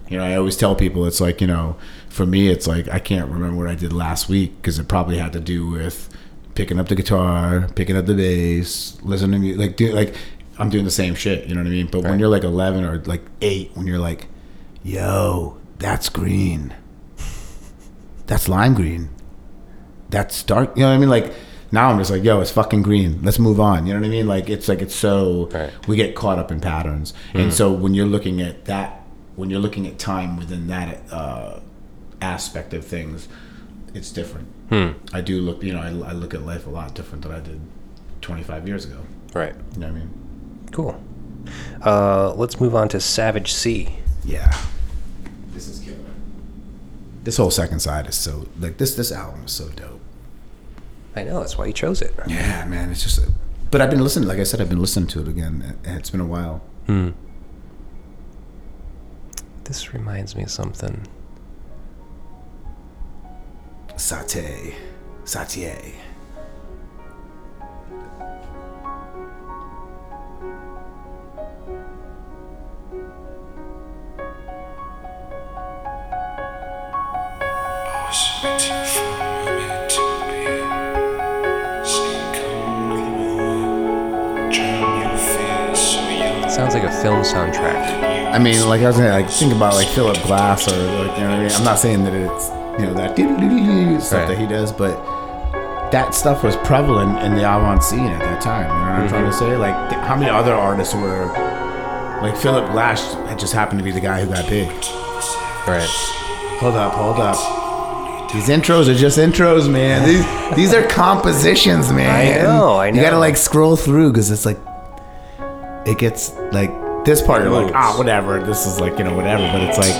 You know i always tell people it's like you know for me it's like i can't remember what i did last week because it probably had to do with picking up the guitar picking up the bass listening to music like do, like i'm doing the same shit you know what i mean? But when you're like 11 or like 8 when you're like yo that's green. That's lime green. That's dark. You know what I mean? Like now I'm just like, yo, it's fucking green. Let's move on. You know what I mean? Like it's like it's so Right. we get caught up in patterns, and so when you're looking at that, when you're looking at time within that uh, aspect of things, it's different. I do look, you know, I, I look at life a lot different than I did 25 years ago. Right. You know what I mean? Cool. Uh, let's move on to Savage Sea. Yeah. This is killer. This whole second side is so like this. This album is so dope. I know that's why you chose it. Yeah, man, it's just. But I've been listening. Like I said, I've been listening to it again, it's been a while. Hmm. This reminds me of something. Satay, Satie. Soundtrack. I mean, like I was saying, like think about like Philip Glass or like you know what I mean. I'm not saying that it's you know that stuff Right. that he does, but that stuff was prevalent in the avant scene at that time. You know what I'm trying to mm-hmm. say? Like, how many other artists were like Philip Glass had just happened to be the guy who got big. Right. Hold up, hold up. These intros are just intros, man. These these are compositions, man. I know, I know. You gotta like scroll through because it's like it gets like this part you're like ah whatever. This is like you know whatever, but it's like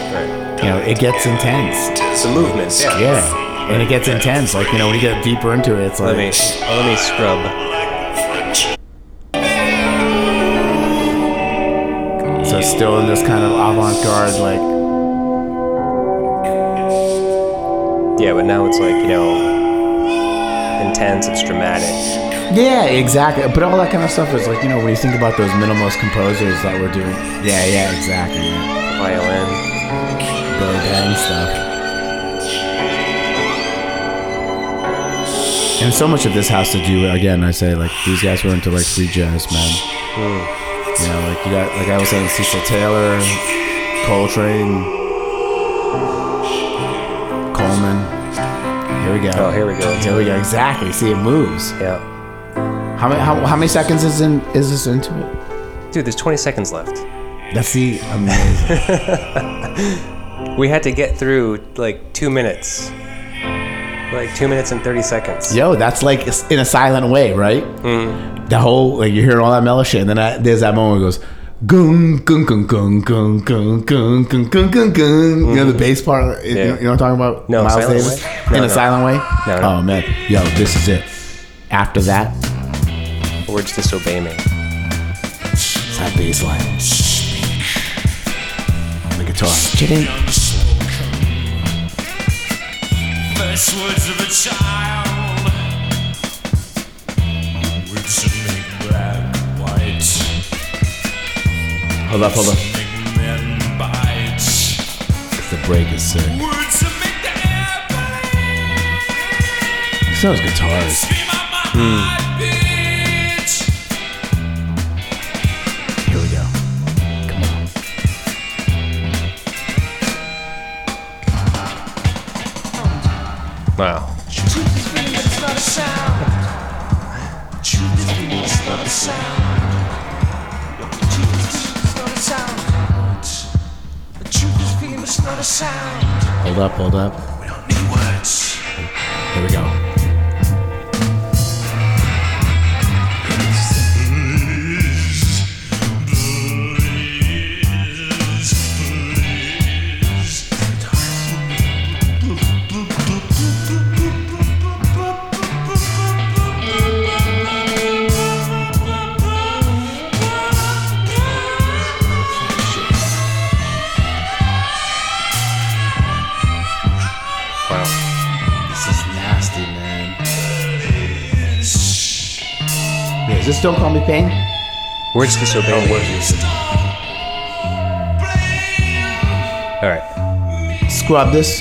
you know it gets intense. It's a movement. Yeah. Yeah, and it gets intense. Like you know when you get deeper into it, it's like. Let me let me scrub. so still in this kind of avant-garde like Yeah, but now it's like you know intense. It's dramatic. Yeah, exactly. But all that kind of stuff is like, you know, when you think about those minimalist composers that were doing. Yeah, yeah, exactly. Violin. Billy Bang stuff. And so much of this has to do, again, I say, like, these guys were into, like, free jazz, man. Hmm. You know, like, you got, like I was saying, Cecil Taylor, Coltrane, Coleman. Here we go. Oh, here we go. Here we go. Exactly. See, it moves. Yeah. How many, how, how many seconds is in is this into it? Dude, there's 20 seconds left. That's the amazing. We had to get through like two minutes. Like two minutes and 30 seconds. Yo, that's like it's in a silent way, right? Mm. The whole like you're hearing all that mellow shit, and then I, there's that moment where it goes gung gung gung gung gung gung gung gung gung gung gung. You know the bass part. You, know, you know what I'm talking about? No, Miles silent Davis way? No, in a no. silent way. No, no. Oh man, yo, this is it. After that, Words disobey me. it's that bass line. On The guitar. Chitting. First words of a child, words that make black white, Hold up, hold up. make The break is sick. words that make the. Those guitars. Scream sound. Hold up, hold up. We don't need words. Here we go. Is this Don't Call Me Pain? Words disobey me. All right. Scrub this.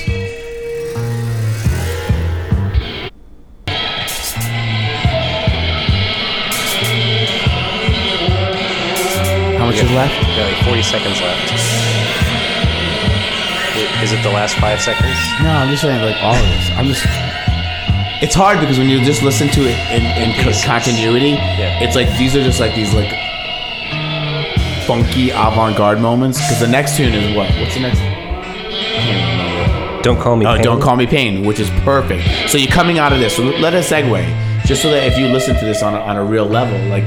How much is left? Got like 40 seconds left. Is it the last five seconds? No, I'm just saying like all of this. I'm just. It's hard because when you just listen to it in, in co- continuity, Yeah. it's like these are just like these like funky avant-garde moments. Because the next tune is what? What's the next? I can't remember. Don't call me. Oh, Pain. don't call me pain, which is perfect. So you're coming out of this. So let us segue, just so that if you listen to this on a, on a real level, like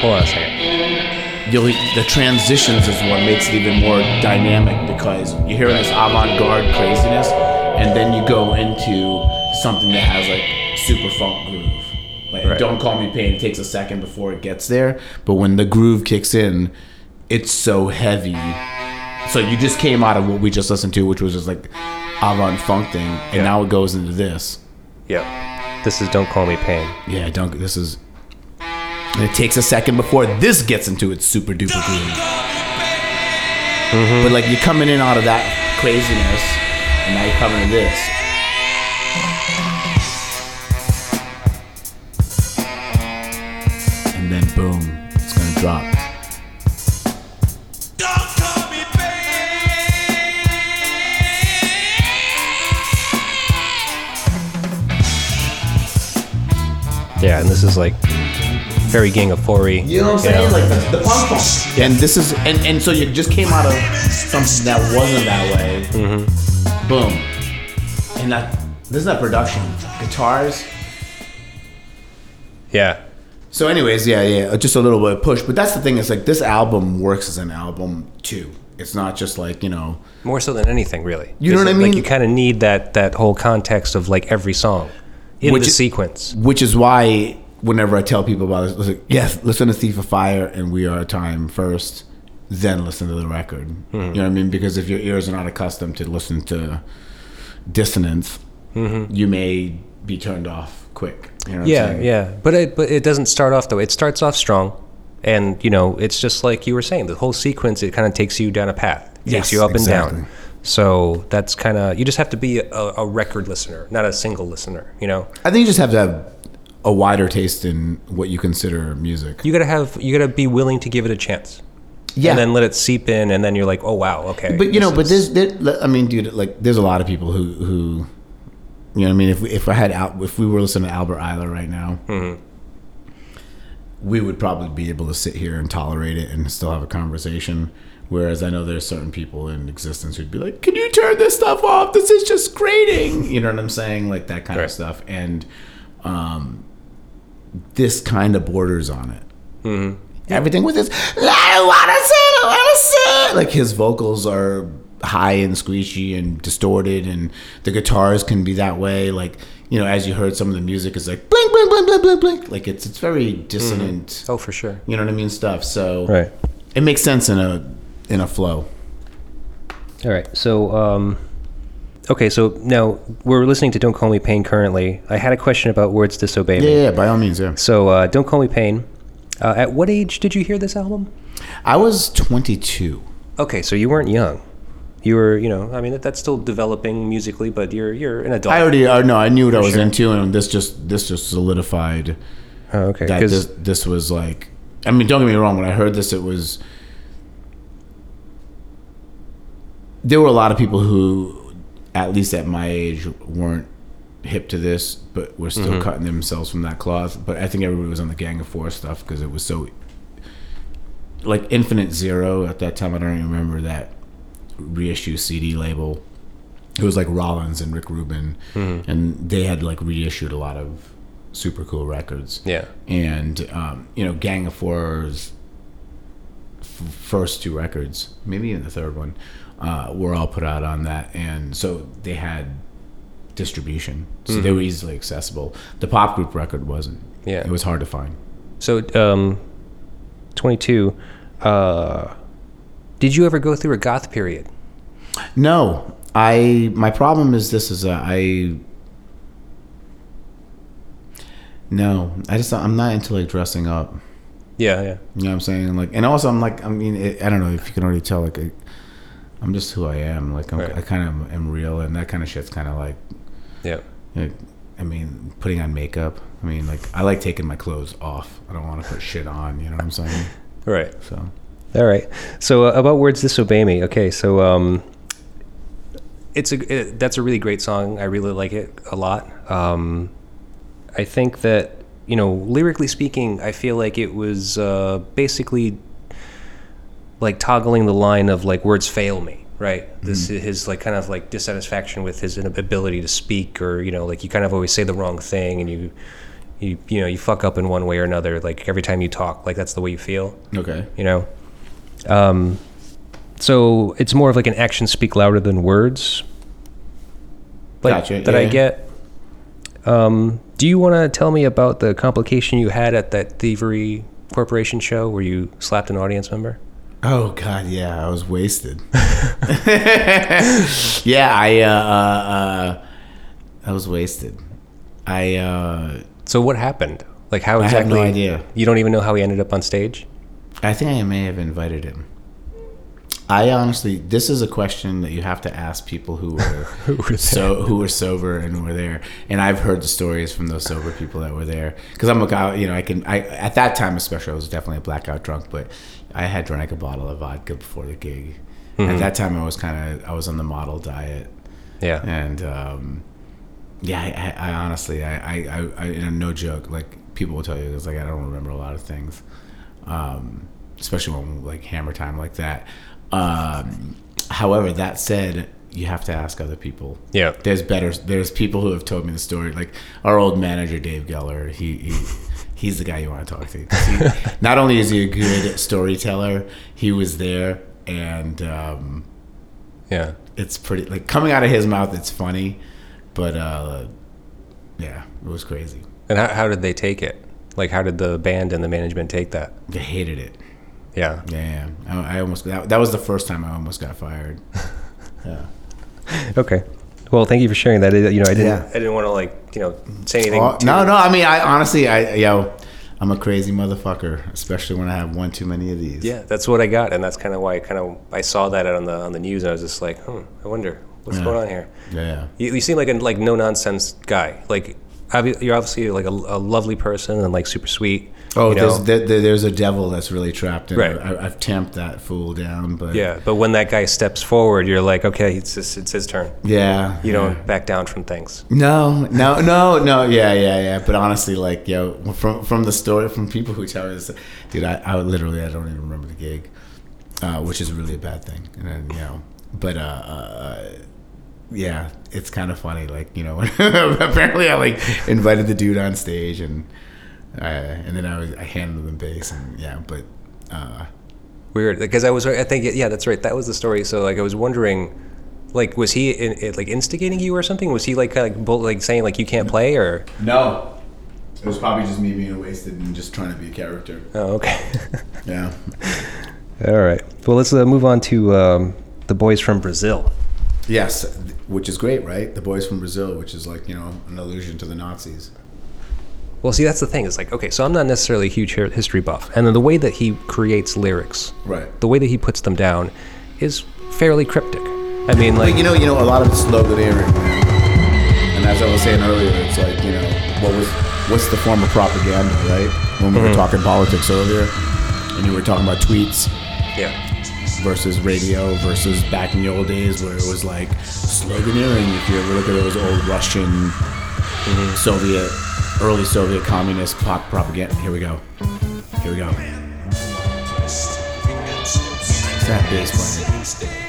Hold on a second. you'll, the transitions is what makes it even more dynamic because you're hearing this avant-garde craziness, and then you go into something that has like super funk groove. Like Right. don't call me pain. It takes a second before it gets there, but when the groove kicks in, it's so heavy. So you just came out of what we just listened to, which was just like avant funk thing, and Yeah. now it goes into this. Yep. This is Don't Call Me Pain. Yeah, don't. This is. And it takes a second before this gets into its super duper groove. Mm-hmm. But like you're coming in out of that craziness, and now you're coming to this. Drop. Don't call me Yeah, and this is like very Gang of Four. You know what I'm saying? Like the, the punk punk. And this is and, and so you just came out of something that wasn't that way. Mm-hmm. Boom. And that this is that production. Guitars. yeah, So anyways, yeah, yeah, just a little bit of push. But that's the thing, is like this album works as an album too. It's not just like, you know, more so than anything, really. You know what I mean? Like you kind of need that that whole context of like every song in Which the is- sequence. which is why whenever I tell people about this, listen, yes, listen to Thief of Fire and We Are a Time first, then listen to the record. Mm-hmm. You know what I mean? Because if your ears are not accustomed to listen to dissonance, Mm-hmm. you may be turned off quick. You know what I'm Yeah, yeah, but it but it doesn't start off though. It starts off strong, and you know it's just like you were saying. The whole sequence it kind of takes you down a path, It Yes, takes you up and down. So that's kind of you just have to be a, a record listener, not a single listener. You know, I think you just have to have a wider taste in what you consider music. you gotta have you gotta be willing to give it a chance. Yeah. and then let it seep in, and then you're like, oh wow, okay. But you know, but this there's, there, I mean, dude, like, there's a lot of people who, who, you know, what I mean, if we, if I had Al, if we were listening to Albert Ayler right now, we would probably be able to sit here and tolerate it and still have a conversation. Whereas I know there's certain people in existence who'd be like, "Can you turn this stuff off? This is just grating." You know what I'm saying? Like that kind Right. of stuff. And um, this kind of borders on it. Everything with this, I don't want to say, I don't want to say. Like his vocals are high and squeaky and distorted, and the guitars can be that way. Like you know, as you heard, some of the music is like blink, blink, blink, blink, blink, blink. Like it's it's very dissonant. oh for sure, You know what I mean? Stuff. So right. it makes sense in a in a flow. All right. So, um, okay. So now we're listening to "Don't Call Me Pain" currently. I had a question about "Words Disobey Yeah, Me." yeah, yeah, by all means, yeah. So, uh, "Don't Call Me Pain." Uh, at what age did you hear this album? I was 22. Okay, so you weren't young. You were, you know, I mean, that, that's still developing musically, but you're you're an adult. I already, uh, no, I knew what I was sure. into, and this just this just solidified oh, okay, That this this was like. I mean, don't get me wrong. When I heard this, it was. There were a lot of people who, at least at my age, weren't hip to this, but were still Mm-hmm. cutting themselves from that cloth. But I think everybody was on the Gang of Four stuff because it was so. Like Infinite Zero at that time, I don't even remember that reissue CD label. It was like Rollins and Rick Rubin, Mm-hmm. and they had like reissued a lot of super cool records yeah, and um, you know gang of four's f- first two records maybe even the third one uh, were all put out on that and so they had distribution so they were easily accessible the pop group record wasn't Yeah. it was hard to find So, um, 22. Uh, did you ever go through a goth period? no i my problem is this is uh, i no i just i'm not into like dressing up Yeah, yeah. You know what I'm saying? Like, and also I'm like, I mean, it, I don't know if you can already tell. Like, I, I'm just who I am. Like, I'm, Right. I kind of am real, and that kind of shit's kind of like, Yeah. like, I mean, putting on makeup. I mean, like, I like taking my clothes off. I don't want to put shit on. You know what I'm saying? Right. So, All right. So uh, about words disobey me. Okay. So um, it's a it, that's a really great song. I really like it a lot. Um, I think that you know lyrically speaking, I feel like it was uh, basically like toggling the line of like words fail me. Right. This is his like kind of like dissatisfaction with his inability to speak, or you know, like you kind of always say the wrong thing, and you. You, you know you fuck up in one way or another like every time you talk like that's the way you feel okay. you know um, so it's more of like an action speak louder than words like, Gotcha, that i get um, do you want to tell me about the complication you had at that thievery corporation show where you slapped an audience member Oh God, yeah, I was wasted. yeah, I, uh, uh, uh, I was wasted. I, uh, so what happened like how exactly? I have no idea. you don't even know how he ended up on stage I think I may have invited him. I honestly, this is a question that you have to ask people who were, who were so who were sober and were there. And I've heard the stories from those sober people that were there. Because I'm a guy, you know, I can. I at that time especially, I was definitely a blackout drunk, but I had drank a bottle of vodka before the gig. At that time, I was kind of I was on the model diet, Yeah. and um, yeah, I, I, honestly, I, I, I, no joke, like people will tell you, it's like I don't remember a lot of things, um, especially when like hammer time like that. Um, however, that said, you have to ask other people. Yeah. there's better. There's people who have told me the story. Like our old manager Dave Geller, he. he He's the guy you want to talk to. He, not only is he a good storyteller, he was there, and um, Yeah. it's pretty like coming out of his mouth it's funny but uh yeah it was crazy And how, how did they take it? Like, how did the band and the management take that? they hated it Yeah. yeah, yeah. I, I almost that, that was the first time i almost got fired yeah Okay. Well, thank you for sharing that. You know, I didn't. Yeah. I didn't want to like you know say anything. Too- no no i mean i honestly i yo i'm a crazy motherfucker especially when i have one too many of these Yeah, that's what I got, and that's kind of why I kind of I saw that on the on the news, and I was just like, hmm, I wonder what's Yeah. going on here. yeah yeah You, you seem like a like no nonsense guy. Like you're obviously like a, a lovely person and like super sweet. oh know? there's there, there- there's a devil that's really trapped in Right. it. I, i've tamped that fool down but yeah, but when that guy steps forward, you're like, okay, it's just, it's his turn. yeah You yeah. don't back down from things. No, no, no, no. Yeah, yeah, yeah. But honestly, like, yo, from from the story, from people who tell me this, dude, I, I literally, I don't even remember the gig, uh, which is really a bad thing. And then, you know, but uh, uh yeah, it's kind of funny. Like, you know, apparently I like invited the dude on stage, and uh, and then I was I handed him bass, and yeah, but uh, Weird, because I was I think yeah, that's right. That was the story. So like I was wondering. Like was he in, in, like instigating you or something? Was he like kind of like, like saying like you can't play or? no, it was probably just me being wasted and just trying to be a character. Oh, okay. Yeah. All right. Well, let's uh, move on to um, the boys from Brazil. Yes, which is great, right? The boys from Brazil, which is like you know an allusion to the Nazis. Well, see, that's the thing. It's like, okay, so I'm not necessarily a huge history buff, and then the way that he creates lyrics, Right. the way that he puts them down, is fairly cryptic. I mean, like, But you know, you know, a lot of it's sloganeering, man. And as I was saying earlier, it's like you know, what was what's the form of propaganda, right? When we were mm-hmm. talking politics earlier, and you were talking about tweets yeah, versus radio versus back in the old days where it was like sloganeering. If you ever look at those old Russian, Soviet, early Soviet communist pop propaganda. Here we go. Here we go. It's that bass playing.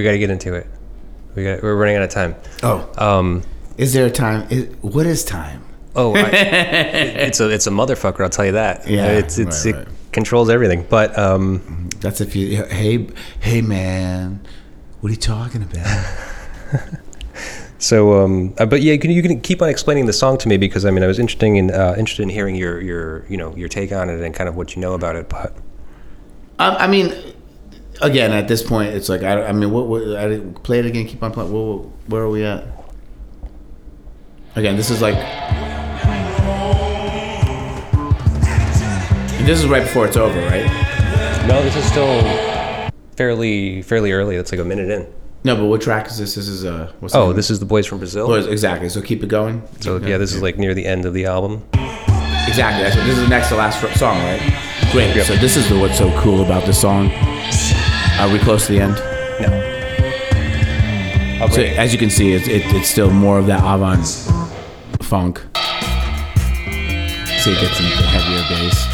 we got to get into it. We got, we're running out of time. Oh, Um, is there a time? Is, what is time? oh, I, it's a it's a motherfucker. I'll tell you that. Yeah, it's it's right, it right. controls everything. But um, That's if you. Hey, hey, man. What are you talking about? So, um, uh, but yeah, you can, you can keep on explaining the song to me because I mean, I was interested in uh, interested in hearing your your you know your take on it and kind of what you know about it. But I, I mean, again, at this point, it's like I, I mean, what, what I, play it again. Keep on playing. Where, where are we at? Again, this is like. This is right before it's over, right? no, this is still fairly fairly early. It's like a minute in. No, but what track is this? This is uh. What's Oh, this is the boys from Brazil. Oh, exactly. So keep it going. So yeah, this is like near the end of the album. Exactly. That's what, this is the next to last song, right? Great. So this is the what's so cool about this song. Are we close to the end? No. I'll So bring it. as you can see, it's it, it's still more of that avant funk. See, it gets into the heavier bass.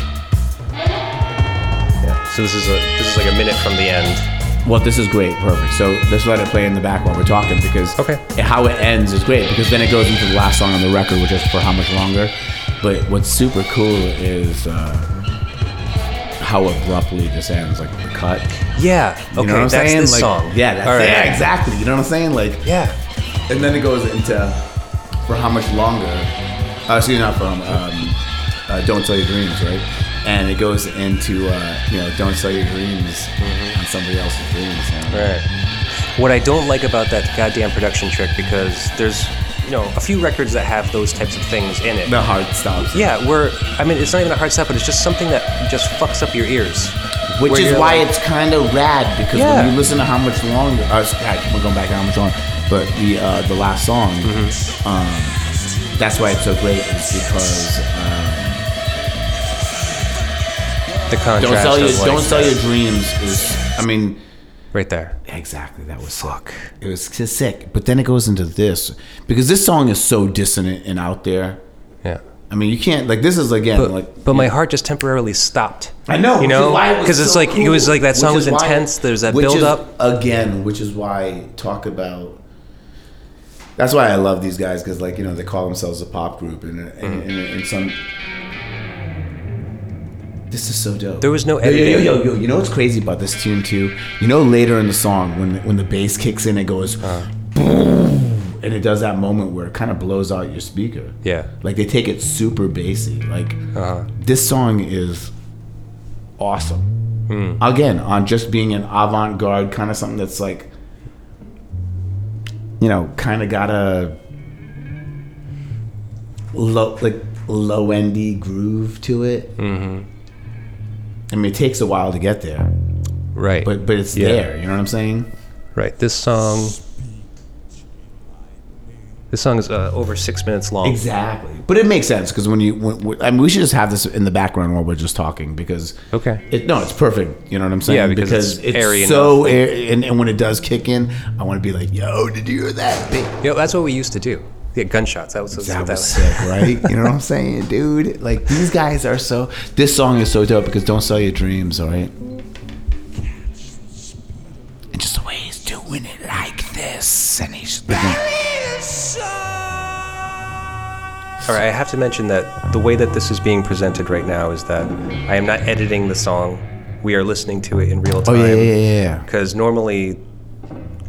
Yeah. So this is a this is like a minute from the end. Well, this is great, perfect. So let's let it play in the back while we're talking because Okay. how it ends is great because then it goes into the last song on the record, which is for how much longer. But what's super cool is uh, how abruptly this ends, like the cut. Yeah. Okay. Know what I'm that's saying? this like, song. Yeah, that's, right. yeah, exactly. You know what I'm saying? Like, Yeah. and then it goes into for how much longer? Uh, excuse me, not from um, uh, "Don't Sell Your Dreams," right? And it goes into uh, you know, "Don't Sell Your Dreams" on somebody else's dreams. you know? Right. What I don't like about that goddamn production trick because there's you know a few records that have those types of things in it. The hard stops. Yeah, where I mean it's not even a hard stop, but it's just something that just fucks up your ears. Which Where is why like- it's kind of rad because Yeah. when you listen to how much longer, uh, God, we're going back to how much longer, but the uh, the last song, Mm-hmm. um, that's why it's so great is because um, The contrast. don't sell your don't sell your dreams is I mean right there. exactly that was fuck it was just sick but then it goes into this because this song is so dissonant and out there Yeah. I mean you can't like this is again But, like but my heart just temporarily stopped. I know, You know, it because it's so like it was like that song was is why- intense. There's that build is- up. again, which is why talk about. That's why I love these guys because, like, you know, they call themselves a pop group, and and, Mm-hmm. and, and some. This is so dope. There was no Yo, yo, yo, yo, yo, You know what's crazy about this tune too? You know, later in the song when when the bass kicks in, it goes. Uh. And it does that moment where it kind of blows out your speaker. Yeah. Like they take it super bassy. Like Uh-huh. this song is awesome. Hmm. Again, on just being an avant-garde kind of something that's like, you know, kind of got a low, like low endy groove to it. Mm-hmm. I mean, it takes a while to get there, Right. but but it's Yeah. there. You know what I'm saying? right. This song. This song is uh, over six minutes long. Exactly. But it makes sense because when you, when, when- I mean, we should just have this in the background while we're just talking because Okay. it no, it's perfect. You know what I'm saying? Yeah, because it's airy so and, and when it does kick in, I want to be like, "Yo, did you hear that?" Yeah, that's what we used to do. Yeah, gunshots. That was, That that was sick, right? You know what I'm saying, dude? Like these guys are so. This song is so dope because "Don't Sell Your Dreams," all right? And just the way he's doing it like this, and he's All right, I have to mention that the way that this is being presented right now is that I am not editing the song. We are listening to it in real oh time. yeah, yeah, yeah, yeah. Because normally,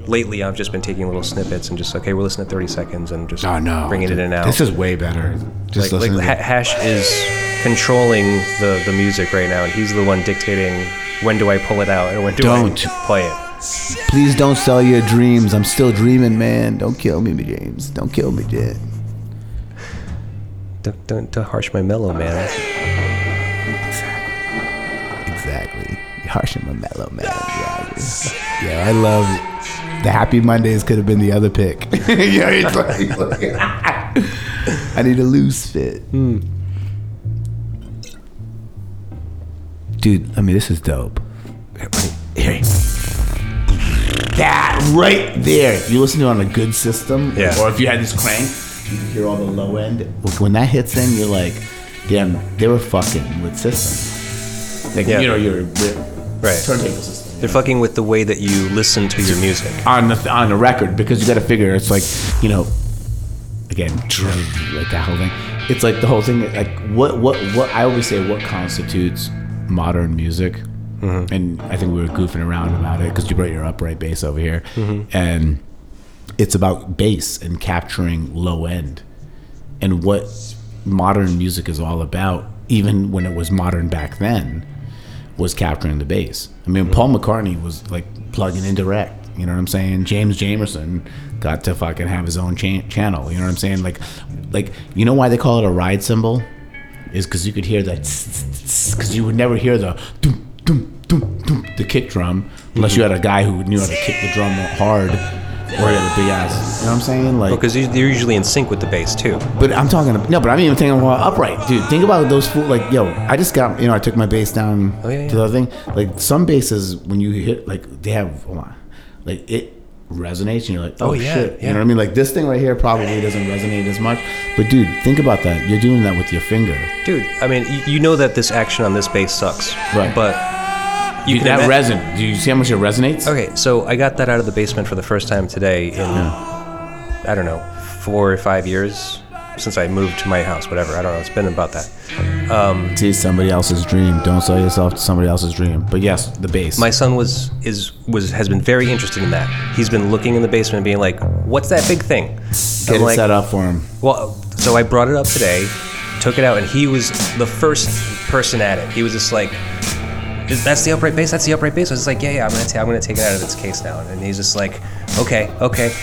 lately, I've just been taking little snippets and just okay, we're listening to 30 seconds and just Oh no, bringing dude, it in and out. This is way better. Just like, like Ha- Hash is controlling the the music right now, and he's the one dictating when do I pull it out and when do Don't. I play it. Please don't sell your dreams. I'm still dreaming, man. Don't kill me, James. Don't kill me, Jet. Don't, don't, don't harsh my mellow, man. Exactly. You're harsh and my mellow, man. Yeah, yeah, I love the Happy Mondays. Could have been the other pick. yeah, it's like, I need a loose fit. Hmm. Dude, I mean, this is dope. Here. That right there. If you listen to it on a good system, Yeah. or if you had this crank, you can hear all the low end. When that hits in, you're like, damn, they were fucking with system. Like, Yeah. you know, your Right. turntable system. They're fucking with the way that you listen to your music. On the, on the record, because you got to figure it's like, you know, again, like that whole thing. It's like the whole thing, like what, what, what, I always say what constitutes modern music. Mm-hmm. And I think we were goofing around about it because you brought your upright bass over here. Mm-hmm. And it's about bass and capturing low end. And what modern music is all about even when it was modern back then was capturing the bass. I mean paul mccartney was like plugging in direct you know what i'm saying? James jamerson got to fucking have his own cha- channel you know what i'm saying? Like like you know why they call it a ride cymbal? Is because you could hear that because you would never hear the doom, doom, doom, the kick drum unless you had a guy who knew how to kick the drum hard or he had a big ass you know what i'm saying like Because they're usually in sync with the bass too. but I'm talking no, but I'm even thinking about upright, dude. Think about those fool like yo. I just got you know I took my bass down Oh, yeah, to the other thing. Like some basses when you hit like they have hold on, like it resonates and you're like oh, Oh, yeah, shit. You yeah. know what I mean? Like this thing right here probably doesn't resonate as much. But dude, think about that. You're doing that with your finger. Dude, I mean, you, you know that this action on this bass sucks. Right. But you Dude, that ima- reson. Do you see how much it resonates? Okay, so I got that out of the basement for the first time today in, I don't know, four or five years since I moved to my house, whatever. I don't know. It's been about that. Um, See somebody else's dream. Don't sell yourself to somebody else's dream. But yes, the bass. My son was is was has been very interested in that. He's been looking in the basement and being like, "What's that big thing?" Get I'm it like, set up for him. Well, so I brought it up today, took it out, and he was the first person at it. He was just like, that's the upright bass. That's the upright bass. I was like, yeah, yeah, I'm gonna, ta- I'm gonna take it out of its case now. And he's just like, okay, okay.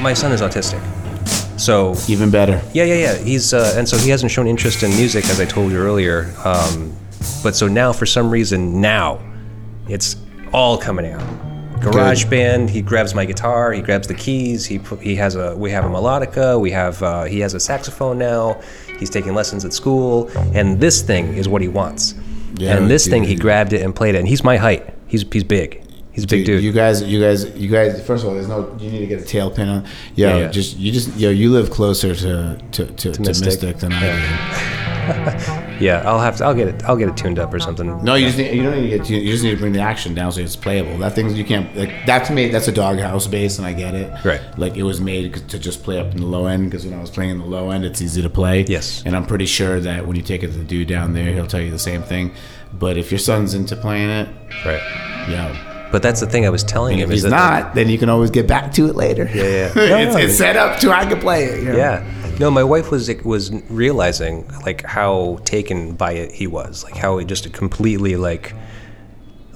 My son is autistic, so Even better. yeah, yeah, yeah. He's uh, and so he hasn't shown interest in music, as I told you earlier. Um, but so now, for some reason, now it's all coming out. Garage band. He grabs my guitar. He grabs the keys. He put, he has a we have a melodica. We have uh, he has a saxophone now. He's taking lessons at school, and this thing is what he wants. Yeah, and this thing, he grabbed it and played it. And he's my height. He's he's big. He's a big dude. You guys, you guys, you guys. First of all, there's no. You need to get a tail pin on. Yo, Yeah, yeah. just you just yo. You live closer to to to, to Mystic. Mystic. than I do. yeah, I'll have to. I'll get it. I'll get it tuned up or something. No, you just need, you don't need to get. You just need to bring the action down so it's playable. That thing you can't like. That's made. That's a doghouse bass, and I get it. Right. Like it was made to just play up in the low end because when I was playing in the low end, it's easy to play. Yes. And I'm pretty sure that when you take it to the dude down there, he'll tell you the same thing. But if your son's into playing it, Right. yo. But that's the thing I was telling And him if is he's not, then you can always get back to it later. Yeah, yeah. it's, No, no, it's set up to I can play it. you know? Yeah. No, my wife was was realizing like how taken by it he was, like how it just completely like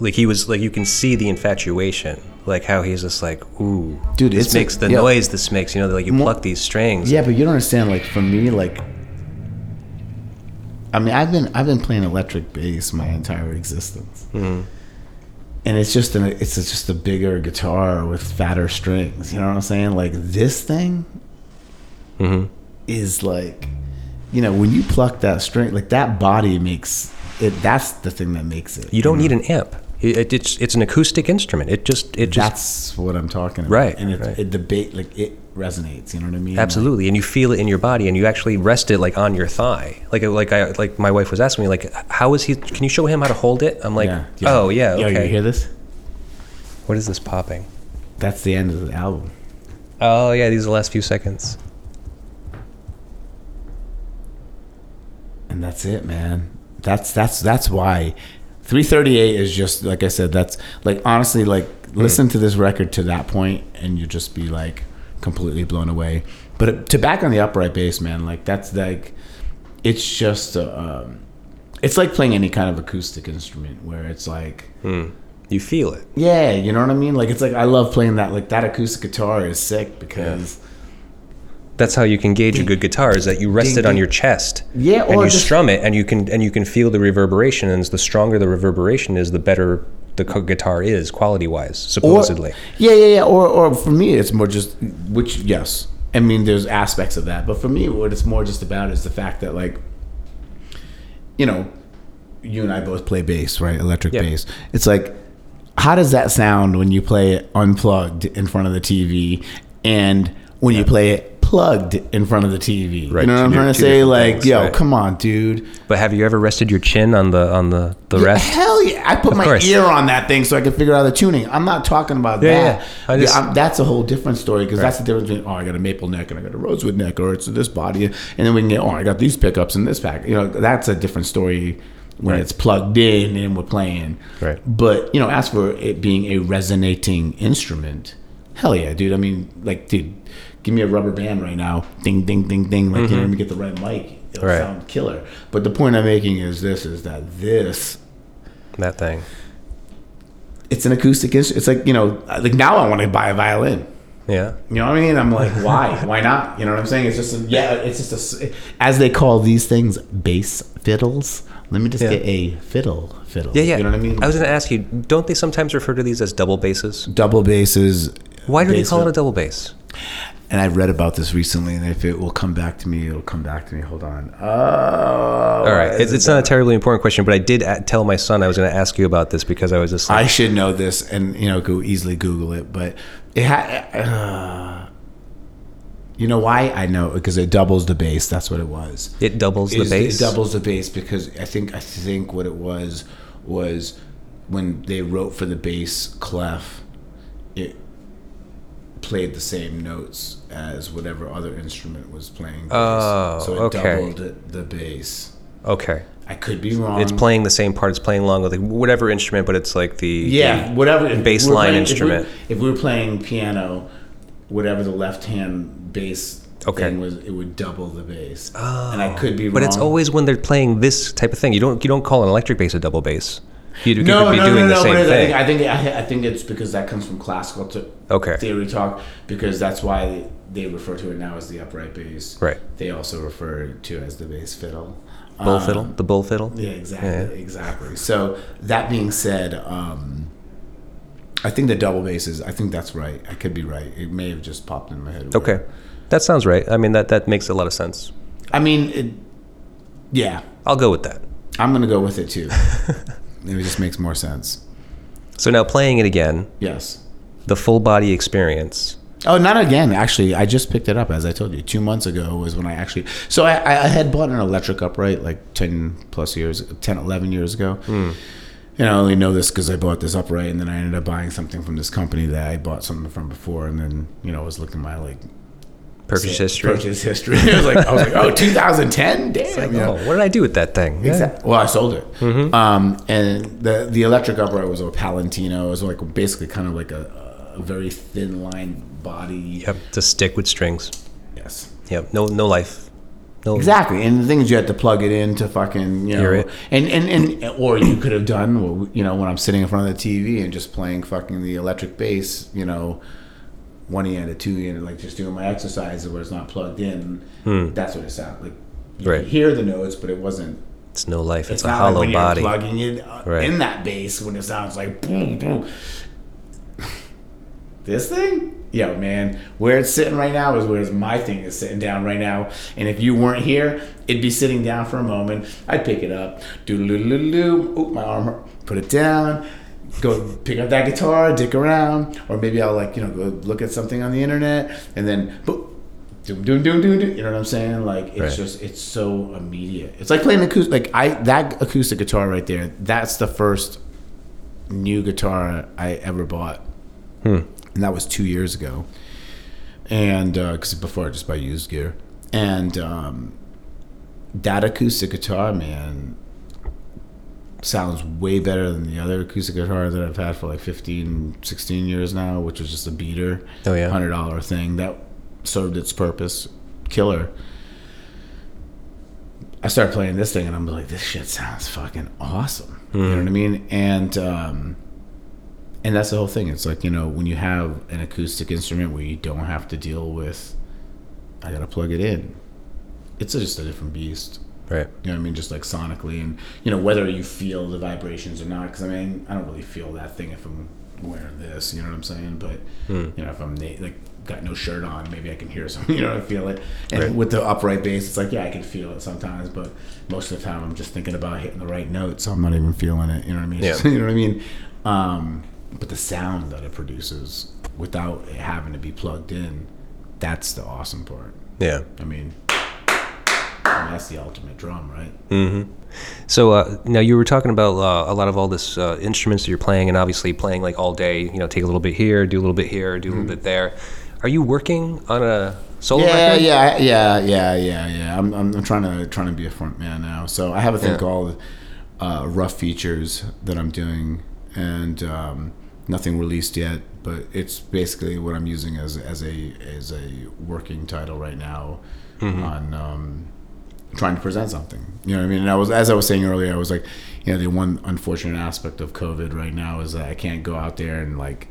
like he was like you can see the infatuation, like how he's just like, ooh, Dude, this it's a- makes the yeah. noise this makes, you know, like you pluck these strings. Yeah, but you don't understand. Like for me, like I mean, I've been I've been playing electric bass my entire existence, Mm-hmm. and it's just an it's just a bigger guitar with fatter strings. You know what I'm saying? Like this thing Mm-hmm. Is like, you know, when you pluck that string, like that body makes it. That's the thing that makes it. You don't need an amp. It, it- it's it's an acoustic instrument. It just it just That's what I'm talking about. Right, and it, right. it debate like it resonates. You know what I mean? Absolutely, and you feel it in your body, and you actually rest it like on your thigh. Like like I like my wife was asking me like, how is he? Can you show him how to hold it? I'm like, yeah. oh yeah, Yo, okay. you hear this? What is this popping? That's the end of the album. Oh yeah, these are the last few seconds. And that's it man. That's that's that's why 338 is just like i said that's like honestly like listen to this record to that point and you just be like completely blown away. But to back on the upright bass man like that's like it's just a, um, it's like playing any kind of acoustic instrument where it's like You feel it. yeah you know what i mean? Like it's like i love playing that like that acoustic guitar is sick because That's how you can gauge a good guitar is that you rest it on your chest. Yeah, and you just- strum it, and you can and you can feel the reverberation. And the stronger the reverberation is, the better the guitar is quality wise, supposedly. Or, yeah, yeah, yeah. Or, or for me, it's more just which yes. I mean, there's aspects of that, but for me, what it's more just about is the fact that like, you know, you and I both play bass, right? Electric Yeah. bass. It's like, how does that sound when you play it unplugged in front of the TV, and when you play it plugged in front of the TV? Right, You know what I'm trying to say? Like, things, yo, right. come on, dude. But have you ever rested your chin on the on the the Yeah, rest? Hell yeah! I put my course. ear on that thing so I can figure out the tuning. I'm not talking about Yeah, that. yeah. Just- I'm- that's a whole different story because that's the difference between oh I got a maple neck and I got a rosewood neck or it's this body and then we can get oh I got these pickups in this pack. You know that's a different story when Right. it's plugged in and we're playing. Right. But you know as for it being a resonating instrument, hell yeah, dude. I mean like dude, give me a rubber band right now, ding ding ding ding. Like you know let me get the right mic. It'll Mm-hmm. Right. sound killer. But the point I'm making is this: is that this That thing. it's an acoustic instrument. It's like you know, like now I want to buy a violin. Yeah. You know what I mean? I'm like, why? Why not? You know what I'm saying? It's just a, yeah, it's just a as they call these things, bass fiddles. Let me just Yeah. get a fiddle fiddle. Yeah, yeah. You know what I mean? I was going to ask you, don't they sometimes refer to these as double basses? double basses. Why do they call it a double bass? And I read about this recently, and if it will come back to me, it'll come back to me. Hold on. Oh, All right, it's, it's not a terribly important question, but I did tell my son I was going to ask you about this because I was just like, I should know this, and you know, go easily Google it. But it had, uh, you know, why I know because it doubles the bass. That's what it was. it doubles the bass. It doubles the bass because I think I think what it was was when they wrote for the bass clef, it played the same notes as whatever other instrument was playing. Bass. Oh, so it okay. doubled the bass. Okay, I could be wrong. it's playing the same part. It's playing along with whatever instrument, but it's like the Yeah, the- whatever bass line playing- instrument. If we, if we were playing piano, whatever the left hand bass Okay. thing was, it would double the bass. Oh, and I oh. could be wrong. But it's always when they're playing this type of thing. You don't you don't call an electric bass a double bass. You could be doing the same but thing. I think I think I think it's because that comes from classical to Okay. theory talk because that's why they refer to it now as the upright bass. Right. They also refer to it as the bass fiddle. bull Um, fiddle, the bull fiddle. Yeah, exactly, Yeah. exactly. So that being said, um, I think the double bass is. I think that's right. I could be right. It may have just popped in my head. Okay, that sounds right. I mean, that that makes a lot of sense. I mean, it, yeah, I'll go with that. I'm gonna go with it too. it just makes more sense. So now playing it again, Yes. the full body experience. Oh, not again. Actually, I just picked it up as I told you. Two months ago was when I actually. So I, I had bought an electric upright like ten plus years, 10, 11 years ago. And I only know this because I bought this upright, and then I ended up buying something from this company that I bought something from before, and then you know I was looking at my like Purchase history. purchase history. I was like, I was like, oh, 2010, damn. Like, you know? oh, what did I do with that thing? Yeah. Well, I sold it. Um, and the the electric upright was a Palatino. It was like basically kind of like a, a very thin line body. Yep, to stick with strings. Yes. Yep, no no life. No. Exactly, and the thing is, you had to plug it in to fucking you know, Hear it. and and and or you could have done, you know, when I'm sitting in front of the TV and just playing fucking the electric bass, you know, one end to two end, and like just doing my exercises where it's not plugged in. That's what it sounded like. You Hmm. Right. hear the notes, but it wasn't. It's no life. It's, It's, a not hollow like when body. you're plugging it uh, Right. in that bass when it sounds like boom boom. This thing, yo man, where it's sitting right now is where my thing is sitting down right now. And if you weren't here, it'd be sitting down for a moment. I'd pick it up, do loo oop my arm, put it down, go pick up that guitar, dick around, or maybe I'll like you know go look at something on the internet, and then boop, doom doom doom doom doom. You know what I'm saying? Like it's Right. just it's so immediate. It's like playing acoustic. Like I that acoustic guitar right there. That's the first new guitar I ever bought, and that was two years ago. And because before I just buy used gear, and um, that acoustic guitar, man, sounds way better than the other acoustic guitar that I've had for like 15, 16 years now, which was just a beater, Oh, yeah? hundred dollar thing that served its purpose, killer. I started playing this thing and I'm like, this shit sounds fucking awesome. You know what I mean? And um, and that's the whole thing. It's like you know when you have an acoustic instrument where you don't have to deal with, I gotta plug it in. It's just a different beast. Right. You know what I mean? Just like sonically, and you know whether you feel the vibrations or not. Because I mean, I don't really feel that thing if I'm wearing this. You know what I'm saying? But you know, if I'm na- like got no shirt on, maybe I can hear something. You know, I feel it. And Right. with the upright bass, it's like yeah, I can feel it sometimes, but most of the time I'm just thinking about hitting the right note, so I'm not even feeling it. You know what I mean? Yeah. you know what I mean? Um, but the sound that it produces without it having to be plugged in, that's the awesome part. Yeah. I mean, I mean, that's the ultimate drum, right? Mm-hmm. So uh, now you were talking about uh, a lot of all this uh, instruments that you're playing, and obviously playing like all day. You know, take a little bit here, do a little bit here, do a little bit there. Are you working on a solo Yeah, record? yeah, yeah, yeah, yeah, yeah. I'm, I'm, I'm trying to trying to be a front man now. So I have a thing Yeah. called uh, rough features that I'm doing, and um, nothing released yet. But it's basically what I'm using as as a as a working title right now on um, trying to present something. You know what I mean? And I was as I was saying earlier, I was like, you know, the one unfortunate aspect of COVID right now is that I can't go out there and like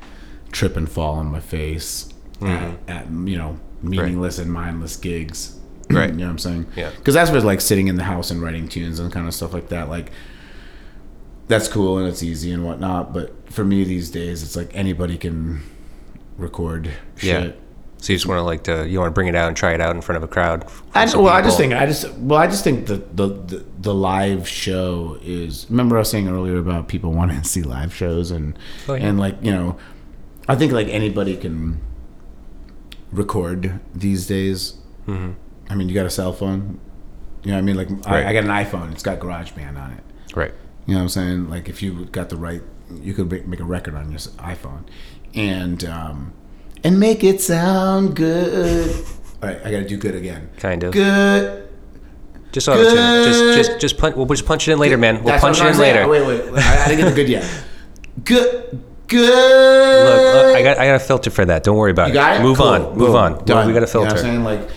trip and fall on my face mm-hmm. at, at you know meaningless and mindless gigs. Right. you know what I'm saying? Yeah. Because that's where like sitting in the house and writing tunes and kind of stuff like that. Like that's cool and it's easy and whatnot. But for me these days, it's like anybody can record Yeah. So you just want to like to you want to bring it out and try it out in front of a crowd. I, some well, I just think I just well, I just think that the, the the live show is. Remember, I was saying earlier about people wanting to see live shows and Oh, yeah. and like you know, I think like anybody can record these days. Mm-hmm. I mean, you got a cell phone. You know what I mean? Like Right. I, I got an iPhone. It's got GarageBand on it. right. You know what I'm saying? Like if you got the right, you could make, make a record on your iPhone, and um, and make it sound good. All right, I gotta do good again. Kind of. Good. Just auto tune. Just just just punch. We'll just punch it in later, man. We'll That's punch what it I'm in saying. later. Wait, wait, wait. I, I didn't get the good yet. Good. Good. Look, look, I got I got a filter for that. Don't worry about You it. got it. Move Cool. on. Move Boom. on. Done. We got a You know filter. what I'm saying? Like,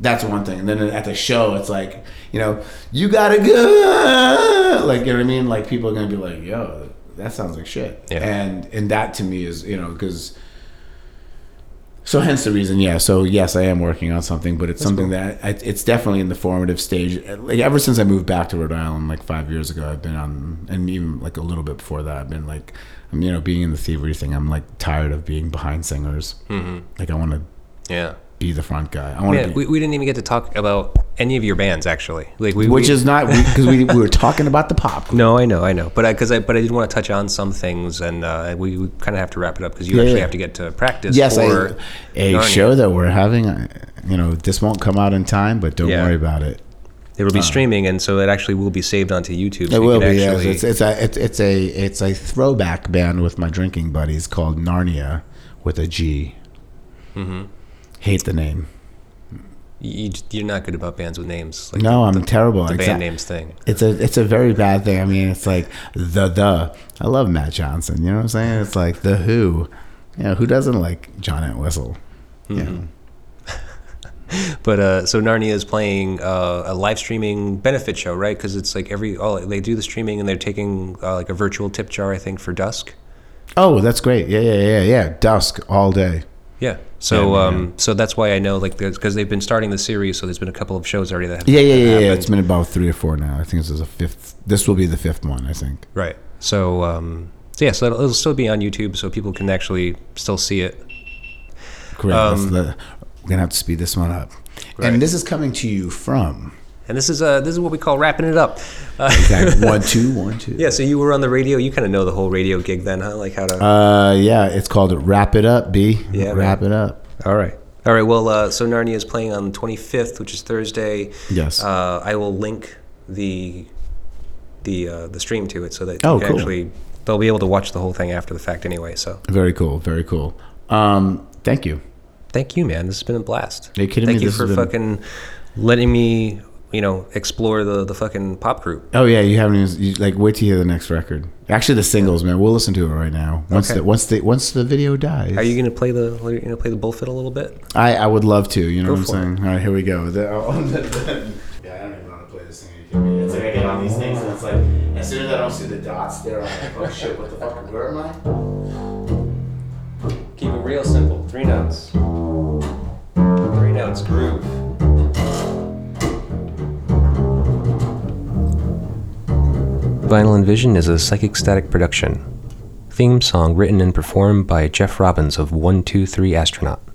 that's one thing. And then at the show, it's like, you know, you got a good. like you know what I mean. Like people are gonna be like, "Yo, that sounds like shit," Yeah. and and that to me is you know because. So hence the reason, yeah. So yes, I am working on something, but it's something that I, it's definitely in the formative stage. Like ever since I moved back to Rhode Island, like five years ago, I've been on, and even like a little bit before that, I've been like, I'm you know being in the thievery thing. I'm like tired of being behind singers. Mm-hmm. Like I want to Yeah. Be the front guy. I want to Yeah, be, we, we didn't even get to talk about any of your bands actually. Like we, which we- is not because we, we were talking about the pop. no, I know, I know, but I because I but I did want to touch on some things, and uh, we, we kind of have to wrap it up because you Yeah, actually yeah. have to get to practice. Yes, for a Narnia. show that we're having. uh, You know, this won't come out in time, but don't worry about it. It will be streaming, and so it actually will be saved onto YouTube. So It you will be. Yes. It's it's a it's, it's a it's a throwback band with my drinking buddies called Narnia with a G. Mm-hmm. Hate the name. you, you're not good about bands with names. Like No, I'm the, terrible. The Exa- band names thing. It's a it's a very bad thing. I mean, it's like the the. I love Matt Johnson. You know what I'm saying? It's like the Who. You know who doesn't like John Entwistle? Mm-hmm. Yeah. But uh, so Narnia is playing uh, a live streaming benefit show, right? Because it's like every oh they do the streaming and they're taking uh, like a virtual tip jar, I think, for dusk. Oh, that's great. Yeah, yeah, yeah, yeah. Dusk all day. Yeah. So Yeah, um, so that's why I know like because they've been starting the series, so there's been a couple of shows already that have Yeah, yeah, yeah, yeah. It's been about three or four now. I think this is a fifth. This will be the fifth one. I think. right. So um, so yeah, so it'll, it'll still be on YouTube, so people can actually still see it. Great. Um, Let's we're gonna have to speed this one up. Right. And this is coming to you from And this is uh this is what we call wrapping it up. Uh, exactly, one two one two. yeah. So you were on the radio. You kind of know the whole radio gig then, huh? Like how to. Uh, yeah. It's called Wrap It Up, B. Yeah, Wrap It Up. All right. All right. Well, uh, so Narnia is playing on the 25th, which is Thursday. Yes. Uh, I will link the the uh, the stream to it so that Oh, you can cool. actually they'll be able to watch the whole thing after the fact anyway. So Very cool. Very cool. Um, thank you. thank you, man. This has been a blast. Are you kidding thank me? you This for been- fucking letting me, you know, explore the the fucking pop group. Oh yeah, you haven't even you, like wait to hear the next record. Actually, the singles, man. We'll listen to it right now. Once Okay. the once the once the video dies. Are you gonna play the are you gonna play the bullfiddle a little bit? I I would love to. You know Go what I'm for it. saying? All right, here we go. The, oh, the, the, yeah, I don't even want to play this thing. Are you kidding me? It's like I get on these things and it's like as soon as I don't see the dots there, I'm like, oh shit, what the fuck? Where am I? Keep it real simple. Three notes. Three notes. Groove. Vinyl and Vision is a psychic static production. Theme song written and performed by Jeff Robbins of 123 Astronaut.